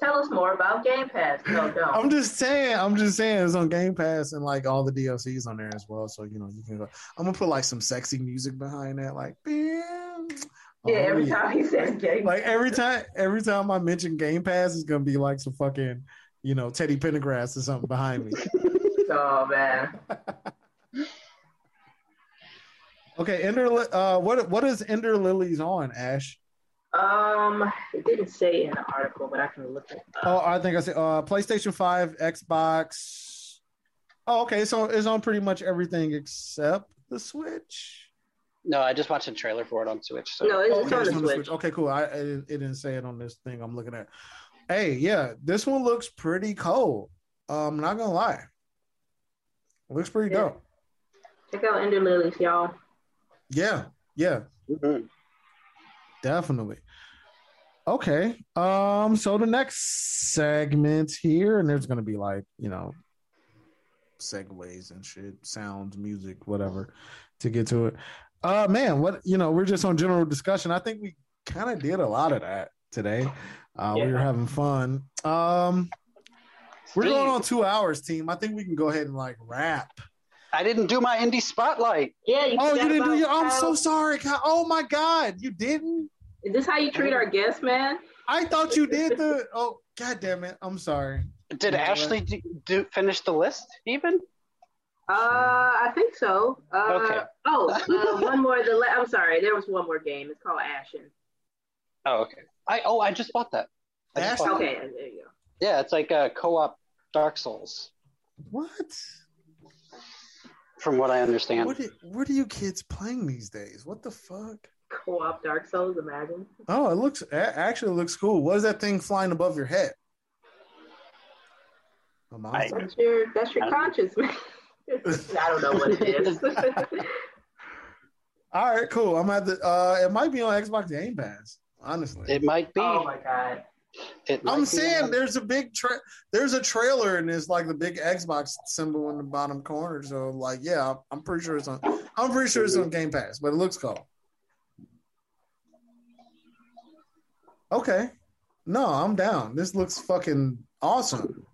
Tell us more about Game Pass. No, don't. I'm just saying, I'm just saying it's on Game Pass and like all the DLCs on there as well. So you know you can go. I'm gonna put like some sexy music behind that, like bam. Yeah, Oh, every yeah. time he says Game Like every time, every time I mention Game Pass, it's gonna be like some fucking, you know, Teddy Pendergrass or something behind me. Oh man. Okay, Ender. Uh, what what is Ender Lilies on Ash? Um, it didn't say in the article, but I can look it Oh. I think I said uh, PlayStation Five, Xbox. Oh, okay, so it's on pretty much everything except the Switch. No, I just watched a trailer for it on Switch. So no, it's, Oh, it's okay, on it's the on Switch. Switch. Okay, cool. I, I it didn't say it on this thing I'm looking at. Hey, yeah, this one looks pretty cold. Um, not gonna lie, looks pretty Yeah. dope. Check out Ender Lilies, y'all. Yeah, yeah, Mhm. definitely. Okay. Um, so the next segment here, and there's gonna be like, you know, segues and shit, sounds, music, whatever, to get to it. Uh man, what you know, we're just on general discussion. I think we kind of did a lot of that today. Uh we were having fun. Um We're Steve, going on two hours, team. I think we can go ahead and like wrap. I didn't do my indie spotlight. Yeah. You Oh, you didn't do about your. I'm so sorry. Oh my God, you didn't. Is this how you treat our guests, man? I thought you did the. Oh, God damn it. I'm sorry. Did You know Ashley do, do finish the list even? Uh, I think so. Uh, Okay. Oh, uh, one more. The la- I'm sorry. There was one more game. It's called Ashen. Oh, okay. I oh, I just bought that. I just Ash- bought that. Okay, there you go. Yeah, it's like a co-op Dark Souls, What? from what I understand. What? Are, what are you kids playing these days? What the fuck? Co-op Dark Souls. Imagine. Oh, it looks a- actually it looks cool. What is that thing flying above your head? A monster? That's your that's your I- conscience, man. I don't know what it is. All right, cool. I'm at the. Uh, it might be on Xbox Game Pass. Honestly, It might be. oh my god. I'm saying there's a big tra- there's a trailer and there's like the big Xbox symbol in the bottom corner. So like, yeah, I'm pretty sure it's on. I'm pretty sure it's on Game Pass, but it looks cool. Okay, no, I'm down. This looks fucking awesome,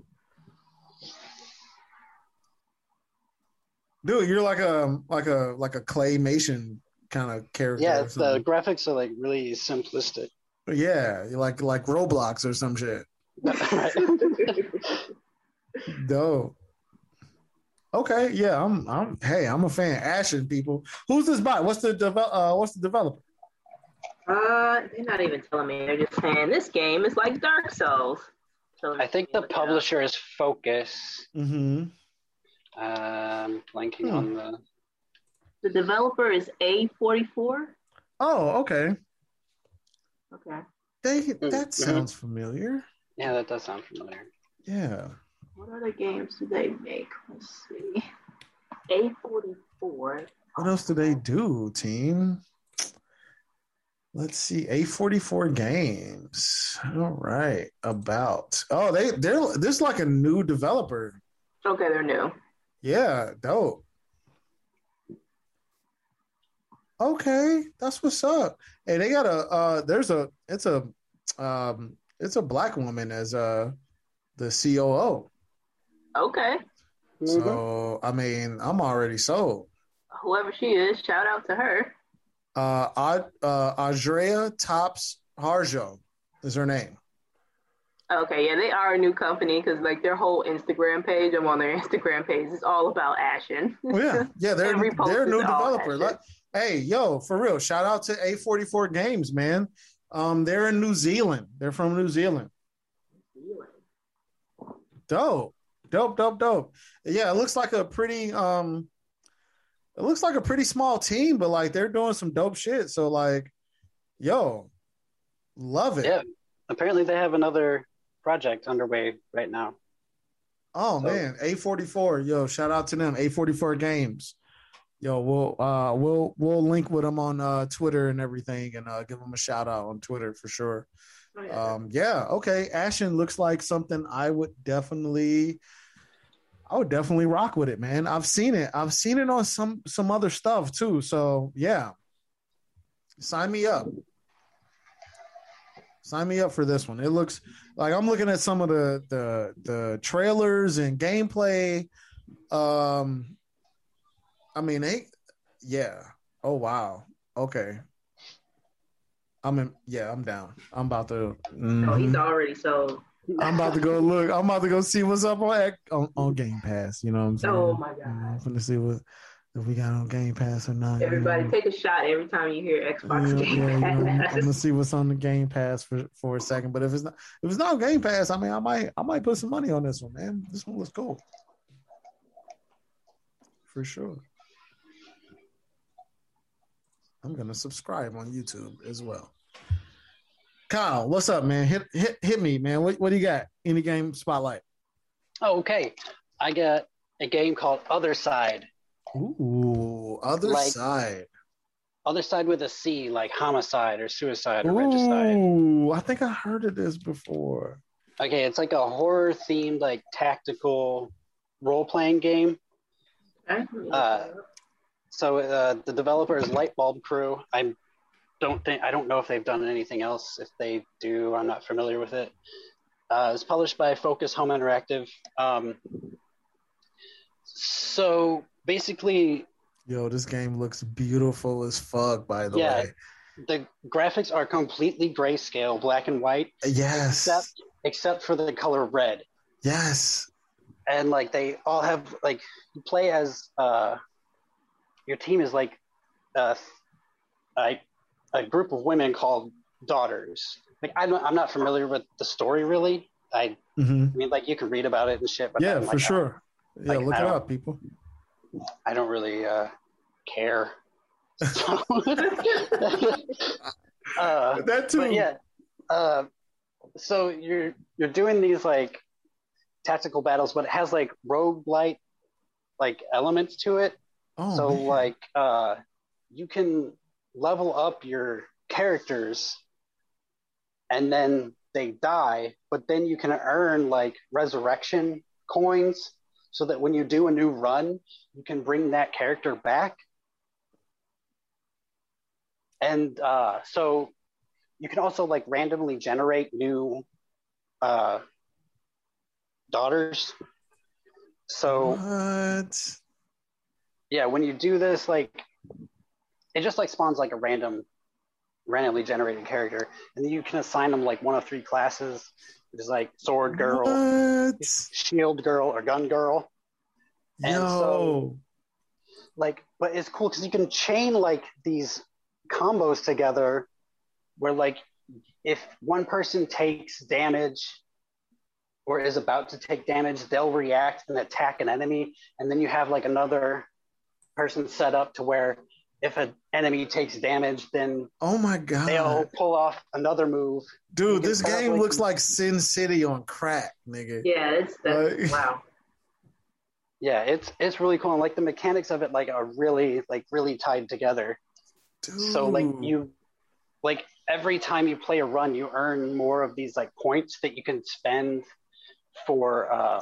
dude. You're like a like a like a claymation kind of character. Yeah, the graphics are like really simplistic. yeah, you're like like Roblox or some shit. Right. Dope. Okay, yeah, I'm. I'm. Hey, I'm a fan. Ashen people. Who's this by? What's the devel- uh, What's the developer? Uh, they're not even telling me. They're just saying this game is like Dark Souls. So I think the publisher is Focus. Mm-hmm. Um, blanking Hmm. on the. The developer is A44. Oh, okay. Okay. They, that sounds familiar. Yeah, that does sound familiar. Yeah. What other games do they make? Let's see. A44. What else do they do, team? Let's see. A44 games. All right. About. Oh, they they're this is like a new developer. Okay, they're new. Yeah, dope. Okay, that's what's up. Hey, they got a uh there's a it's a um it's a black woman as uh the COO. Okay. So I mean, I'm already sold. Whoever she is, shout out to her. Uh Ad, uh Adrea Tops Harjo is her name. Okay, yeah, they are a new company because like their whole Instagram page, I'm on their Instagram page, it's all about Ashen. Oh yeah, yeah, they're they're a new is developer. Like, hey, yo, for real, shout out to A44 Games, man. Um, they're in New Zealand. They're from New Zealand. New Zealand. Dope, dope, dope, dope. Yeah, it looks like a pretty um, it looks like a pretty small team, but like they're doing some dope shit. So like, yo, love it. Yeah. Apparently, they have another project underway right now. Oh So- man, A44. Yo, shout out to them. A44 Games. Yo, we'll uh we'll we'll link with them on uh Twitter and everything and uh give them a shout out on Twitter for sure. Oh, yeah. Um yeah, okay. Ashen looks like something I would definitely I would definitely rock with it, man. I've seen it. I've seen it on some some other stuff too. So, yeah. Sign me up. Sign me up for this one. It looks like I'm looking at some of the the the trailers and gameplay. Um, I mean, they, yeah. Oh wow. Okay. I'm in. Yeah, I'm down. I'm about to. No, he's mhm. already sold. I'm about to go look. I'm about to go see what's up on on, on Game Pass. You know what I'm saying? Oh my You know, I'm gonna see what if we got on Game Pass or not. you Everybody know? take a shot every time you hear Xbox Yeah, Game yeah, you know, I'm Pass. gonna see what's on the Game Pass for, for a second. But if it's not if it's not Game Pass, I mean, I might I might put some money on this one, man. This one looks cool, for sure. I'm gonna subscribe on YouTube as well. Kyle, what's up, man? Hit hit hit me, man. What what do you got? Any game spotlight? Oh, okay. I got a game called Othercide. Ooh, other Like- side. Othercide with a C, like homicide or suicide or regicide. Ooh, I think I heard of this before. Okay, it's like a horror themed, like tactical role playing game. Uh, So uh, the developer is Lightbulb Crew. I don't think I don't know if they've done anything else. If they do, I'm not familiar with it. Uh, it's published by Focus Home Interactive. Um, so basically, Yo, this game looks beautiful as fuck. By the Yeah. way, the graphics are completely grayscale, black and white, yes, except except for the color red. yes, and like they all have like you play as uh your team is like uh a, a group of women called daughters like I'm not, I'm not familiar with the story really I, hmm I mean like you can read about it and shit but yeah, for like, sure. Yeah, like, look it up, people. I don't really uh care so, uh, That too. yeah uh so you're you're doing these like tactical battles but it has like roguelite like elements to it Oh, so man. like uh you can level up your characters and then they die but then you can earn like resurrection coins so that when you do a new run you can bring that character back. And uh so you can also like randomly generate new uh daughters. So what? yeah, when you do this, like it just like spawns like a random, randomly generated character, and then you can assign them like one of three classes, is like sword girl, What? shield girl, or gun girl. And Yo. so- Like, but it's cool because you can chain like these combos together, where like if one person takes damage or is about to take damage, they'll react and attack an enemy, and then you have like another person set up to where if an enemy takes damage, then oh my god, they'll god, pull off another move. dude, this game probably- looks like Sin City on crack, nigga. Yeah, it's that's Like- wow. Yeah, it's it's really cool, and like the mechanics of it, like are really like really tied together. Dude. So like you, like every time you play a run, you earn more of these like points that you can spend for uh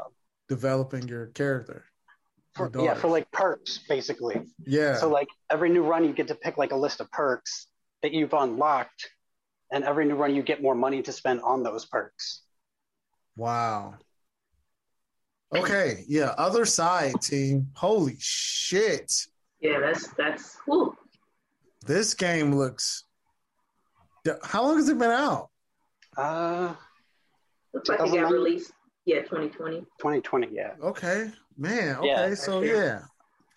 developing your character. For, yeah for like perks basically. Yeah. So like every new run, you get to pick like a list of perks that you've unlocked, and every new run, you get more money to spend on those perks. wow. Okay, yeah. Othercide team. Holy shit. Yeah, that's that's whew. This game looks. How long has it been out? Uh, Looks like it got released. Yeah, 2020. 2020, yeah, Okay, man. Okay, Yeah, so yeah.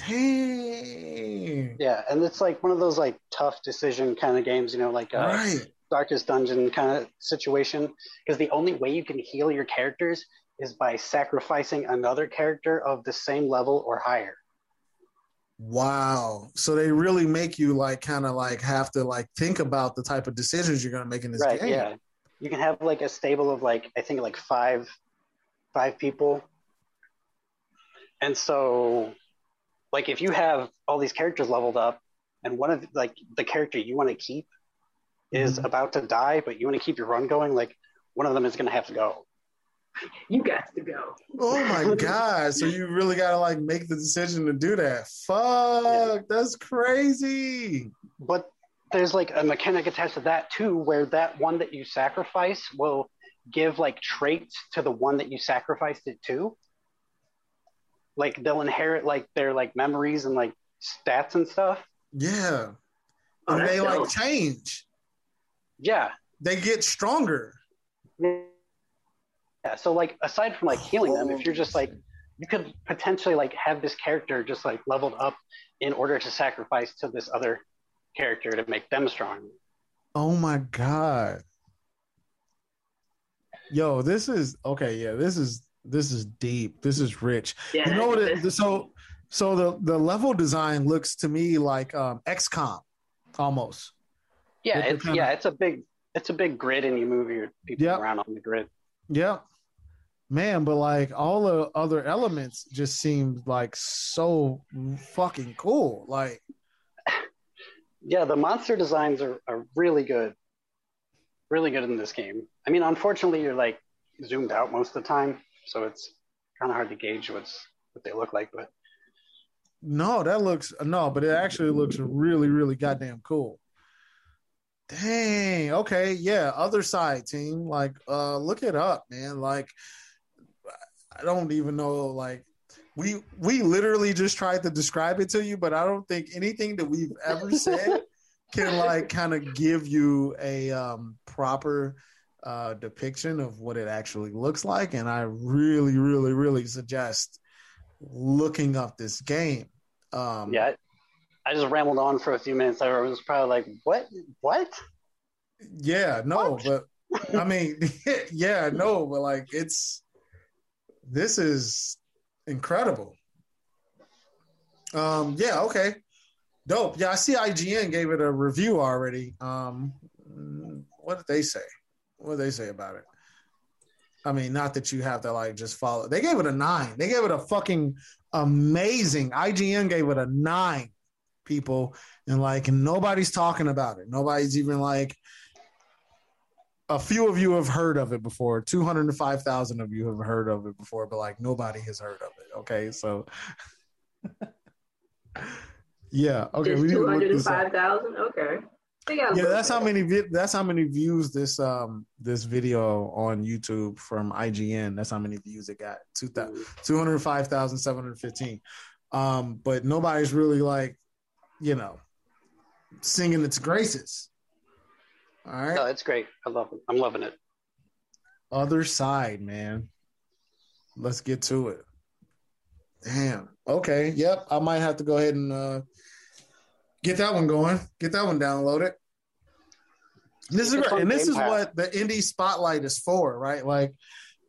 Dang. yeah, and it's like one of those like tough decision kind of games, you know, like uh, right. Darkest Dungeon kind of situation, because the only way you can heal your characters is by sacrificing another character of the same level or higher. Wow. So they really make you like kind of like have to like think about the type of decisions you're gonna make in this right? game. Yeah, you can have like a stable of like I think like five, five people, and so like if you have all these characters leveled up, and one of like the character you want to keep is Mhm. about to die, but you want to keep your run going, like one of them is going to have to go. You got to go. Oh my god! So you really gotta like make the decision to do that. Fuck, that's crazy. But there's like a mechanic attached to that too, where that one that you sacrifice will give like traits to the one that you sacrificed it to. Like they'll inherit like their like memories and like stats and stuff. Yeah, Oh, and they like change. Yeah. They get stronger. Yeah. So like aside from like healing them, if you're just like you could potentially like have this character just like leveled up in order to sacrifice to this other character to make them strong. Oh my god. Yo, this is okay. Yeah, this is this is deep. This is rich. Yeah, you know what? It, so so the the level design looks to me like um, XCOM, almost. Yeah, it's yeah, it's a big it's a big grid and you move your people Yep. around on the grid. Yep. Man, but like all the other elements just seem like so fucking cool. Like, Yeah, the monster designs are, are really good. Really good in this game. I mean, unfortunately, you're like zoomed out most of the time, so it's kind of hard to gauge what's what they look like. But no, that looks no, but it actually looks really, really goddamn cool. Dang. Okay. Yeah. Othercide team. Like, uh, look it up, man. Like, I don't even know. Like, we we literally just tried to describe it to you, but I don't think anything that we've ever said can like kind of give you a um, proper uh, depiction of what it actually looks like. And I really, really, really suggest looking up this game. Um, yeah, I just rambled on for a few minutes. I was probably like, "What? What?" Yeah, no, what? but I mean, yeah, no, but like it's this is incredible. Um, yeah, okay, dope. Yeah, I see IGN gave it a review already. Um, what did they say? What they say about it? I mean, not that you have to like just follow. They gave it a nine. They gave it a fucking amazing. IGN gave it a nine, people, and like nobody's talking about it. Nobody's even like. A few of you have heard of it before. Two hundred and five thousand of you have heard of it before, but like nobody has heard of it. Okay, so yeah, okay, two hundred and five thousand. Okay yeah, that's how many that's how many views this um this video on YouTube from IGN. That's how many views it got. 205,715. Um, but nobody's really like, you know, singing its graces. All right. No, it's great. I love it. I'm loving it. Othercide, man. Let's get to it. Damn. Okay. Yep. I might have to go ahead and uh Get that one going. Get that one downloaded. This is. And this is what the indie spotlight is for, right? Like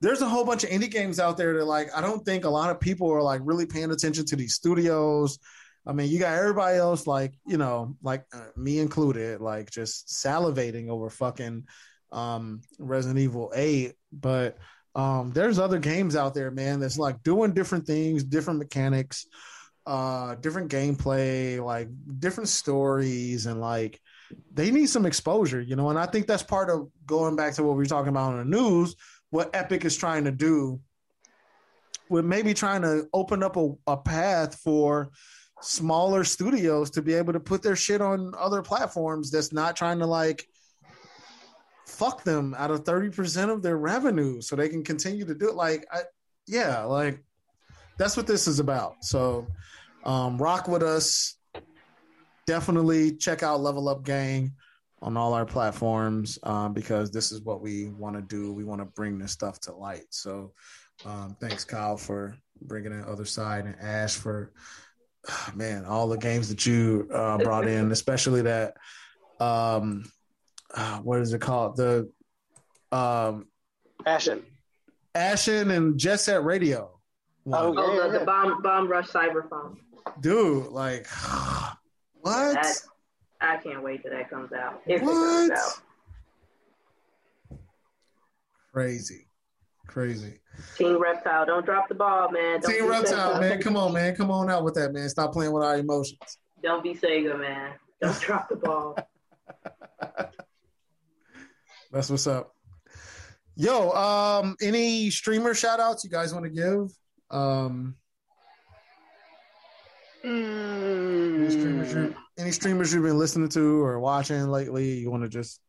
there's a whole bunch of indie games out there that like I don't think a lot of people are like really paying attention to these studios. I mean, you got everybody else like, you know, like uh, me included, like just salivating over fucking um Resident Evil 8, but um there's other games out there, man, that's like doing different things, different mechanics uh different gameplay like different stories and like they need some exposure you know? And i think that's part of going back to what we were talking about on the news what epic is trying to do with maybe trying to open up a, a path for smaller studios to be able to put their shit on other platforms that's not trying to like fuck them out of 30% of their revenue so they can continue to do it. Like I, yeah like that's what this is about so um, rock with us. Definitely check out Level Up Gang on all our platforms um, because this is what we want to do. We want to bring this stuff to light. So, um, thanks, Kyle, for bringing in Othercide and Ash for, man, all the games that you uh, brought in, especially that, um, uh, what is it called? The um, Ashen. Ashen and Jet Set Radio. Oh, oh the, the bomb Bomb Rush Cyberfunk. dude, like what? That, I can't wait till that comes out. If what? it comes out. Crazy. Crazy. Team Reptile, don't drop the ball, man. Don't Team Reptile, man. Come on, man. Come on out with that, man. Stop playing with our emotions. Don't be Sega, man. Don't drop the ball. That's what's up. Yo, um, any streamer shout outs you guys want to give? Um, Mm. Any, streamers you, any streamers you've been listening to or watching lately? You want to just?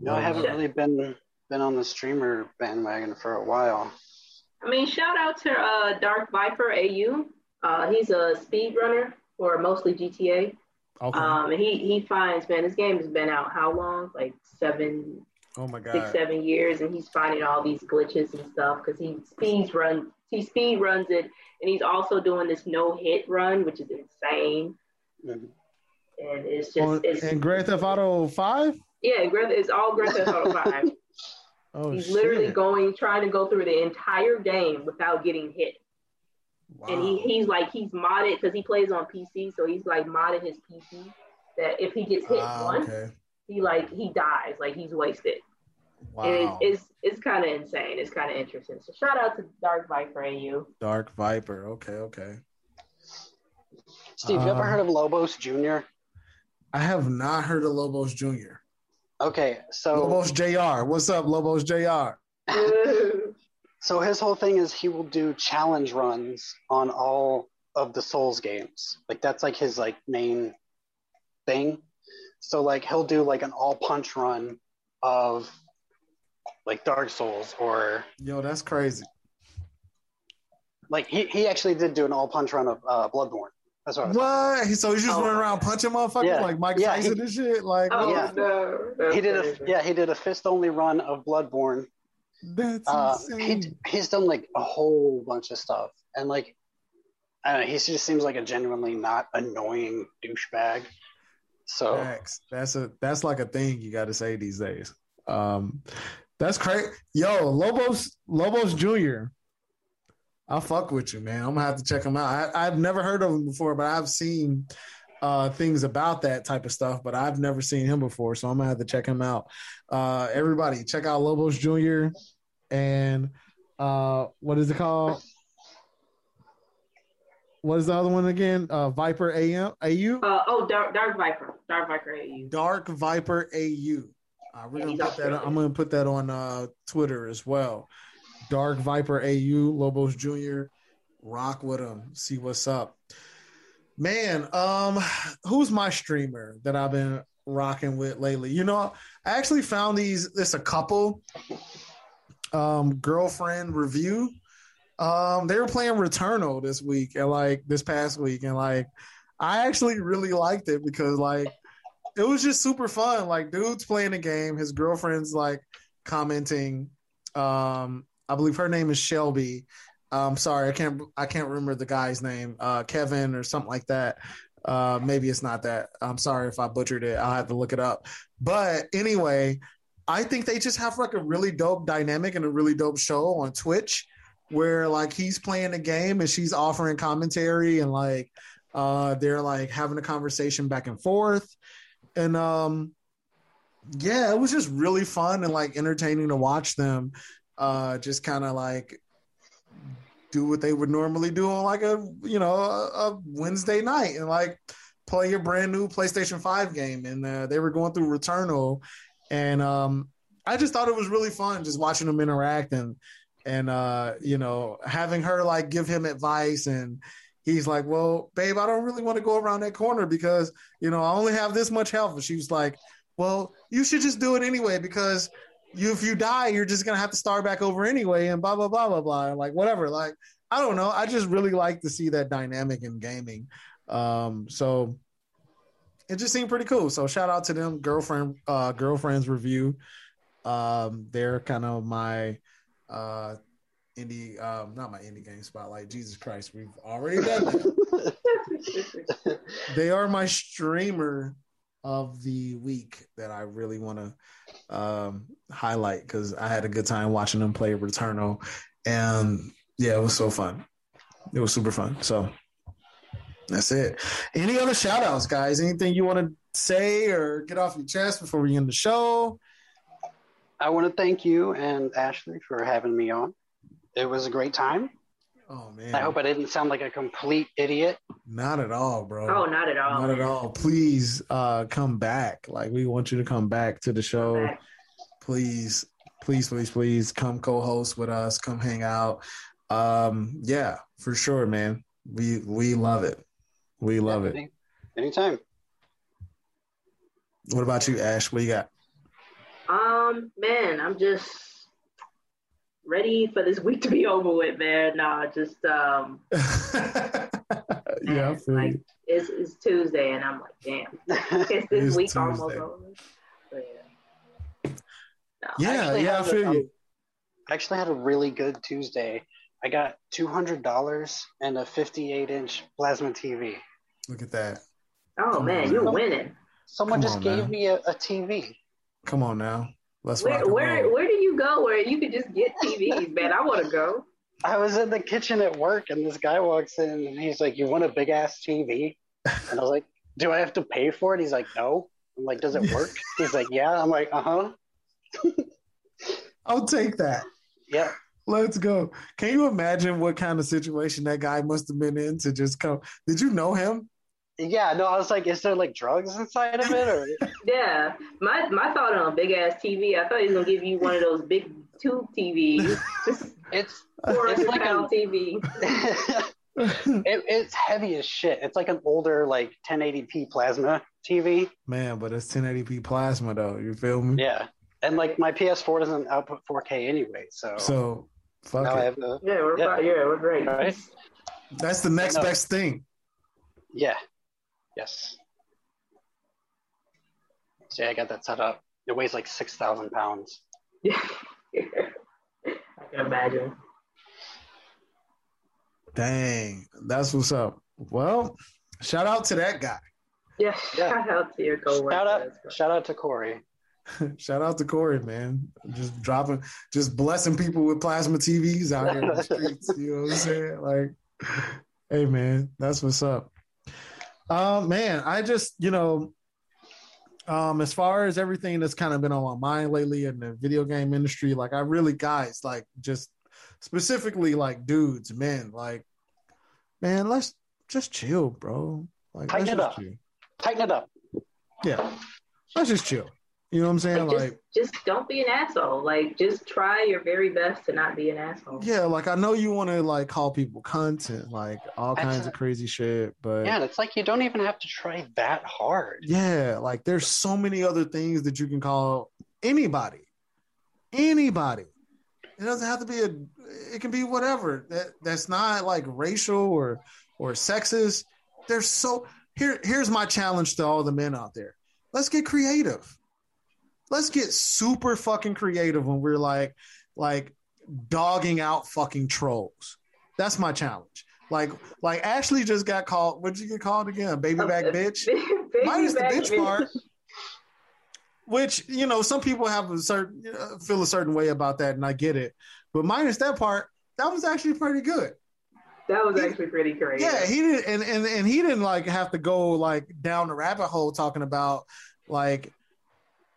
No, I haven't really been been on the streamer bandwagon for a while. I mean, shout out to uh, Dark Viper AU. Uh, he's a speed runner for mostly GTA. Okay. Um, he he finds man, this game has been out how long? Like seven. Oh my god. Six seven years, and he's finding all these glitches and stuff because he speeds run he speed runs it and he's also doing this no hit run, which is insane. Mm-hmm. And it's just oh, it's, and Grand Theft Auto Five. Yeah, Grand it's all Grand Theft Auto Five. oh, he's shit. literally going trying to go through the entire game without getting hit. Wow. And he, he's like he's modded because he plays on PC, so he's like modded his PC that if he gets hit ah, once, okay. he like he dies, like he's wasted. Wow. And it's it's, it's kind of insane. It's kind of interesting. So shout out to Dark Viper AU. Dark Viper. Okay, okay. Steve, you ever um, heard of Lobos Jr.? I have not heard of Lobos Jr. Okay, so Lobos Jr. What's up, Lobos Jr. so his whole thing is he will do challenge runs on all of the Souls games. Like that's like his like main thing. So like he'll do like an all punch run of like Dark Souls or Yo, that's crazy. like he, he actually did do an all punch run of uh, Bloodborne. That's what I was What? He- So he's just Oh. running around punching motherfuckers Yeah. like Mike Yeah, Tyson he- and shit? Like, Oh Yeah. no. That's he did a yeah he did a fist only run of Bloodborne. that's Uh, insane. he he's done like a whole bunch of stuff and like I don't know he just seems like a genuinely not annoying douchebag. So Facts. That's a that's like a thing you got to say these days. Um, that's crazy. Yo, Lobos Lobos Junior. I fuck with you, man. I'm gonna have to check him out. I, I've never heard of him before, but I've seen uh, things about that type of stuff, but I've never seen him before, so I'm gonna have to check him out. Uh, everybody, check out Lobos Junior and uh, what is it called? What is the other one again? Uh, Viper AM AU. Uh, oh, Dark, Dark Viper. Dark Viper AU. Dark Viper AU. Uh, we're gonna put that. I'm gonna put that on uh, Twitter as well. Dark Viper AU Lobos Jr. Rock with him. See what's up, man. Um, who's my streamer that I've been rocking with lately? You know, I actually found these. This a couple. Um, girlfriend review. Um, they were playing Returnal this week and like this past week, and like I actually really liked it because like it was just super fun. Like dude's playing a game, his girlfriend's like commenting. Um, I believe her name is Shelby. Um, sorry, I can't I can't remember the guy's name, uh, Kevin or something like that. Uh, maybe it's not that. I'm sorry if I butchered it. I'll have to look it up. But anyway, I think they just have like a really dope dynamic and a really dope show on Twitch where like he's playing a game and she's offering commentary and like uh they're like having a conversation back and forth and um yeah it was just really fun and like entertaining to watch them uh just kind of like do what they would normally do on like a you know a, a wednesday night and like play a brand new playstation 5 game. And uh, they were going through returnal. And um i just thought it was really fun just watching them interact and and uh you know having her like give him advice and he's like well babe i don't really want to go around that corner because you know i only have this much health. And she was like well you should just do it anyway because you if you die you're just gonna have to start back over anyway and blah blah blah blah blah. Like whatever. Like i don't know. I just really like to see that dynamic in gaming. Um so it just seemed pretty cool. So shout out to them. Girlfriend uh girlfriends review. Um they're kind of my uh indie um not my indie game spotlight jesus christ we've already done that. They are my streamer of the week that i really want to um highlight because i had a good time watching them play returnal and yeah it was so fun. It was super fun so that's it. Any other shout outs guys? Anything you want to say or get off your chest before we end the show? I want to thank you and Ashley for having me on. It was a great time. oh man I hope I didn't sound like a complete idiot. not at all bro Oh, not at all. Not at all. Please uh come back. Like we want you to come back to the show. Please, please, please, please come co-host with us. Come hang out. Um, yeah, for sure, man. We we love it. We love it. Any- Anytime. What about you, Ash? What you got? Um, man, I'm just ready for this week to be over with, man. Nah, just um, yeah, I feel like you. it's, it's Tuesday, and I'm like, damn, it's this is week almost over. But yeah. No. Yeah, actually yeah, I had a- you. I actually had a really good Tuesday. I got two hundred dollars and a fifty-eight inch plasma TV. Look at that. Oh Come man, on, you're man. winning. Someone Come just on, gave man. me a, a TV. Come on now. Let's rock Where and where roll. where do you go where you could just get TVs, man? I want to go. I was in the kitchen at work, and this guy walks in, and he's like, "You want a big ass TV?" And I was like, "Do I have to pay for it?" He's like, "No." I'm like, "Does it work?" He's like, "Yeah." I'm like, "Uh huh." I'll take that. Yeah. Let's go. Can you imagine what kind of situation that guy must have been in to just come? Did you know him? Yeah. No, I was like, "Is there like drugs inside of it?" Or Yeah, my my thought on a big ass TV. I thought he was gonna give you one of those big tube TVs, it's four It's hundred like a- TV. it, it's heavy as shit. It's like an older like 1080p plasma TV. Man, but it's 1080p plasma though. You feel me? Yeah, and like my PS4 doesn't output 4K anyway, so So fuck now I it. have the Yeah, we're Yeah. fine. yeah, we're great. right. That's the next best thing. Yeah. Yes. So yeah, I got that set up. It weighs like six thousand pounds. Yeah. I can imagine. Dang, that's what's up. Well, shout out to that guy. Yeah, Yeah. shout out to your coworkers. Shout out, shout out to Corey. Shout out to Corey, man. Just dropping, just blessing people with plasma TVs out here in the streets. You know what I'm saying? Like, hey, man, that's what's up. Uh, man, I just, you know, um, as far as everything that's kind of been on my mind lately in the video game industry, like, I really, guys, like, just specifically, like, dudes, men, like, man, let's just chill, bro. Like, Tighten it up. chill. Tighten it up. Yeah, let's just chill. You know what I'm saying? Like, Like, just, just don't be an asshole. Like, just try your very best to not be an asshole. Yeah, like I know you want to like call people content, like all That's kinds a- of crazy shit, but Yeah, it's like you don't even have to try that hard. yeah, like there's so many other things that you can call anybody, anybody. It doesn't have to be a. It can be whatever. That that's not like racial or or sexist. There's so here. Here's my challenge to all the men out there. Let's get creative. Let's get super fucking creative when we're like like dogging out fucking trolls. That's my challenge. Like like Ashley just got called. What'd you get called again? Baby uh, back bitch. Baby Minus the back bitch part. Which you know, some people have a certain you uh, feel a certain way about that, and I get it. But minus that part, that was actually pretty good. That was He- actually pretty great. Yeah, he didn't, and, and and he didn't like have to go like down the rabbit hole talking about like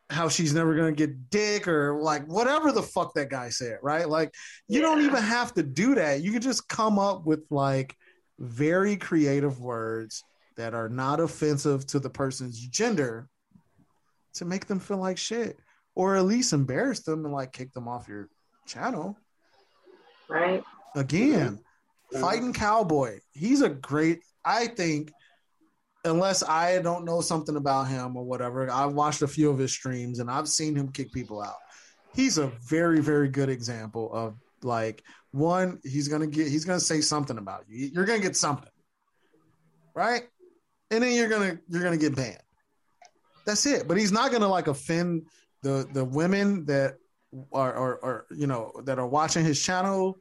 how she's never gonna get dick or like whatever the fuck that guy said, right? Like you don't even have to do that. You can just come up with like very creative words that are not offensive to the person's gender to make them feel like shit, or at least embarrass them and like kick them off your channel right. again Mhm. fighting cowboy he's a great i think unless i don't know something about him or whatever i've watched a few of his streams and i've seen him kick people out. He's a very very good example of like one he's gonna get he's gonna say something about you. You're gonna get something right? And then you're gonna you're gonna get banned. That's it. But he's not gonna like offend the the women that are are, are you know that are watching his channel.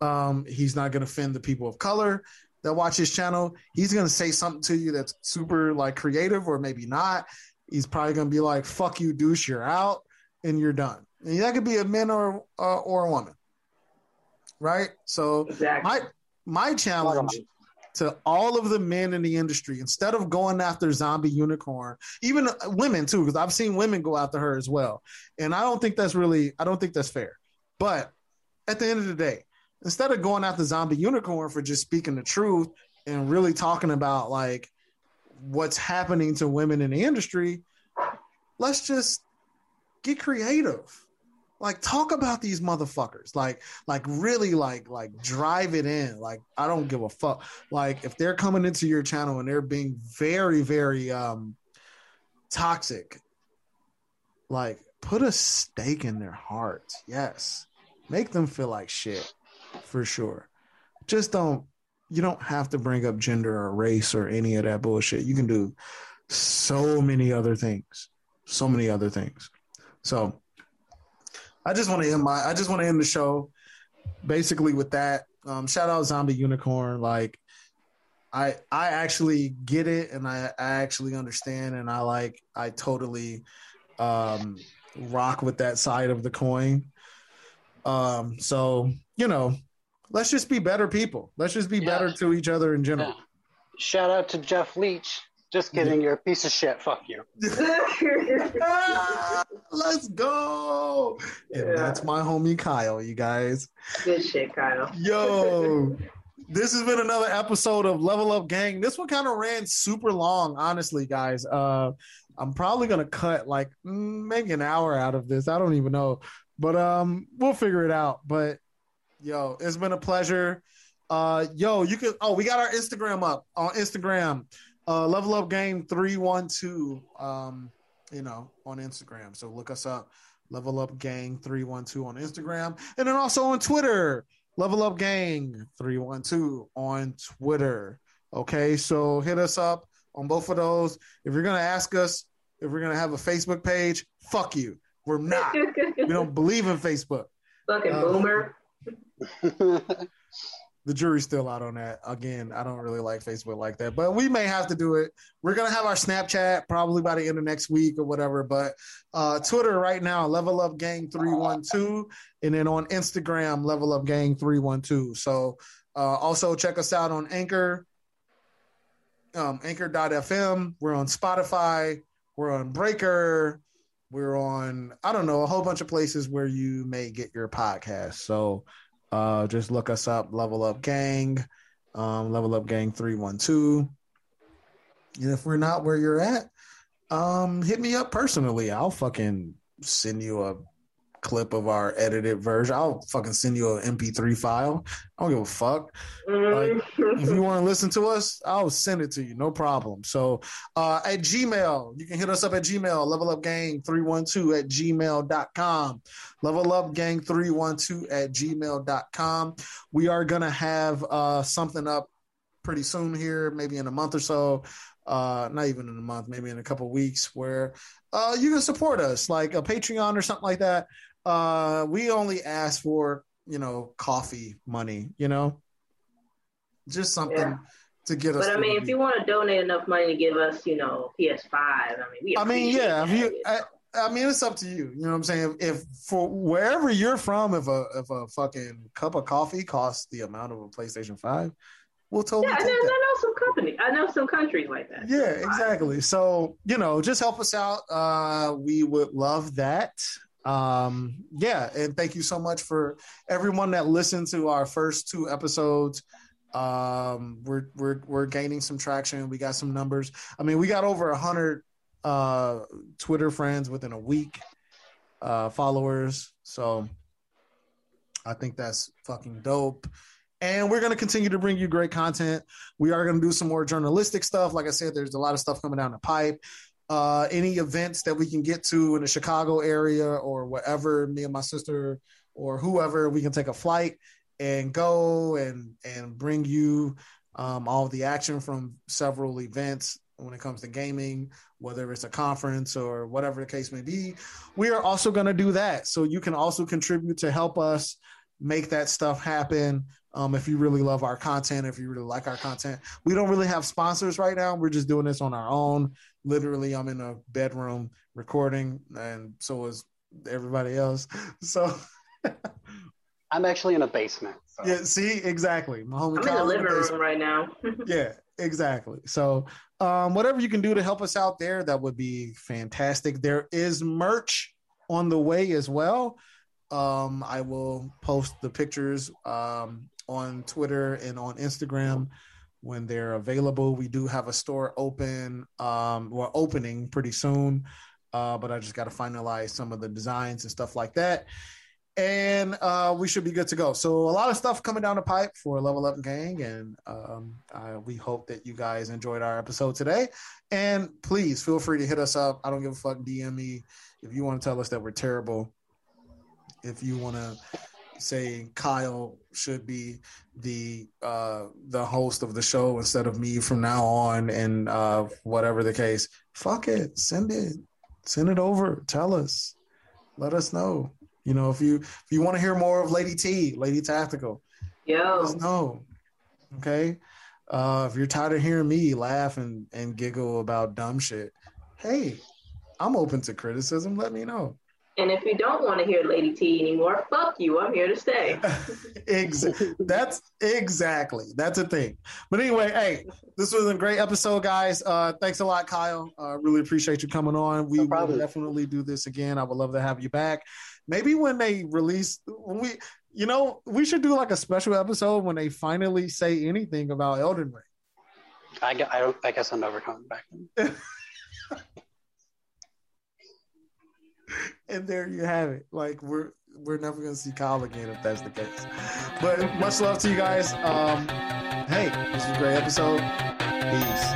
Um, he's not to offend the people of color that watch his channel. He's going to say something to you that's super like creative or maybe not. He's probably going to be like, fuck you, douche, you're out and you're done. And that could be a man or, uh, or a woman. Right. So Exactly. my, my challenge to all of the men in the industry, instead of going after ZombiUnicorn, even uh, women too, because I've seen women go after her as well. And I don't think that's really, I don't think that's fair. But at the end of the day, instead of going after ZombiUnicorn for just speaking the truth and really talking about like what's happening to women in the industry, let's just get creative. Like talk about these motherfuckers. Like like really like like drive it in. Like I don't give a fuck. Like if they're coming into your channel and they're being very very um toxic, like put a stake in their heart. Yes. Make them feel like shit for sure. Just don't you don't have to bring up gender or race or any of that bullshit. You can do so many other things. So many other things. So I just want to end my I just want to end the show basically with that. Um shout out ZombiUnicorn. Like I I actually get it and I, I actually understand and I like I totally um rock with that side of the coin. Um so you know let's just be better people. Let's just be Yeah. better to each other in general. Shout out to Jeff Leach. Just kidding, you're a piece of shit. Fuck you. Ah, let's go. And that's my homie Kyle, you guys. Good shit, Kyle. Yo, this has been another episode of Level Up Gang. This one kind of ran super long, honestly, guys. Uh, I'm probably gonna cut like mm, maybe an hour out of this. I don't even know, but um, we'll figure it out. But yo, it's been a pleasure. Uh, yo, you can. Oh, we got our Instagram up on Instagram. Uh, Level Up Gang three one two. Um, you know, on Instagram. So look us up. Level Up Gang three one two on Instagram, and then also on Twitter. Level Up Gang three one two on Twitter. Okay, so hit us up on both of those. If you're gonna ask us if we're gonna have a Facebook page, fuck you. We're not. we don't believe in Facebook. Fucking uh, boomer. the jury's still out on that. Again, I don't really like Facebook like that, but we may have to do it. We're gonna have our Snapchat probably by the end of next week or whatever. But uh, Twitter right now, Level Up Gang three one two, and then on Instagram, Level Up Gang three one two. So uh, also check us out on Anchor, um, Anchor.fm. We're on Spotify. We're on Breaker. We're on I don't know a whole bunch of places where you may get your podcast. So uh, just look us up, Level Up Gang, um, Level Up Gang 312. And if we're not where you're at, um, hit me up personally. I'll fucking send you a clip of our edited version. I'll fucking send you an MP3 file. I don't give a fuck. Like, if you want to listen to us, I'll send it to you. No problem. So uh, at Gmail, you can hit us up at Gmail, level up gang 312 at gmail.com. Level up gang 312 at gmail.com. We are going to have uh, something up pretty soon here, maybe in a month or so uh not even in a month maybe in a couple weeks where uh you can support us like a patreon or something like that uh, we only ask for you know coffee money. You know, just something. Yeah. To get us, but I mean, if you want to donate enough money to give us, you know, PS5, I mean, we. I mean, yeah, if you, I, I mean, it's up to you. You know what I'm saying? If for wherever you're from, if a if a fucking cup of coffee costs the amount of a PlayStation Five, we'll totally. Yeah, I know, I know, some company. I know some countries like that. Yeah, exactly. So you know, just help us out. Uh, we would love that um yeah and thank you so much for everyone that listened to our first two episodes. Um we're we're we're gaining some traction. We got some numbers. I mean we got over a hundred uh twitter friends within a week uh followers. So i think that's fucking dope. And we're going to continue to bring you great content. We are going to do some more journalistic stuff. Like i said there's a lot of stuff coming down the pipe uh, any events that we can get to in the Chicago area or wherever, me and my sister or whoever, we can take a flight and go and and bring you um, all the action from several events when it comes to gaming, whether it's a conference or whatever the case may be. We are also going to do that, so you can also contribute to help us make that stuff happen. Um, if you really love our content, if you really like our content, we don't really have sponsors right now. We're just doing this on our own literally I'm in a bedroom recording, and so is everybody else. So I'm actually in a basement. So. Yeah, see, exactly. My homie I'm in the living in the room right now. yeah, exactly. So um, whatever you can do to help us out there, that would be fantastic. There is merch on the way as well. Um, I will post the pictures um, on Twitter and on Instagram when they're available. We do have a store open, um, we're opening pretty soon, uh, but I just got to finalize some of the designs and stuff like that. And uh, we should be good to go. So a lot of stuff coming down the pipe for Level Up Gang, and um, we hope that you guys enjoyed our episode today. And please feel free to hit us up. I don't give a fuck. DM me if you want to tell us that we're terrible. If you want to saying Kyle should be the uh, the host of the show instead of me from now on, and uh, whatever the case, fuck it, send it, send it over, tell us, let us know. You know, if you if you want to hear more of Lady T, Lady Tactical, yeah, let us know. Okay, uh, if you're tired of hearing me laugh and and giggle about dumb shit, hey, I'm open to criticism. Let me know. And if you don't want to hear Lady T anymore, fuck you. I'm here to stay. exactly. That's exactly. That's a thing. But anyway, hey, this was a great episode, guys. Uh, thanks a lot, Kyle. Uh, really appreciate you coming on. We no will definitely do this again. I would love to have you back. Maybe when they release, when we, you know, we should do like a special episode when they finally say anything about Elden Ring. I, I, I guess I'm never coming back. and there you have it. Like we're we're never gonna see Kyle again if that's the case. But much love to you guys. Um, hey, this was a great episode. Peace.